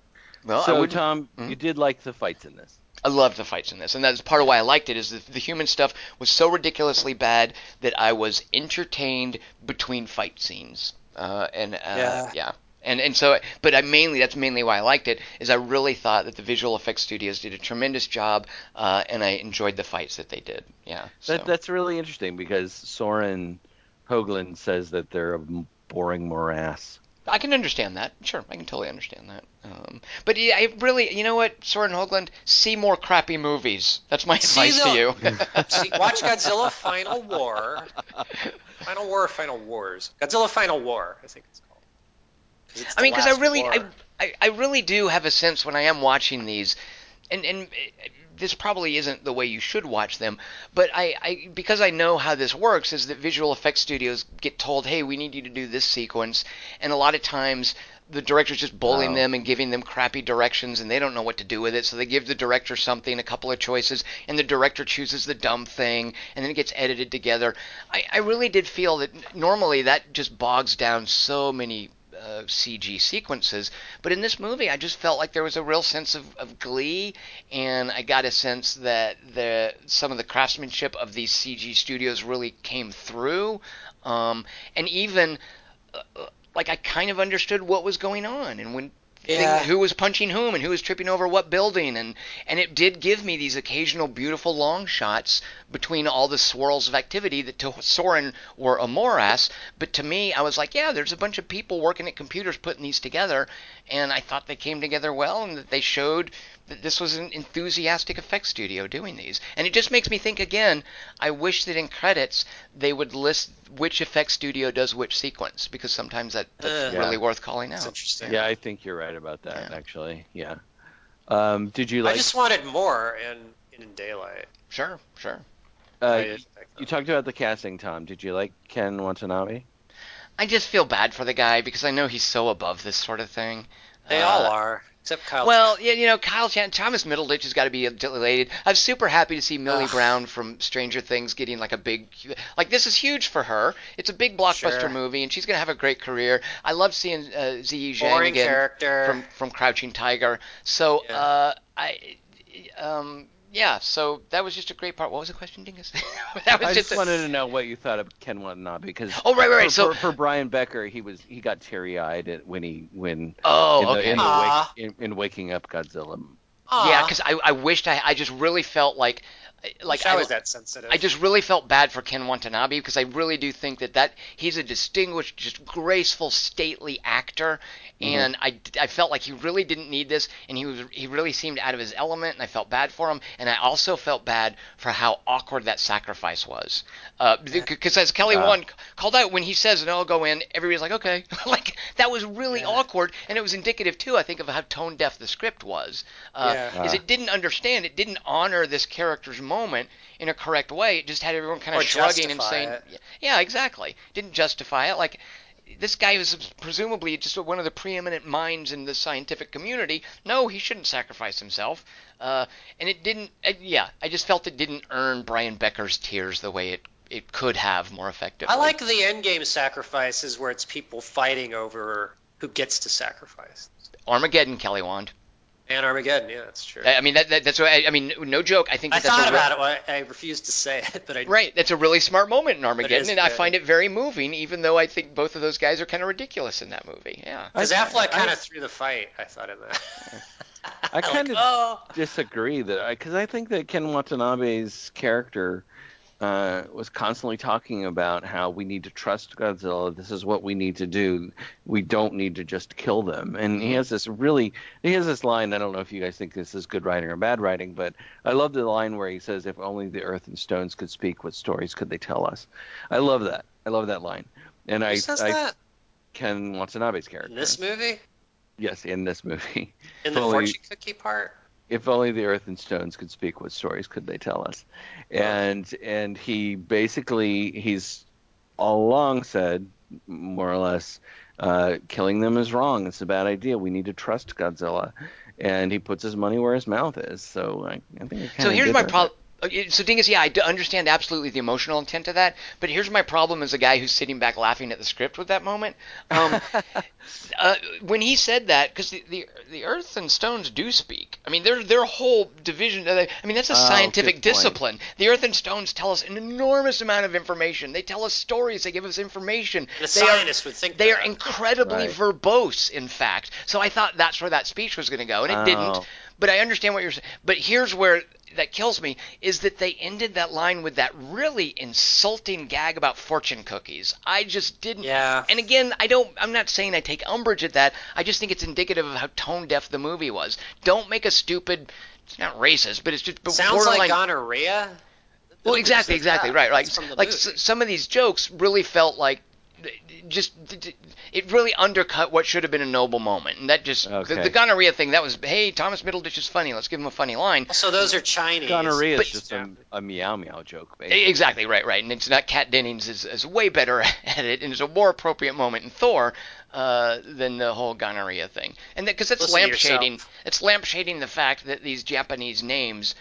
Speaker 1: Well, I
Speaker 2: so
Speaker 1: wouldn't-
Speaker 2: Tom,
Speaker 1: Mhm.
Speaker 2: you did like the fights in this.
Speaker 1: I loved the fights in this, and that's part of why I liked it. Is the, the human stuff was so ridiculously bad that I was entertained between fight scenes, uh, and uh,
Speaker 3: Yeah.
Speaker 1: yeah. And, and so, but I mainly that's mainly why I liked it is I really thought that the visual effects studios did a tremendous job, uh, and I enjoyed the fights that they did. Yeah, so.
Speaker 2: That that's really interesting because Soren Hoagland says that they're a boring morass.
Speaker 1: I can understand that. Sure, I can totally understand that. Um, but yeah, I really, you know what, Soren Hoagland, see more crappy movies. That's my
Speaker 3: See
Speaker 1: advice
Speaker 3: the-
Speaker 1: to you. *laughs*
Speaker 3: See, watch Godzilla Final War. Final War Final Wars? Godzilla Final War, I think it's called. it's
Speaker 1: I mean, because I really, I. I, I really do have a sense when I am watching these, and and this probably isn't the way you should watch them, but I, I because I know how this works is that visual effects studios get told, hey, we need you to do this sequence, and a lot of times the director's just bullying them and giving them crappy directions and they don't know what to do with it so they give the director something a couple of choices and the director chooses the dumb thing and then it gets edited together. I, I really did feel that normally that just bogs down so many uh, CG sequences, but in this movie, I just felt like there was a real sense of, of glee, and I got a sense that the some of the craftsmanship of these CG studios really came through, um, and even uh, uh, like I kind of understood what was going on, and when
Speaker 3: Yeah.
Speaker 1: who was punching whom and who was tripping over what building. And and it did give me these occasional beautiful long shots between all the swirls of activity that to Soren were a morass but to me I was like yeah there's a bunch of people working at computers putting these together. And I thought they came together well and that they showed this was an enthusiastic effects studio doing these and it just makes me think again I wish that in credits they would list which effects studio does which sequence because sometimes that, that's
Speaker 3: Uh,
Speaker 1: really
Speaker 2: Yeah.
Speaker 1: worth calling
Speaker 3: That's
Speaker 1: out
Speaker 3: interesting.
Speaker 2: Yeah, I think you're right about that.
Speaker 1: Yeah.
Speaker 2: Actually, yeah. Um, did you like I
Speaker 3: just wanted more in in Daylight.
Speaker 1: sure sure
Speaker 2: uh,
Speaker 3: I
Speaker 2: you talked about the casting, Tom. Did you like Ken Watanabe?
Speaker 1: I just feel bad for the guy because I know he's so above this sort of thing.
Speaker 3: They
Speaker 1: Uh,
Speaker 3: all are, except Kyle.
Speaker 1: Well, yeah, you know, Kyle Chan, Thomas Middleditch has got to be delighted. I'm super happy to see Millie
Speaker 3: Ugh.
Speaker 1: Brown from Stranger Things getting like a big, like this is huge for her. It's a big blockbuster
Speaker 3: Sure.
Speaker 1: movie, and she's gonna have a great career. I love seeing uh, Ziyi Zhang again
Speaker 3: character.
Speaker 1: from from Crouching Tiger. So,
Speaker 3: Yeah.
Speaker 1: uh, I, um, yeah. So that was just a great part. What was the question, Dingus? *laughs* that was
Speaker 2: I just
Speaker 1: a-
Speaker 2: wanted to know what you thought of Ken Watanabe because
Speaker 1: Oh, right, right, right.
Speaker 2: For,
Speaker 1: So-
Speaker 2: for, for Brian Becker, he was he got teary eyed when he when
Speaker 1: Oh,
Speaker 2: in, the,
Speaker 1: okay.
Speaker 2: in, the wake, in, in waking up Godzilla.
Speaker 3: Aw.
Speaker 1: Yeah, because I, I wished I, I just really felt like like I,
Speaker 3: is that sensitive.
Speaker 1: I just really felt bad for Ken Watanabe because I really do think that that he's a distinguished, just graceful, stately actor, and I, I felt like he really didn't need this, and he was he really seemed out of his element, and I felt bad for him, and I also felt bad for how awkward that sacrifice was, because as Kelly
Speaker 2: Uh.
Speaker 1: one called out when he says no, I'll go in, everybody's like okay, *laughs* like that was really awkward, and it was indicative too, I think, of how tone deaf the script was. Uh,
Speaker 3: Yeah.
Speaker 1: Is
Speaker 2: Uh.
Speaker 1: it didn't understand, it didn't honor this character's moment in a correct way. It just had everyone kind
Speaker 3: Or
Speaker 1: of shrugging and saying,
Speaker 3: it.
Speaker 1: "Yeah, exactly." Didn't justify it. Like this guy was presumably just one of the preeminent minds in the scientific community. No, he shouldn't sacrifice himself. Uh, and it didn't. Uh, yeah, I just felt it didn't earn Brian Becker's tears the way it it could have more effectively.
Speaker 3: I like the end game sacrifices where it's people fighting over who gets to sacrifice.
Speaker 1: Armageddon, Kelly Wand.
Speaker 3: And Armageddon, yeah, that's true.
Speaker 1: I I mean, that, that, that's what I, I mean. No joke. I think
Speaker 3: I
Speaker 1: that's
Speaker 3: thought
Speaker 1: a real-
Speaker 3: about it, but I, I refused to say it. But I
Speaker 1: Right, that's a really smart moment in Armageddon,
Speaker 3: is
Speaker 1: and I find it very moving. Even though I think both of those guys are kind of ridiculous in that movie. Yeah.
Speaker 3: because
Speaker 2: I-
Speaker 3: Affleck kind of threw the fight. I thought of that.
Speaker 2: I *laughs* kind of
Speaker 3: oh,
Speaker 2: disagree that because I think that Ken Watanabe's character uh, was constantly talking about how we need to trust Godzilla. This is what we need to do. We don't need to just kill them. And he has this really he has this line. I don't know if you guys think this is good writing or bad writing, but I love the line where he says, "If only the earth and stones could speak, what stories could they tell us?" I love that. I love that line. And
Speaker 3: who
Speaker 2: I,
Speaker 3: says
Speaker 2: I
Speaker 3: that
Speaker 2: Ken Watanabe's character.
Speaker 3: in this movie?
Speaker 2: yes, in this movie.
Speaker 3: In the
Speaker 2: Fully-
Speaker 3: fortune cookie part?
Speaker 2: If only the earth and stones could speak what stories could they tell us? And and he basically he's all along said more or less uh, killing them is wrong. It's a bad idea. We need to trust godzilla. And he puts his money where his mouth is. So i, I think I
Speaker 1: So
Speaker 2: kinda
Speaker 1: here's my problem. So thing is, yeah, I understand absolutely the emotional intent of that, but here's my problem as a guy who's sitting back laughing at the script with that moment. Um, *laughs* uh, when he said that, because the, the the earth and stones do speak. I mean, their their whole division. I mean, that's a
Speaker 2: Oh,
Speaker 1: scientific
Speaker 2: good
Speaker 1: discipline. The earth and stones tell us an enormous amount of information. They tell us stories. They give us information.
Speaker 3: And a
Speaker 1: they are
Speaker 3: would think
Speaker 1: they are incredibly
Speaker 2: Right.
Speaker 1: verbose, in fact. So I thought that's where that speech was going to go, and it
Speaker 2: Oh.
Speaker 1: didn't. But I understand what you're saying. But here's where that kills me is that they ended that line with that really insulting gag about fortune cookies. I just didn't.
Speaker 3: Yeah.
Speaker 1: And again, I don't. I'm not saying I take umbrage at that. I just think it's indicative of how tone deaf the movie was. Don't make a stupid. It's not racist, but it's just but
Speaker 3: Sounds like gonorrhea.
Speaker 1: Well, exactly, exactly, right, right.
Speaker 3: It's
Speaker 1: Like s- some of these jokes really felt like just it really undercut what should have been a noble moment, and that just the,
Speaker 2: Okay.
Speaker 1: the gonorrhea thing. That was hey, Thomas Middleditch is funny. Let's give him a funny line.
Speaker 3: So those are Chinese.
Speaker 2: gonorrhea
Speaker 1: But-
Speaker 2: is just a, a meow meow joke basically.
Speaker 1: Exactly, right, right. And it's not Kat Dennings is, is way better *laughs* at it, and it's a more appropriate moment in Thor uh, than the whole gonorrhea thing. And because that's
Speaker 3: Listen to
Speaker 1: lampshading,
Speaker 3: yourself.
Speaker 1: it's lampshading the fact that these Japanese names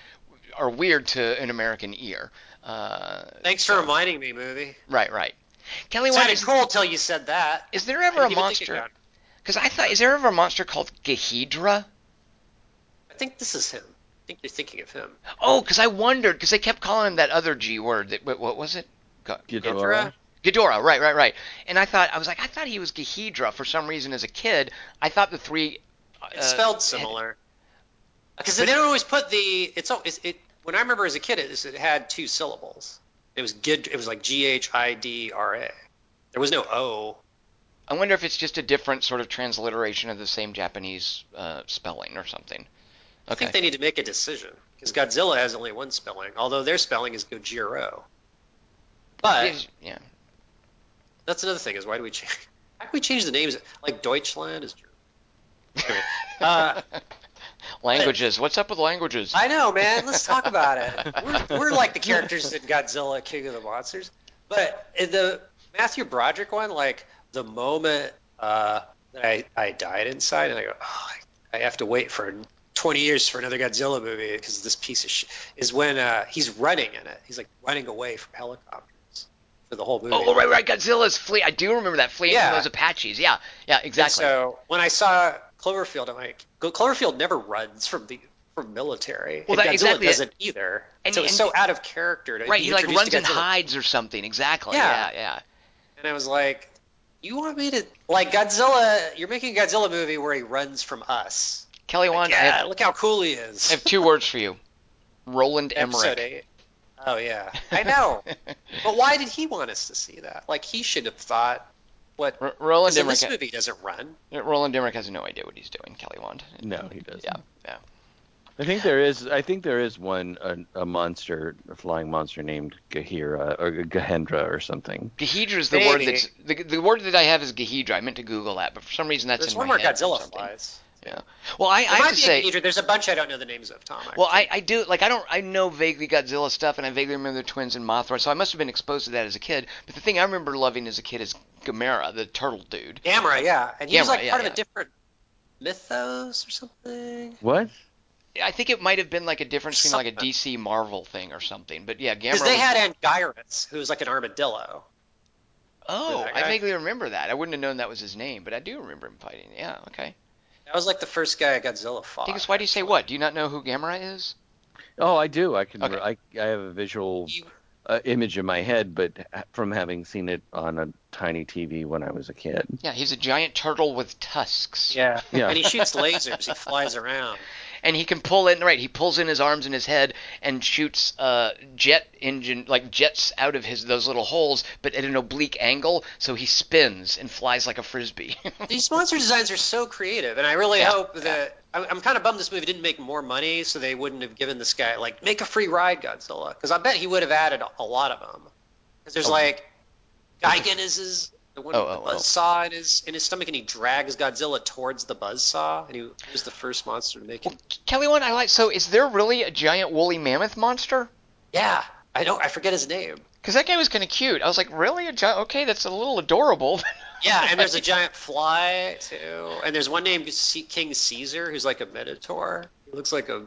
Speaker 1: are weird to an American ear. Uh,
Speaker 3: Thanks for reminding me, movie.
Speaker 1: right, right. Kelly,
Speaker 3: It
Speaker 1: what
Speaker 3: sounded
Speaker 1: is,
Speaker 3: cool till you said that.
Speaker 1: is there ever a
Speaker 3: didn't even
Speaker 1: monster? Because I thought, is there ever a monster called Gehedra?
Speaker 3: I think this is him. I think you're thinking of him.
Speaker 1: Oh, because I wondered, because they kept calling him that other G word. That, what, what was it? Go-
Speaker 2: Ghidorah?
Speaker 1: Ghidorah, right, right, right. And I thought, I was like, I thought he was Gehedra for some reason as a kid. I thought the three.
Speaker 3: It's
Speaker 1: uh,
Speaker 3: spelled similar. Because they
Speaker 1: But-
Speaker 3: don't always put the. It's, al- it's it. When I remember as a kid, it, it had two syllables. It was good. It was like G H I D R A. There was no O.
Speaker 1: I wonder if it's just a different sort of transliteration of the same Japanese uh, spelling or something.
Speaker 3: I think they need to make a decision because Godzilla has only one spelling, although their spelling is Gojiro. But
Speaker 1: yeah.
Speaker 3: that's another thing is why do we change? *laughs* How can we change the names? Like Deutschland is German. Anyway, *laughs* uh,
Speaker 1: Languages. What's up with languages?
Speaker 3: I know, man. Let's talk about it. *laughs* We're, we're like the characters in Godzilla, King of the Monsters. But in the Matthew Broderick one, like the moment uh, that I, I died inside, and I go, oh, I, I have to wait for 20 years for another Godzilla movie because this piece of shit is when uh, he's running in it. He's like running away from helicopters for the whole movie.
Speaker 1: Oh, right, right. Godzilla's flee. I do remember that fleeing
Speaker 3: Yeah.
Speaker 1: from those Apaches. Yeah, yeah,
Speaker 3: And
Speaker 1: exactly.
Speaker 3: so when I saw Cloverfield, I'm like, Cloverfield never runs from the from military.
Speaker 1: Well, that-
Speaker 3: Godzilla
Speaker 1: exactly.
Speaker 3: doesn't either.
Speaker 1: And-
Speaker 3: so it's so out of character. To
Speaker 1: right, he like runs and hides or something. Exactly. Yeah,
Speaker 3: Yeah.
Speaker 1: yeah.
Speaker 3: And I was like, you want me to like Godzilla? You're making a Godzilla movie where he runs from us.
Speaker 1: Kelly
Speaker 3: Like,
Speaker 1: Wand, I,
Speaker 3: yeah,
Speaker 1: have,
Speaker 3: look how cool he is.
Speaker 1: I have two words for you. Roland Emmerich.
Speaker 3: Oh yeah, I know. *laughs* but why did he want us to see that? Like he should have thought what.
Speaker 1: R- Roland
Speaker 3: 'cause in
Speaker 1: Emmerich.
Speaker 3: this movie doesn't run.
Speaker 1: Roland Emmerich has no idea what he's doing. Kelly Wand.
Speaker 2: No, he doesn't.
Speaker 1: Yeah, yeah.
Speaker 2: I think there is. I think there is one a, a monster, a flying monster named Gahira or Gahendra or something.
Speaker 1: Gahidra is the word
Speaker 3: Maybe.
Speaker 1: that's the, the word that I have is Gahidra. I meant to Google that, but for some reason that's
Speaker 3: There's
Speaker 1: in
Speaker 3: one
Speaker 1: my
Speaker 3: where
Speaker 1: head or
Speaker 3: Godzilla flies.
Speaker 1: Yeah. Well, I, I have to
Speaker 3: be
Speaker 1: say.
Speaker 3: a There's a bunch I don't know the names of, Tom.
Speaker 1: Well, I, I do like I don't I know vaguely Godzilla stuff and I vaguely remember the twins and Mothra, so I must have been exposed to that as a kid. But the thing I remember loving as a kid is Gamera, the turtle dude.
Speaker 3: Gamera, yeah, and he was like
Speaker 1: yeah,
Speaker 3: part
Speaker 1: yeah.
Speaker 3: of a different mythos or something.
Speaker 2: What?
Speaker 1: I think it might have been like a difference between like a DC Marvel thing or something. But yeah, Gamera.
Speaker 3: Because they
Speaker 1: was-
Speaker 3: had Anguirus, who was like an armadillo.
Speaker 1: oh, I vaguely remember that. I wouldn't have known that was his name, but I do remember him fighting. Yeah, okay.
Speaker 3: That was like the first guy I Godzilla fought.
Speaker 1: Dingus, why do you say what? Do you not know who Gamera is?
Speaker 2: Oh, I do. I can.
Speaker 1: Okay.
Speaker 2: I, I have a visual
Speaker 3: You-
Speaker 2: uh, image in my head, but from having seen it on a tiny TV when I was a kid.
Speaker 1: Yeah, he's a giant turtle with tusks.
Speaker 3: Yeah.
Speaker 2: Yeah.
Speaker 3: And he shoots lasers. he flies around.
Speaker 1: And he can pull in right he pulls in his arms and his head and shoots uh, jet engine like jets out of his those little holes but at an oblique angle so he spins and flies like a frisbee *laughs*
Speaker 3: These monster designs are so creative, and I really
Speaker 1: Yeah,
Speaker 3: hope that I'm, kind of bummed this movie didn't make more money, so they wouldn't have given this guy like make a free ride Godzilla, because I bet he would have added a, lot of them. Because there's
Speaker 1: Oh.
Speaker 3: like Gigan is his the one
Speaker 1: Oh,
Speaker 3: with
Speaker 1: oh,
Speaker 3: the
Speaker 1: oh. oh.
Speaker 3: buzz saw in his in his stomach, and he drags Godzilla towards the buzz saw, and he, was the first monster to make it.
Speaker 1: well, kelly one i like so is there really a giant woolly mammoth monster
Speaker 3: Yeah, I don't I forget his name.
Speaker 1: because that guy was kind of cute i was like really a giant okay that's a little adorable
Speaker 3: Yeah, and there's a *laughs* giant fly too, and there's one named C- King Caesar who's like a minotaur. He looks like a,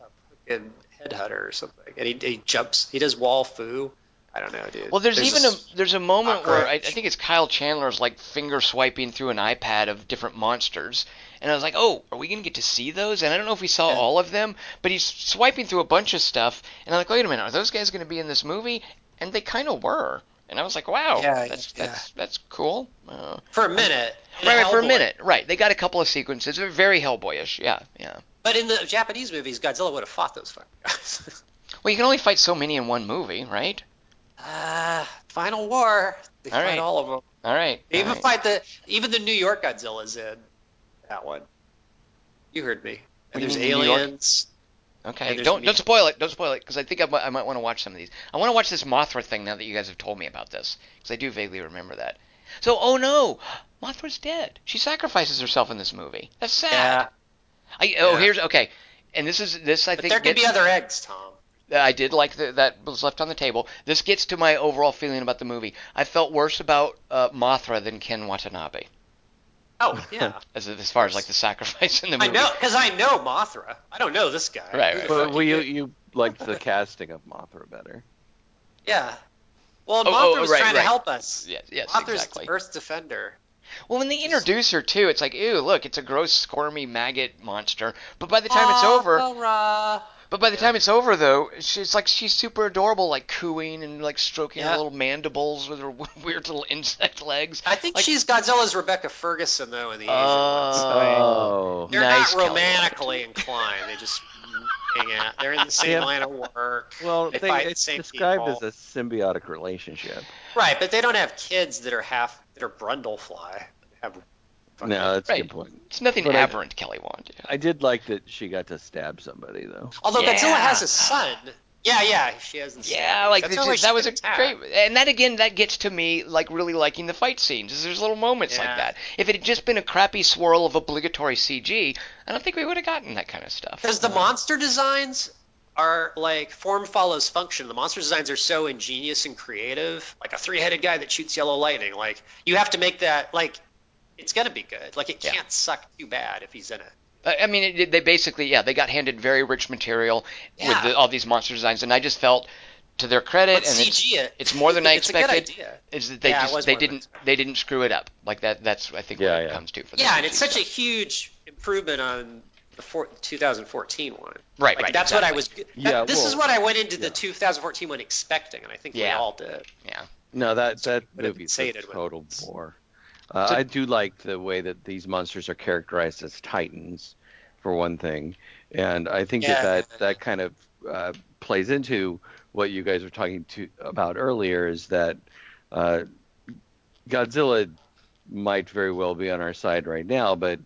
Speaker 3: a fucking headhunter or something, and he, he jumps. He does wall fu. I don't know, dude.
Speaker 1: Well, there's, even
Speaker 3: this-
Speaker 1: a there's a moment where I, I think it's Kyle Chandler's like finger swiping through an iPad of different monsters, and I was like, oh, are we gonna get to see those? And I don't know if we saw
Speaker 3: Yeah.
Speaker 1: all of them, but he's swiping through a bunch of stuff, and I'm like, wait a minute, are those guys gonna be in this movie? And they kind of were, and I was like, wow,
Speaker 3: Yeah,
Speaker 1: that's
Speaker 3: yeah.
Speaker 1: that's that's cool. Uh,
Speaker 3: for a minute. in
Speaker 1: right, right, for a minute, right? They got a couple of sequences, they're very Hellboyish, yeah, yeah.
Speaker 3: But in the Japanese movies, Godzilla would have fought those fucking guys. *laughs*
Speaker 1: Well, you can only fight so many in one movie, right?
Speaker 3: Ah, Final War. They
Speaker 1: All
Speaker 3: fight
Speaker 1: right.
Speaker 3: all of them.
Speaker 1: All right.
Speaker 3: They
Speaker 1: all
Speaker 3: even
Speaker 1: right.
Speaker 3: fight the even the New York Godzilla's in that one. You heard me. And there's
Speaker 1: mean, New York?
Speaker 3: aliens.
Speaker 1: Okay, don't don't spoil it. Don't spoil it because I think I might, I might want to watch some of these. I want to watch this Mothra thing now that you guys have told me about this because I do vaguely remember that. So, oh no, Mothra's dead. She sacrifices herself in this movie. That's sad.
Speaker 3: Yeah.
Speaker 1: I, oh,
Speaker 3: Yeah.
Speaker 1: here's okay. And this is this I
Speaker 3: But
Speaker 1: think
Speaker 3: there could be other eggs, Tom.
Speaker 1: I did like the, that was left on the table. This gets to my overall feeling about the movie. I felt worse about uh, Mothra than Ken Watanabe
Speaker 3: Oh yeah. *laughs*
Speaker 1: as as far as like the sacrifice in the movie.
Speaker 3: I
Speaker 1: movie.
Speaker 3: know because I know Mothra. I don't know this guy.
Speaker 1: Right,
Speaker 3: Who
Speaker 1: right,
Speaker 3: the
Speaker 2: Well, well, you you liked the casting of Mothra better.
Speaker 3: Yeah. Well,
Speaker 1: Oh,
Speaker 3: Mothra
Speaker 1: oh,
Speaker 3: was
Speaker 1: right,
Speaker 3: trying
Speaker 1: right.
Speaker 3: to help us.
Speaker 1: Yes, yes,
Speaker 3: Mothra's
Speaker 1: exactly.
Speaker 3: the Earth Defender.
Speaker 1: Well, when they introduce her too, it's like, ew, look, it's a gross, squirmy maggot monster. But by the time it's over,
Speaker 3: Mothra.
Speaker 1: But by the time it's over though, she's like she's super adorable, like cooing and like stroking her little mandibles with her *laughs* weird little insect legs.
Speaker 3: I think
Speaker 1: Like-
Speaker 3: she's Godzilla's Rebecca Ferguson though in the Asian ones.
Speaker 2: Oh. oh.
Speaker 3: They're
Speaker 1: nice,
Speaker 3: not
Speaker 1: Kelly.
Speaker 3: romantically inclined. They just hang out. They're in the same
Speaker 2: Yeah.
Speaker 3: line of work.
Speaker 2: Well,
Speaker 3: They
Speaker 2: they,
Speaker 3: fight the
Speaker 2: it's
Speaker 3: same
Speaker 2: described
Speaker 3: people.
Speaker 2: as a symbiotic relationship.
Speaker 3: Right, but they don't have kids that are half that are Brundlefly. They have fucking-
Speaker 2: No, that's a good point.
Speaker 1: It's nothing
Speaker 2: But I-
Speaker 1: aberrant, Kelly Wand.
Speaker 2: I did like that she got to stab somebody though.
Speaker 3: Although
Speaker 1: Yeah.
Speaker 3: Godzilla has a son. Yeah, yeah, she has. A son.
Speaker 1: Yeah, like
Speaker 3: That's
Speaker 1: this that was a
Speaker 3: attack.
Speaker 1: great, and that again, that gets to me like really liking the fight scenes. is There's little moments like that. If it had just been a crappy swirl of obligatory CG, I don't think we would have gotten that kind of stuff.
Speaker 3: Because the monster designs are like form follows function. The monster designs are so ingenious and creative. Like a three-headed guy that shoots yellow lightning. Like you have to make that like it's gonna be good. Like it can't suck too bad if he's in it.
Speaker 1: I I mean, it, they basically, yeah, they got handed very rich material with the, all these monster designs, and I just felt, to their credit,
Speaker 3: But
Speaker 1: and it's,
Speaker 3: it.
Speaker 1: it's more than I *laughs*
Speaker 3: It's a good
Speaker 1: expected,
Speaker 3: idea.
Speaker 1: is that they
Speaker 3: Yeah,
Speaker 1: just they didn't they didn't screw it up. Like that, that's I think
Speaker 2: Yeah,
Speaker 1: what it comes to for the
Speaker 3: Yeah, and it's such a huge improvement on the four, 2014 one.
Speaker 1: Right,
Speaker 3: Like,
Speaker 1: right,
Speaker 3: That's what I
Speaker 1: exactly.
Speaker 3: was.
Speaker 2: Yeah,
Speaker 3: that- this is what I went into the 2014 one expecting, and I think we all did.
Speaker 1: yeah.
Speaker 2: No, that that
Speaker 3: would have
Speaker 2: movie's a total bore. Uh, I do like the way that these monsters are characterized as titans, for one thing, and I think
Speaker 3: Yeah.
Speaker 2: that that, that kind of uh, plays into what you guys were talking to about earlier is that uh, Godzilla might very well be on our side right now, but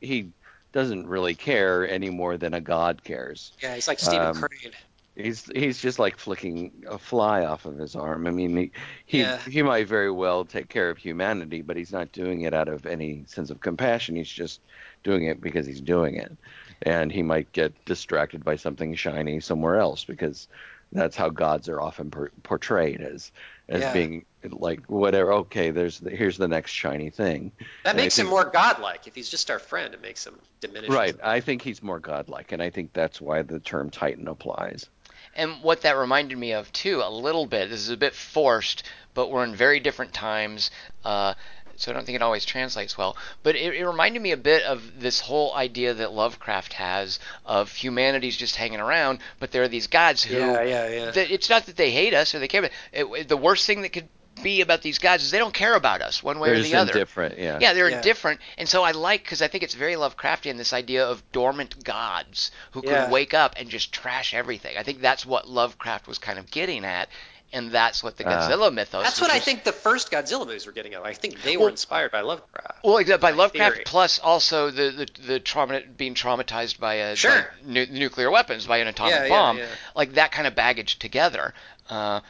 Speaker 2: he doesn't really care any more than a god cares.
Speaker 3: Yeah, he's like Stephen
Speaker 2: Um,
Speaker 3: Crane.
Speaker 2: He's he's just like flicking a fly off of his arm. I mean, he he,
Speaker 3: Yeah.
Speaker 2: he might very well take care of humanity, but he's not doing it out of any sense of compassion. He's just doing it because he's doing it, and he might get distracted by something shiny somewhere else because that's how gods are often por- portrayed as as
Speaker 3: Yeah.
Speaker 2: being like whatever. Okay, there's the, here's the next shiny thing.
Speaker 3: That
Speaker 2: and
Speaker 3: makes him more godlike. If he's just our friend, it makes him diminish.
Speaker 2: Right. I think he's more godlike, and I think that's why the term Titan applies.
Speaker 1: And what that reminded me of too, a little bit. This is a bit forced, but we're in very different times. Uh, so I don't think it always translates well. But it, it reminded me a bit of this whole idea that Lovecraft has of humanity's just hanging around, but there are these gods who.
Speaker 3: Yeah, yeah, yeah.
Speaker 1: that it's not that they hate us or they care. But it, it- the worst thing that could be about these gods is they don't care about us one way
Speaker 2: They're
Speaker 1: or the other.
Speaker 2: They're indifferent. Yeah.
Speaker 1: Yeah, they're
Speaker 3: Yeah.
Speaker 1: indifferent, and so I like because I think it's very Lovecraftian this idea of dormant gods who
Speaker 3: Yeah.
Speaker 1: could wake up and just trash everything. I think that's what Lovecraft was kind of getting at, and that's what the
Speaker 2: Uh,
Speaker 1: Godzilla mythos.
Speaker 3: That's what
Speaker 1: which
Speaker 3: I think the first Godzilla movies were getting at. I think they were inspired by Lovecraft.
Speaker 1: Well, except by Lovecraft,
Speaker 3: theory.
Speaker 1: plus also the the, the trauma being traumatized by a
Speaker 3: Sure.
Speaker 1: by nu- nuclear weapons, by an atomic
Speaker 3: Yeah, yeah,
Speaker 1: bomb,
Speaker 3: yeah.
Speaker 1: like that kind of baggage together. Uh, d- d-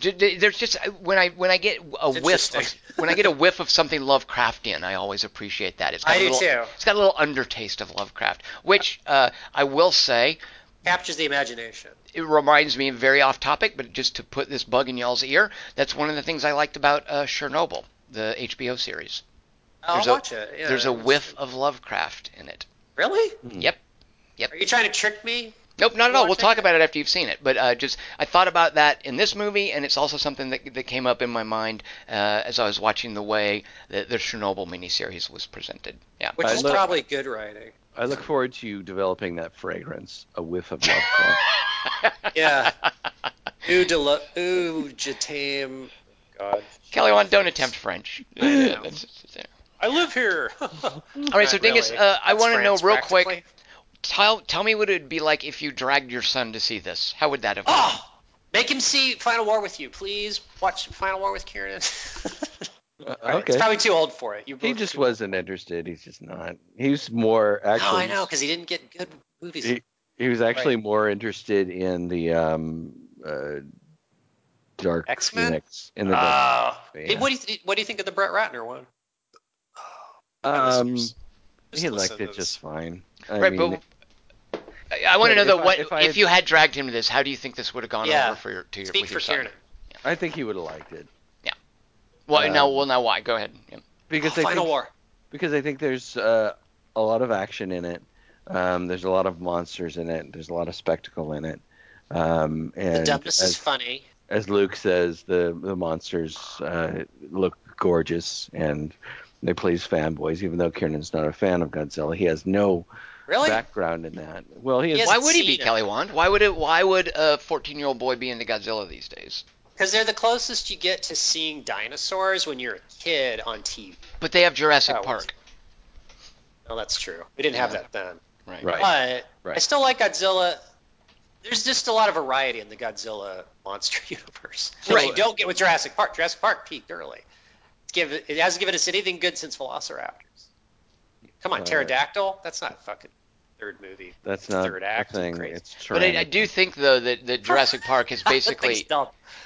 Speaker 1: there's just when I when I get a whiff of, *laughs* when I get a whiff of something Lovecraftian, I always appreciate that. It's got
Speaker 3: I
Speaker 1: a
Speaker 3: do
Speaker 1: little,
Speaker 3: too.
Speaker 1: It's got a little undertaste of Lovecraft, which uh, I will say
Speaker 3: Captures the imagination.
Speaker 1: it reminds me very off topic, but just to put this bug in y'all's ear, that's one of the things I liked about uh, Chernobyl, the HBO series.
Speaker 3: I'll
Speaker 1: There's a-
Speaker 3: watch it. Yeah,
Speaker 1: There's a
Speaker 3: it's-
Speaker 1: whiff of Lovecraft in it.
Speaker 3: Really?
Speaker 1: Yep. Yep.
Speaker 3: Are you trying to trick me?
Speaker 1: Nope, not at all. We'll talk about it after you've seen it. But uh, just I thought about that in this movie, and it's also something that, that came up in my mind uh, as I was watching the way that the Chernobyl miniseries was presented. Yeah.
Speaker 3: Which
Speaker 2: I
Speaker 3: is
Speaker 2: look-
Speaker 3: probably good writing.
Speaker 2: I look forward to you developing that fragrance, a whiff of love. *laughs*
Speaker 3: Yeah. Ooh, de lo- ooh, Jatam. God.
Speaker 1: Kelly, Wand, don't attempt French. *laughs* Yeah, that's- yeah.
Speaker 4: I live here.
Speaker 1: All right, so
Speaker 3: Not
Speaker 1: Dingus,
Speaker 3: really.
Speaker 1: uh, I want to know real quick.
Speaker 3: Practically.
Speaker 1: Tell tell me what it would be like if you dragged your son to see this. How would that have? gone?
Speaker 3: Oh, make him see Final War with you, please. Watch Final War with Kieran. *laughs*
Speaker 2: Uh,
Speaker 3: Right,
Speaker 2: okay.
Speaker 3: It's probably too old for it. You
Speaker 2: He
Speaker 3: both-
Speaker 2: just wasn't interested. He's just not. He's more
Speaker 3: No,
Speaker 2: actually.
Speaker 3: I know because he didn't get good movies.
Speaker 2: He- He was actually more interested in the um, uh, Dark
Speaker 3: X-Men?
Speaker 2: In the Dark,
Speaker 3: Oh,
Speaker 2: yeah.
Speaker 3: What do you th- what do you think of the Brett Ratner one?
Speaker 2: um, he liked it
Speaker 3: this.
Speaker 2: just fine. I
Speaker 1: right,
Speaker 2: mean,
Speaker 1: but I, I want to
Speaker 2: but
Speaker 1: know though
Speaker 2: if I-
Speaker 1: what
Speaker 2: if
Speaker 1: if,
Speaker 2: I had-
Speaker 1: you had dragged him to this, how do you think this would have gone
Speaker 3: Yeah.
Speaker 1: over for your to your
Speaker 3: Speak
Speaker 1: with
Speaker 3: for
Speaker 1: your son?
Speaker 3: Kieran.
Speaker 2: I think he would have liked it Yeah.
Speaker 1: Well, now,
Speaker 2: Um,
Speaker 1: well, now why? Go ahead. Yeah.
Speaker 2: because
Speaker 3: Oh,
Speaker 2: I
Speaker 3: Final
Speaker 2: think
Speaker 3: War.
Speaker 2: because I think there's uh, a lot of action in it. Um, there's a lot of monsters in it. There's a lot of spectacle in it. Um,
Speaker 3: The
Speaker 2: and
Speaker 3: dumbness is funny.
Speaker 2: as Luke says, the the monsters uh, look gorgeous and they please fanboys. Even though Kieran's not a fan of Godzilla, he has no
Speaker 3: Really?
Speaker 2: background in that. Well, he
Speaker 3: He
Speaker 2: has.
Speaker 3: has-
Speaker 1: Why would he be
Speaker 3: it.
Speaker 1: Kelly Wand? Why would it? Why would a 14 year old boy be into Godzilla these days?
Speaker 3: Because they're the closest you get to seeing dinosaurs when you're a kid on TV.
Speaker 1: But they have Jurassic
Speaker 3: Oh,
Speaker 1: Park.
Speaker 3: Well, that's true. We didn't have that then.
Speaker 1: Right.
Speaker 2: Right.
Speaker 3: But I still like Godzilla. There's just a lot of variety in the Godzilla monster *laughs* universe. That
Speaker 1: Right.
Speaker 3: you don't get with Jurassic Park. Jurassic Park peaked early. It's give it hasn't given us anything good since Velociraptors. Come on,
Speaker 2: Uh,
Speaker 3: Pterodactyl. That's not a fucking third movie.
Speaker 2: That's not
Speaker 3: third
Speaker 2: a
Speaker 3: act.
Speaker 2: thing.
Speaker 3: Crazy.
Speaker 2: It's
Speaker 1: But I, I do think though that, that Jurassic *laughs* Park has basically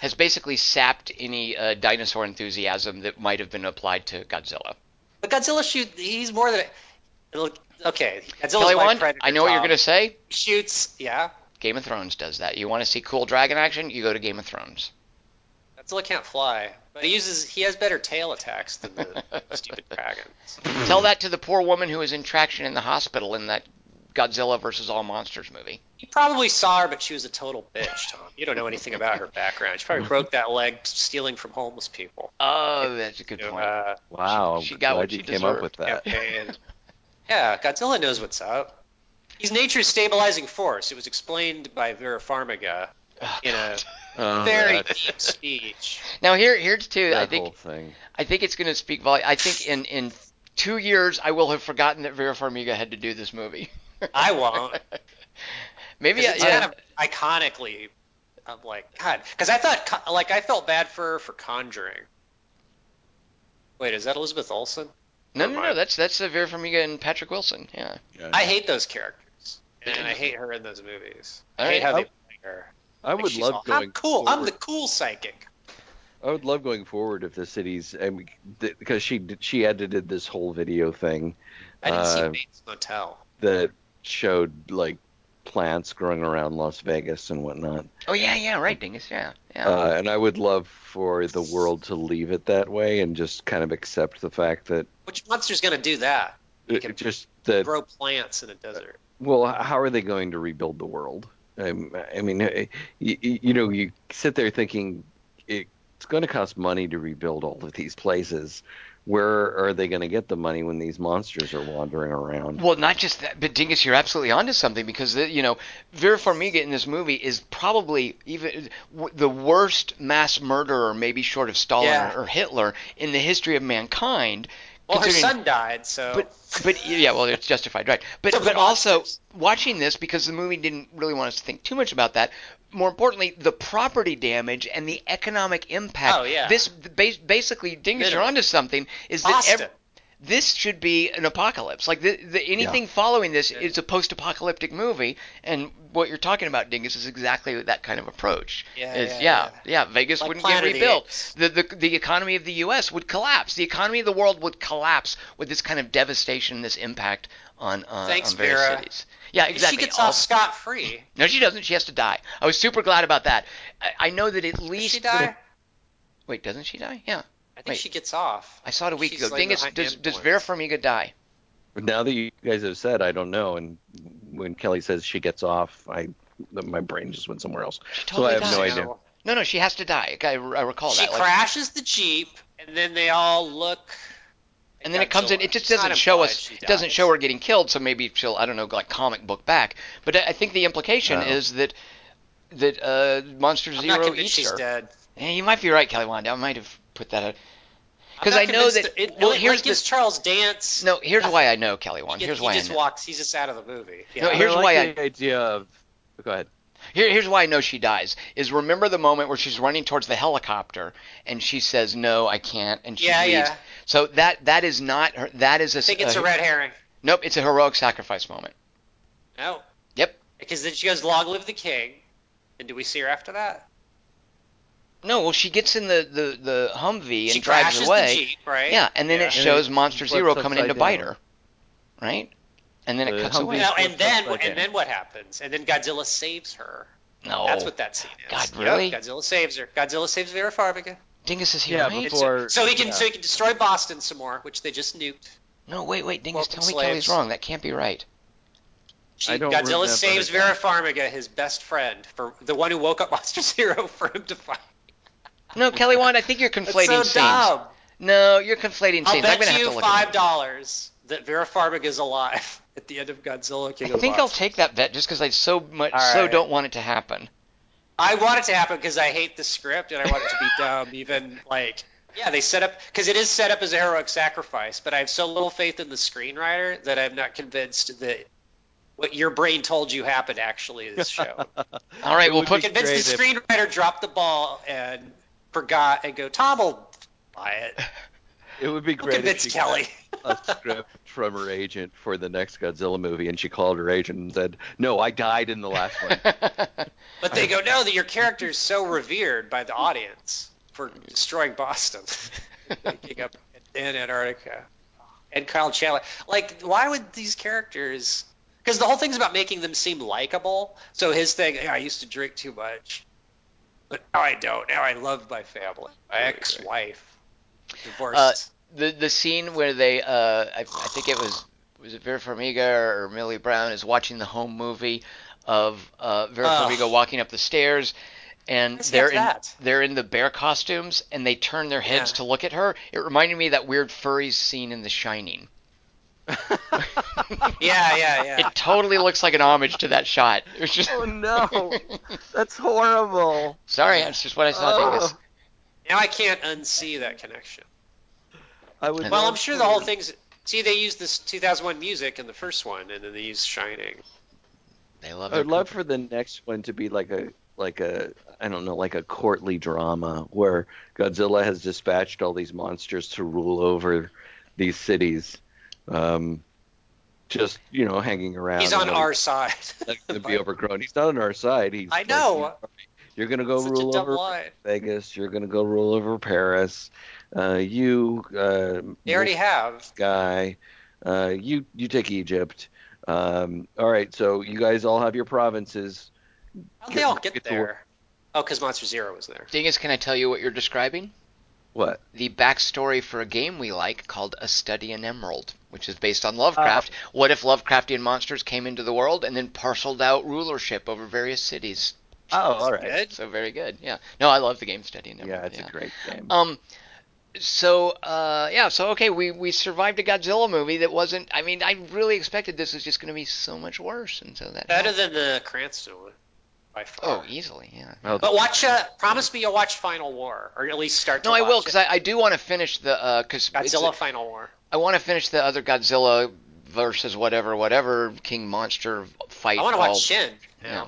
Speaker 1: has basically sapped any uh, dinosaur enthusiasm that might have been applied to Godzilla.
Speaker 3: But Godzilla shoot. He's more than. Look, okay, Godzilla's
Speaker 1: Kelly
Speaker 3: my
Speaker 1: Wand,
Speaker 3: predator.
Speaker 1: I know what you're gonna say.
Speaker 3: Shoots. Yeah,
Speaker 1: Game of Thrones does that. You want to see cool dragon action? You go to Game of Thrones.
Speaker 3: Godzilla can't fly, but he uses. He has better tail attacks than the *laughs* stupid dragons.
Speaker 1: Tell that to the poor woman who was in traction in the hospital in that Godzilla versus all monsters movie.
Speaker 3: You probably saw her, but she was a total bitch, Tom. You don't know anything about her background. She probably broke that leg stealing from homeless people.
Speaker 1: Oh, that's a good
Speaker 3: You know,
Speaker 1: point.
Speaker 3: uh,
Speaker 2: Wow,
Speaker 1: She- she got
Speaker 2: glad
Speaker 1: what
Speaker 2: you
Speaker 1: she
Speaker 2: came up with that.
Speaker 3: campaign. yeah, Godzilla knows what's up. He's nature's stabilizing force. It was explained by Vera Farmiga in a
Speaker 2: Oh,
Speaker 3: very
Speaker 2: that,
Speaker 3: deep speech.
Speaker 1: Now here, here's two. I think
Speaker 2: thing.
Speaker 1: I think it's going to speak volume. I think in in two years I will have forgotten that Vera Farmiga had to do this movie. *laughs*
Speaker 3: I won't. *laughs*
Speaker 1: Maybe
Speaker 3: 'Cause
Speaker 1: yeah.
Speaker 3: it's kind of iconically. I'm like God, because I thought like I felt bad for for Conjuring. Wait, is that Elizabeth Olsen?
Speaker 1: no,
Speaker 3: Never
Speaker 1: no, no.
Speaker 3: mind.
Speaker 1: That's that's uh, Vera Farmiga and Patrick Wilson. Yeah.
Speaker 2: Yeah.
Speaker 3: I hate those characters, and I hate her in those movies. I
Speaker 1: All
Speaker 3: hate
Speaker 1: right.
Speaker 3: how
Speaker 2: I-
Speaker 3: they play her.
Speaker 2: I would love
Speaker 3: all,
Speaker 2: going.
Speaker 3: I'm cool. I'm
Speaker 2: forward-
Speaker 3: the cool psychic.
Speaker 2: I would love going forward if the city's I mean, th- because she she edited this whole video thing
Speaker 3: I didn't see
Speaker 2: Uh,
Speaker 3: Bates Motel.
Speaker 2: that showed like plants growing around Las Vegas and whatnot.
Speaker 1: Oh yeah, yeah. Right, Dingus. Yeah, yeah.
Speaker 2: Uh, and I would love for the world to leave it that way and just kind of accept the fact that
Speaker 3: Which monster's gonna do that?
Speaker 2: it,
Speaker 3: can
Speaker 2: just that
Speaker 3: Grow plants in a desert.
Speaker 2: well, how are they going to rebuild the world? Um, I mean, eh, you, you know, you sit there thinking it, it's going to cost money to rebuild all of these places. Where are they going to get the money when these monsters are wandering around?
Speaker 1: Well, not just that, but Dingus, you're absolutely onto something because the, you know Vera Farmiga in this movie is probably even w- the worst mass murderer, maybe short of Stalin
Speaker 3: Yeah.
Speaker 1: or, or Hitler, in the history of mankind.
Speaker 3: Well, her son died, so.
Speaker 1: But but yeah, well, it's justified, right? But but also watching this because the movie didn't really want us to think too much about that. More importantly, the property damage and the economic impact.
Speaker 3: Oh, yeah.
Speaker 1: This basically, Dingus, you're onto something. Is that
Speaker 3: Boston.
Speaker 1: ev- this should be an apocalypse. Like the, the anything following this is a post-apocalyptic movie, and what you're talking about, Dingus, is exactly that kind of approach.
Speaker 3: Yeah,
Speaker 1: Is-
Speaker 3: yeah,
Speaker 1: yeah,
Speaker 3: yeah.
Speaker 1: Vegas
Speaker 3: Like
Speaker 1: wouldn't get
Speaker 3: Planet of
Speaker 1: rebuilt.
Speaker 3: Apes.
Speaker 1: The, the the economy of the U.S. would collapse. The economy of the world would collapse with this kind of devastation, this impact on uh,
Speaker 3: Thanks,
Speaker 1: on various
Speaker 3: Vera.
Speaker 1: cities. Yeah, exactly.
Speaker 3: She gets
Speaker 1: All-
Speaker 3: off scot free.
Speaker 1: no, she doesn't. She has to die. I was super glad about that. I, I know that at
Speaker 3: Does
Speaker 1: least.
Speaker 3: she die?
Speaker 1: Wait, doesn't she die? Yeah,
Speaker 3: I think
Speaker 1: Wait.
Speaker 3: she gets off.
Speaker 1: I saw it a week
Speaker 3: She's
Speaker 1: ago.
Speaker 3: like
Speaker 1: Dingus,
Speaker 3: behind
Speaker 1: does, does Vera
Speaker 3: influence.
Speaker 1: Farmiga die?
Speaker 2: But now that you guys have said, I don't know. And when Kelly says she gets off, I my brain just went somewhere else.
Speaker 1: She
Speaker 2: So
Speaker 1: totally
Speaker 2: I have
Speaker 1: dies.
Speaker 2: no idea.
Speaker 1: No, no, she has to die. I, I recall
Speaker 3: She
Speaker 1: that. like-
Speaker 3: crashes the jeep, and then they all look.
Speaker 1: and then it comes in. It just
Speaker 3: It's not
Speaker 1: doesn't show
Speaker 3: implied
Speaker 1: us.
Speaker 3: she
Speaker 1: It doesn't
Speaker 3: dies.
Speaker 1: show her getting killed. So maybe she'll, I don't know, like comic book back. But I I think the implication
Speaker 2: Oh.
Speaker 1: is that that uh, Monster
Speaker 3: I'm not
Speaker 1: Zero
Speaker 3: convinced
Speaker 1: eats
Speaker 3: she's
Speaker 1: her.
Speaker 3: dead.
Speaker 1: Yeah, you might be right, Kelly Wanda. I might have put that out.
Speaker 3: I'm
Speaker 1: 'Cause
Speaker 3: not
Speaker 1: I know
Speaker 3: convinced
Speaker 1: that-
Speaker 3: It,
Speaker 1: well,
Speaker 3: like,
Speaker 1: here's
Speaker 3: like
Speaker 1: the-
Speaker 3: gives Charles Dance.
Speaker 1: No, here's
Speaker 3: nothing.
Speaker 1: why I know Kelly Wand.
Speaker 3: He,
Speaker 1: Here's
Speaker 3: he
Speaker 1: why I
Speaker 3: just
Speaker 1: know.
Speaker 3: walks. He's just out of the movie.
Speaker 1: No, here's
Speaker 2: I like
Speaker 1: why I-
Speaker 2: the idea of. Go ahead.
Speaker 1: Here, here's why I know she dies. Is remember the moment where she's running towards the helicopter and she says, "No, I can't," and she
Speaker 3: Yeah,
Speaker 1: leaves.
Speaker 3: yeah.
Speaker 1: So that that is not her. That is a.
Speaker 3: I think it's a red herring.
Speaker 1: Nope, it's a heroic sacrifice moment.
Speaker 3: No.
Speaker 1: Yep.
Speaker 3: Because then she goes, "Long live the king," and do we see her after that?
Speaker 1: No, well, she gets in the the the Humvee and
Speaker 3: she
Speaker 1: drives
Speaker 3: crashes
Speaker 1: away.
Speaker 3: the jeep, right?
Speaker 1: Yeah, and then
Speaker 3: Yeah.
Speaker 1: it shows
Speaker 2: And
Speaker 1: Monster Zero coming in to
Speaker 2: upside
Speaker 1: bite her, right? And then it cuts
Speaker 2: Humvee-
Speaker 1: away.
Speaker 3: Now, and then
Speaker 2: upside down.
Speaker 3: and then what happens? And then Godzilla saves her.
Speaker 1: No,
Speaker 3: That's what that scene is.
Speaker 1: God,
Speaker 3: Yep,
Speaker 1: really?
Speaker 3: Godzilla saves her. Godzilla saves Vera Farmiga.
Speaker 1: Dingus is here,
Speaker 2: Yeah,
Speaker 1: right?
Speaker 2: before-
Speaker 3: so he can
Speaker 2: yeah.
Speaker 3: so he can destroy Boston some more, which they just nuked.
Speaker 1: No, wait, wait, Dingus,
Speaker 3: Welcome
Speaker 1: tell me. Kelly's wrong. That can't be right.
Speaker 3: She,
Speaker 2: I don't
Speaker 3: Godzilla saves. Vera Farmiga, his best friend, for the one who woke up *laughs* Monster Zero for him to fight.
Speaker 1: No, Kelly Wand, I think you're
Speaker 3: That's
Speaker 1: conflating
Speaker 3: so
Speaker 1: scenes.
Speaker 3: dumb.
Speaker 1: No, you're conflating
Speaker 3: I'll
Speaker 1: scenes. I'm
Speaker 3: bet
Speaker 1: gonna have
Speaker 3: you
Speaker 1: to look
Speaker 3: five dollars that Vera Farmiga is alive *laughs* at the end of Godzilla King
Speaker 1: I
Speaker 3: of
Speaker 1: think I'll take that bet just because I so much
Speaker 3: All
Speaker 1: so don't want it to happen.
Speaker 3: I want it to happen because I hate the script and I want it to be *laughs* dumb. Even like, yeah, they set up because it is set up as a heroic sacrifice, but I have so little faith in the screenwriter that I'm not convinced that what your brain told you happened actually is shown. *laughs*
Speaker 1: All right,
Speaker 2: It
Speaker 1: we'll
Speaker 2: would
Speaker 1: put
Speaker 2: be
Speaker 3: convinced the
Speaker 2: great
Speaker 3: screenwriter dropped the ball and forgot and go, Tom will buy it. *laughs*
Speaker 2: It would be
Speaker 3: We'll
Speaker 2: great if
Speaker 3: convince
Speaker 2: she
Speaker 3: Kelly.
Speaker 2: a *laughs* script from her agent for the next Godzilla movie, and she called her agent and said, "No, I died in the last one." *laughs*
Speaker 3: But they go, no, that your character is so revered by the audience for destroying Boston, waking up in Antarctica, and Kyle Chandler. Like, why would these characters? Because the whole thing's about making them seem likable. So his thing, "Yeah, I used to drink too much, but now I don't. Now I love my family. My
Speaker 2: Right,
Speaker 3: ex-wife, divorced.
Speaker 1: Uh, the the scene where they uh I, I think it was was it Vera Farmiga or Millie Brown is watching the home movie of uh, Vera. Farmiga walking up the stairs and they're in
Speaker 3: that?
Speaker 1: they're in the bear costumes and they turn their heads
Speaker 3: Yeah.
Speaker 1: to look at her. It reminded me of that weird furry scene in The Shining. *laughs*
Speaker 3: yeah, yeah, yeah.
Speaker 1: It totally looks like an homage to that shot. *laughs* It was just
Speaker 2: oh no, that's horrible.
Speaker 1: Sorry, that's just what I saw. Dingus.
Speaker 2: Oh,
Speaker 3: Now I can't unsee that connection.
Speaker 2: I would.
Speaker 3: Well, I'm sure the whole thing's. See, they used this 2001 music in the first one, and then they used Shining.
Speaker 1: They love.
Speaker 2: It.
Speaker 1: I'd
Speaker 2: love for the next one to be like a like a I don't know like a courtly drama where Godzilla has dispatched all these monsters to rule over these cities, um, just you know hanging around.
Speaker 3: He's on
Speaker 2: letting-
Speaker 3: our side. *laughs*
Speaker 2: letting them be overgrown. He's not on our side. He's
Speaker 3: I
Speaker 2: like,
Speaker 3: know.
Speaker 2: you're gonna go
Speaker 3: Such
Speaker 2: rule over
Speaker 3: line.
Speaker 2: Vegas. You're gonna go rule over Paris. Uh, you, uh,
Speaker 3: They already have.
Speaker 2: guy. Uh, you you take Egypt. Um, all right, so you guys all have your provinces.
Speaker 3: How'd they all
Speaker 2: Get-
Speaker 3: get,
Speaker 2: get to
Speaker 3: there? Oh, because Monster Zero was there.
Speaker 1: Dingus, can I tell you what you're describing?
Speaker 2: What?
Speaker 1: The backstory for a game we like called A Study in Emerald, which is based on Lovecraft. what if Lovecraftian monsters came into the world and then parceled out rulership over various cities?
Speaker 2: Oh, all right.
Speaker 3: Good.
Speaker 1: So very good. Yeah. No, I love the game Study in Emerald.
Speaker 2: Yeah, it's a great game.
Speaker 1: Um, so uh, yeah, so okay, we we survived a Godzilla movie that wasn't. I mean, I really expected this was just going to be so much worse, and so that
Speaker 3: Better
Speaker 1: helped.
Speaker 3: than the Cranston one, by far.
Speaker 1: oh easily, yeah.
Speaker 2: Well,
Speaker 3: But watch. Uh, promise me you'll watch Final War, or at least start. To
Speaker 1: No, I
Speaker 3: watch
Speaker 1: will because I, I do want to finish the because
Speaker 3: Godzilla Final War.
Speaker 1: I want to finish the other Godzilla versus whatever whatever King Monster fight.
Speaker 3: I want to watch Shin.
Speaker 1: Yeah.
Speaker 3: Yeah.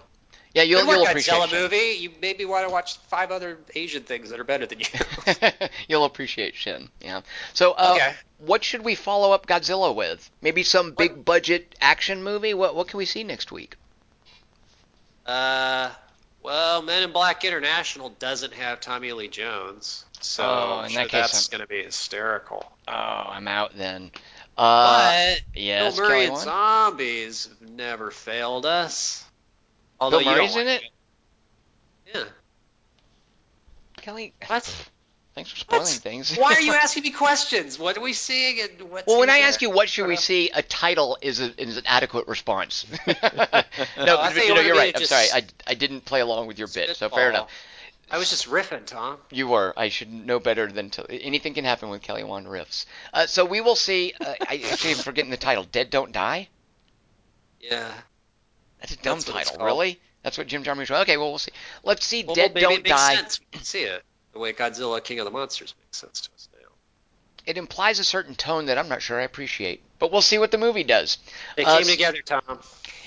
Speaker 1: Yeah, you'll,
Speaker 3: Good work,
Speaker 1: you'll appreciate
Speaker 3: Godzilla
Speaker 1: Shin.
Speaker 3: movie. You maybe want to watch five other Asian things that are better than you. *laughs*
Speaker 1: you'll appreciate Shin. Yeah. So, uh,
Speaker 3: Okay.
Speaker 1: what should we follow up Godzilla with? Maybe some big budget action movie. What what can we see next week?
Speaker 3: Uh, well, Men in Black International doesn't have Tommy Lee Jones, so
Speaker 1: Oh, in
Speaker 3: sure
Speaker 1: that case,
Speaker 3: that's going to be hysterical.
Speaker 1: Oh, I'm out then. Uh,
Speaker 3: but
Speaker 1: yes,
Speaker 3: Bill Murray and zombies have never failed us. Although
Speaker 1: Bill Murray's in
Speaker 3: like
Speaker 1: it.
Speaker 3: Yeah.
Speaker 1: Kelly,
Speaker 3: What?
Speaker 1: Thanks for spoiling things.
Speaker 3: Why are you *laughs* asking me questions? What are we seeing and what's
Speaker 1: Well, when I
Speaker 3: in
Speaker 1: ask you what should we see, a title is, a, is an adequate response. *laughs* *laughs* no, but,
Speaker 3: you
Speaker 1: know, you're right. I'm sorry. I, I didn't play along with your bit, so fair enough.
Speaker 3: I was just riffing, Tom.
Speaker 1: You were. I should know better than to. Anything can happen with Kelly Wand riffs. Uh, so we will see. Uh, I actually am forgetting the title. Dead Don't Die.
Speaker 3: Yeah.
Speaker 1: That's a dumb
Speaker 3: That's
Speaker 1: title, really. That's what Jim Jarmusch. Okay, well we'll see. Let's see.
Speaker 3: Well,
Speaker 1: Dead
Speaker 3: maybe
Speaker 1: Don't
Speaker 3: it makes
Speaker 1: Die.
Speaker 3: sense. We can see it. The way Godzilla King of the Monsters makes sense to us now.
Speaker 1: It implies a certain tone that I'm not sure I appreciate, but we'll see what the movie does.
Speaker 3: They
Speaker 1: Uh,
Speaker 3: came together, Tom.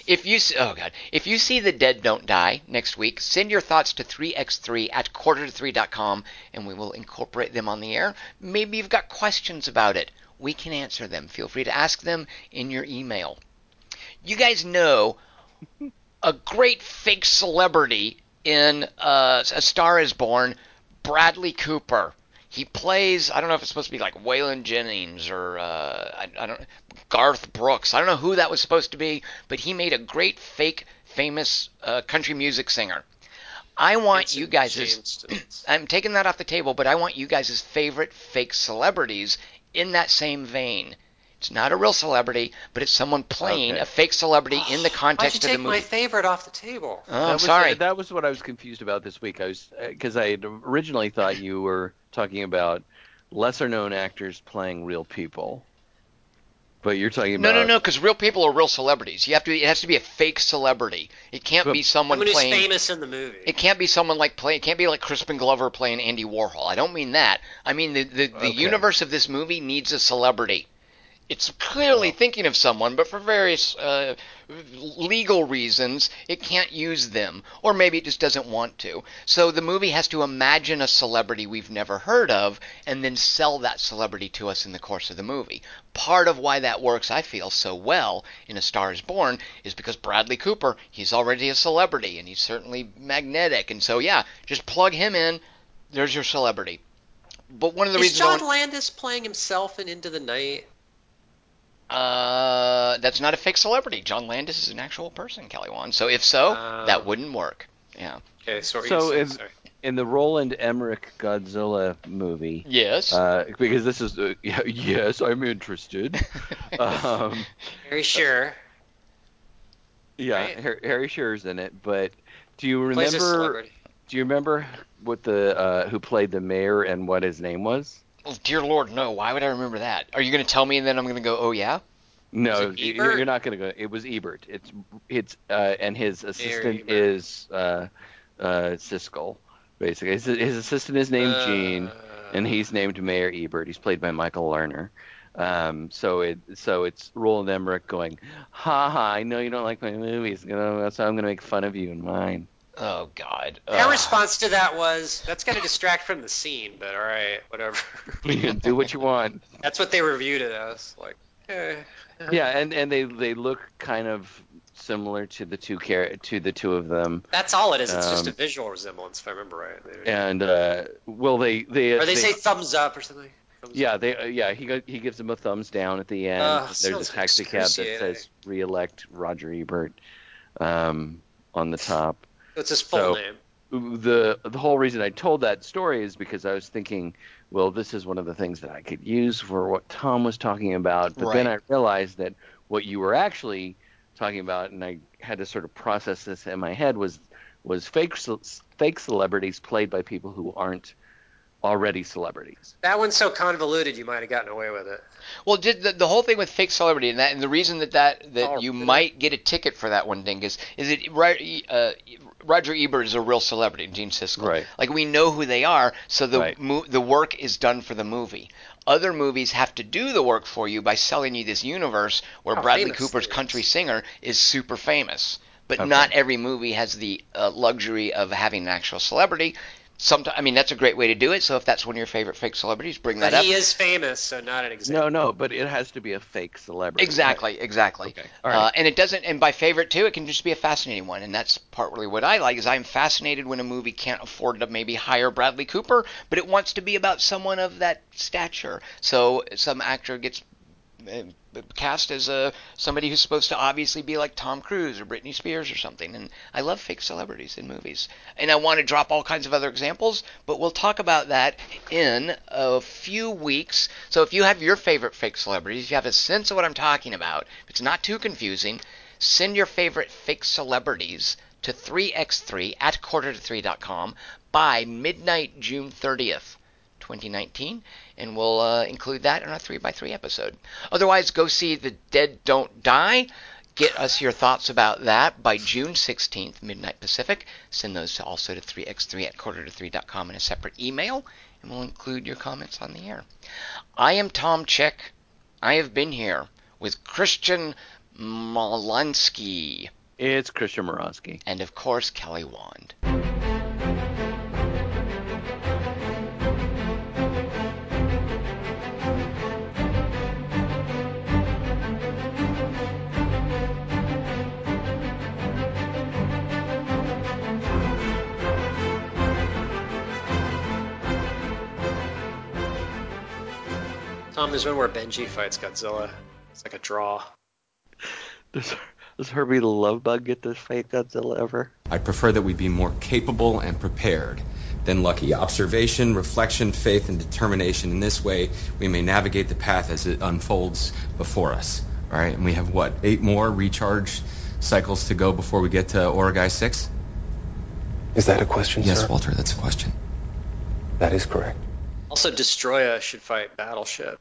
Speaker 1: If you s- oh god, if you see the Dead Don't Die next week, send your thoughts to 3x3 at quarter to 3.com and we will incorporate them on the air. Maybe you've got questions about it. We can answer them. Feel free to ask them in your email. You guys know a great fake celebrity in uh, A Star Is Born, Bradley Cooper. He plays I don't know if it's supposed to be like Waylon Jennings or uh, I, I don't Garth Brooks. I don't know who that was supposed to be, but he made a great fake famous uh, country music singer. I want
Speaker 3: It's
Speaker 1: you guys' *clears throat* I'm taking that off the table, but I want you guys' favorite fake celebrities in that same vein. It's not a real celebrity, but it's someone playing
Speaker 2: Okay.
Speaker 1: a fake celebrity in the
Speaker 3: oh,
Speaker 1: context of the movie.
Speaker 3: Take my favorite off the table?
Speaker 1: Oh,
Speaker 2: that
Speaker 1: I'm
Speaker 2: was,
Speaker 1: sorry.
Speaker 2: That was what I was confused about this week. I was uh, because I had originally thought you were talking about lesser known actors playing real people, but you're talking about
Speaker 1: no, no, no, because real people are real celebrities. You have to. It has to be a fake celebrity. It can't
Speaker 2: But-
Speaker 1: be someone
Speaker 3: Someone who's
Speaker 1: playing.
Speaker 3: famous in the movie.
Speaker 1: It can't be someone like play. It can't be like Crispin Glover playing Andy Warhol. I don't mean that. I mean the the, the
Speaker 2: Okay.
Speaker 1: universe of this movie needs a celebrity. It's clearly
Speaker 2: Oh.
Speaker 1: thinking of someone, but for various uh, legal reasons, it can't use them, or maybe it just doesn't want to. So the movie has to imagine a celebrity we've never heard of, and then sell that celebrity to us in the course of the movie. Part of why that works, I feel, so well in A Star Is Born is because Bradley Cooper, he's already a celebrity, and he's certainly magnetic, and so yeah, just plug him in. There's your celebrity. But one of the
Speaker 3: Is
Speaker 1: reasons
Speaker 3: John
Speaker 1: want-
Speaker 3: Landis playing himself in Into the Night?
Speaker 1: Uh, that's not a fake celebrity. John Landis is an actual person, Kelly Wand. So if so,
Speaker 3: Oh.
Speaker 1: that wouldn't work. Yeah.
Speaker 3: Okay, sorry.
Speaker 2: So
Speaker 3: you sorry.
Speaker 2: in the Roland Emmerich Godzilla movie.
Speaker 1: Yes.
Speaker 2: Uh, because this is uh, *laughs* yes, I'm interested. *laughs* um,
Speaker 3: Very sure.
Speaker 2: yeah,
Speaker 3: Right.
Speaker 2: Har- Harry Shearer's in it, but do you remember? Do you remember what the uh, who played the mayor and what his name was?
Speaker 1: Oh, dear Lord, no. Why would I remember that? Are you going to tell me and then I'm going to go, oh, yeah?
Speaker 2: No, you're not going to go. It was Ebert. It's it's uh, and his assistant is uh, uh, Siskel. Basically, his, his assistant is named Gene,
Speaker 3: Uh,
Speaker 2: and he's named Mayor Ebert. He's played by Michael Lerner. Um, so it so it's Roland Emmerich going, ha ha, I know you don't like my movies, so I'm gonna make fun of you in mine.
Speaker 1: Oh God.
Speaker 3: Our response to that was, "That's going to distract from the scene." But all right, whatever. *laughs*
Speaker 2: Do what you want.
Speaker 3: That's what they reviewed it as. Like, eh.
Speaker 2: Yeah, and and they they look kind of similar to the two char- to the two of them,
Speaker 3: that's all it is. It's just a
Speaker 2: Um,
Speaker 3: visual resemblance, if I remember right. They-
Speaker 2: and uh, well, they they
Speaker 3: or they, say thumbs up or something. Thumbs
Speaker 2: Yeah,
Speaker 3: up.
Speaker 2: they uh, yeah he go, he gives them a thumbs down at the end.
Speaker 3: Ugh,
Speaker 2: There's a taxi cab that says "Re-elect Roger Ebert" um, on the top.
Speaker 3: It's his full
Speaker 2: so-
Speaker 3: name.
Speaker 2: The the whole reason I told that story is because I was thinking, well, this is one of the things that I could use for what Tom was talking about. But then I realized that what you were actually talking about, and I had to sort of process this in my head, was was fake fake celebrities played by people who aren't already celebrities.
Speaker 3: That one's so convoluted, you might have gotten away with it.
Speaker 1: Well, did the, the whole thing with fake celebrity and that, and the reason that that, that
Speaker 3: Oh,
Speaker 1: you might get a ticket for that one, Dingus, is it Ro- uh, Roger Ebert is a real celebrity, and Gene Siskel.
Speaker 2: Right.
Speaker 1: Like we know who they are, so the
Speaker 2: Right.
Speaker 1: mo- the work is done for the movie. Other movies have to do the work for you by selling you this universe where Bradley Cooper's
Speaker 3: is.
Speaker 1: country singer is super famous. But
Speaker 2: Okay.
Speaker 1: not every movie has the uh, luxury of having an actual celebrity. Sometimes, I mean, that's a great way to do it. So if that's one of your favorite fake celebrities, bring that
Speaker 3: But
Speaker 1: up.
Speaker 3: he is famous, so not an example.
Speaker 2: No, no, but it has to be a fake celebrity.
Speaker 1: Exactly, exactly.
Speaker 2: Okay, all right.
Speaker 1: Uh, and it doesn't, and by favorite too, it can just be a fascinating one, and that's partly what I like. Is I'm fascinated when a movie can't afford to maybe hire Bradley Cooper, but it wants to be about someone of that stature. So some actor gets uh, cast as a somebody who's supposed to obviously be like Tom Cruise or Britney Spears or something. And I love fake celebrities in movies. And I want to drop all kinds of other examples, but we'll talk about that in a few weeks. So if you have your favorite fake celebrities, if you have a sense of what I'm talking about, if it's not too confusing, send your favorite fake celebrities to 3x3 at quarter to 3.com by midnight June 30th. 2019, and we'll uh, include that in our 3x3 episode. Otherwise, go see The Dead Don't Die. Get us your thoughts about that by June 16th, midnight Pacific. Send those also to 3x3 at quarter to 3.com in a separate email, and we'll include your comments on the air. I am Tom Chick. I have been here with Christian Molansky
Speaker 2: It's Christian Morosky.
Speaker 1: and, of course, Kelly Wand.
Speaker 3: Tom, there's one where Benji fights Godzilla. It's like a draw.
Speaker 2: Does, does Herbie the Love Bug get to fight Godzilla ever?
Speaker 5: I prefer that we be more capable and prepared than lucky. Observation, reflection, faith, and determination. In this way, we may navigate the path as it unfolds before us. All right, and we have what? Eight more recharge cycles to go before we get to Origae 6?
Speaker 6: Is that a question,
Speaker 5: Yes,
Speaker 6: sir?
Speaker 5: Walter, that's a question.
Speaker 6: That is correct.
Speaker 3: Also, Destoroyah should fight Battleship.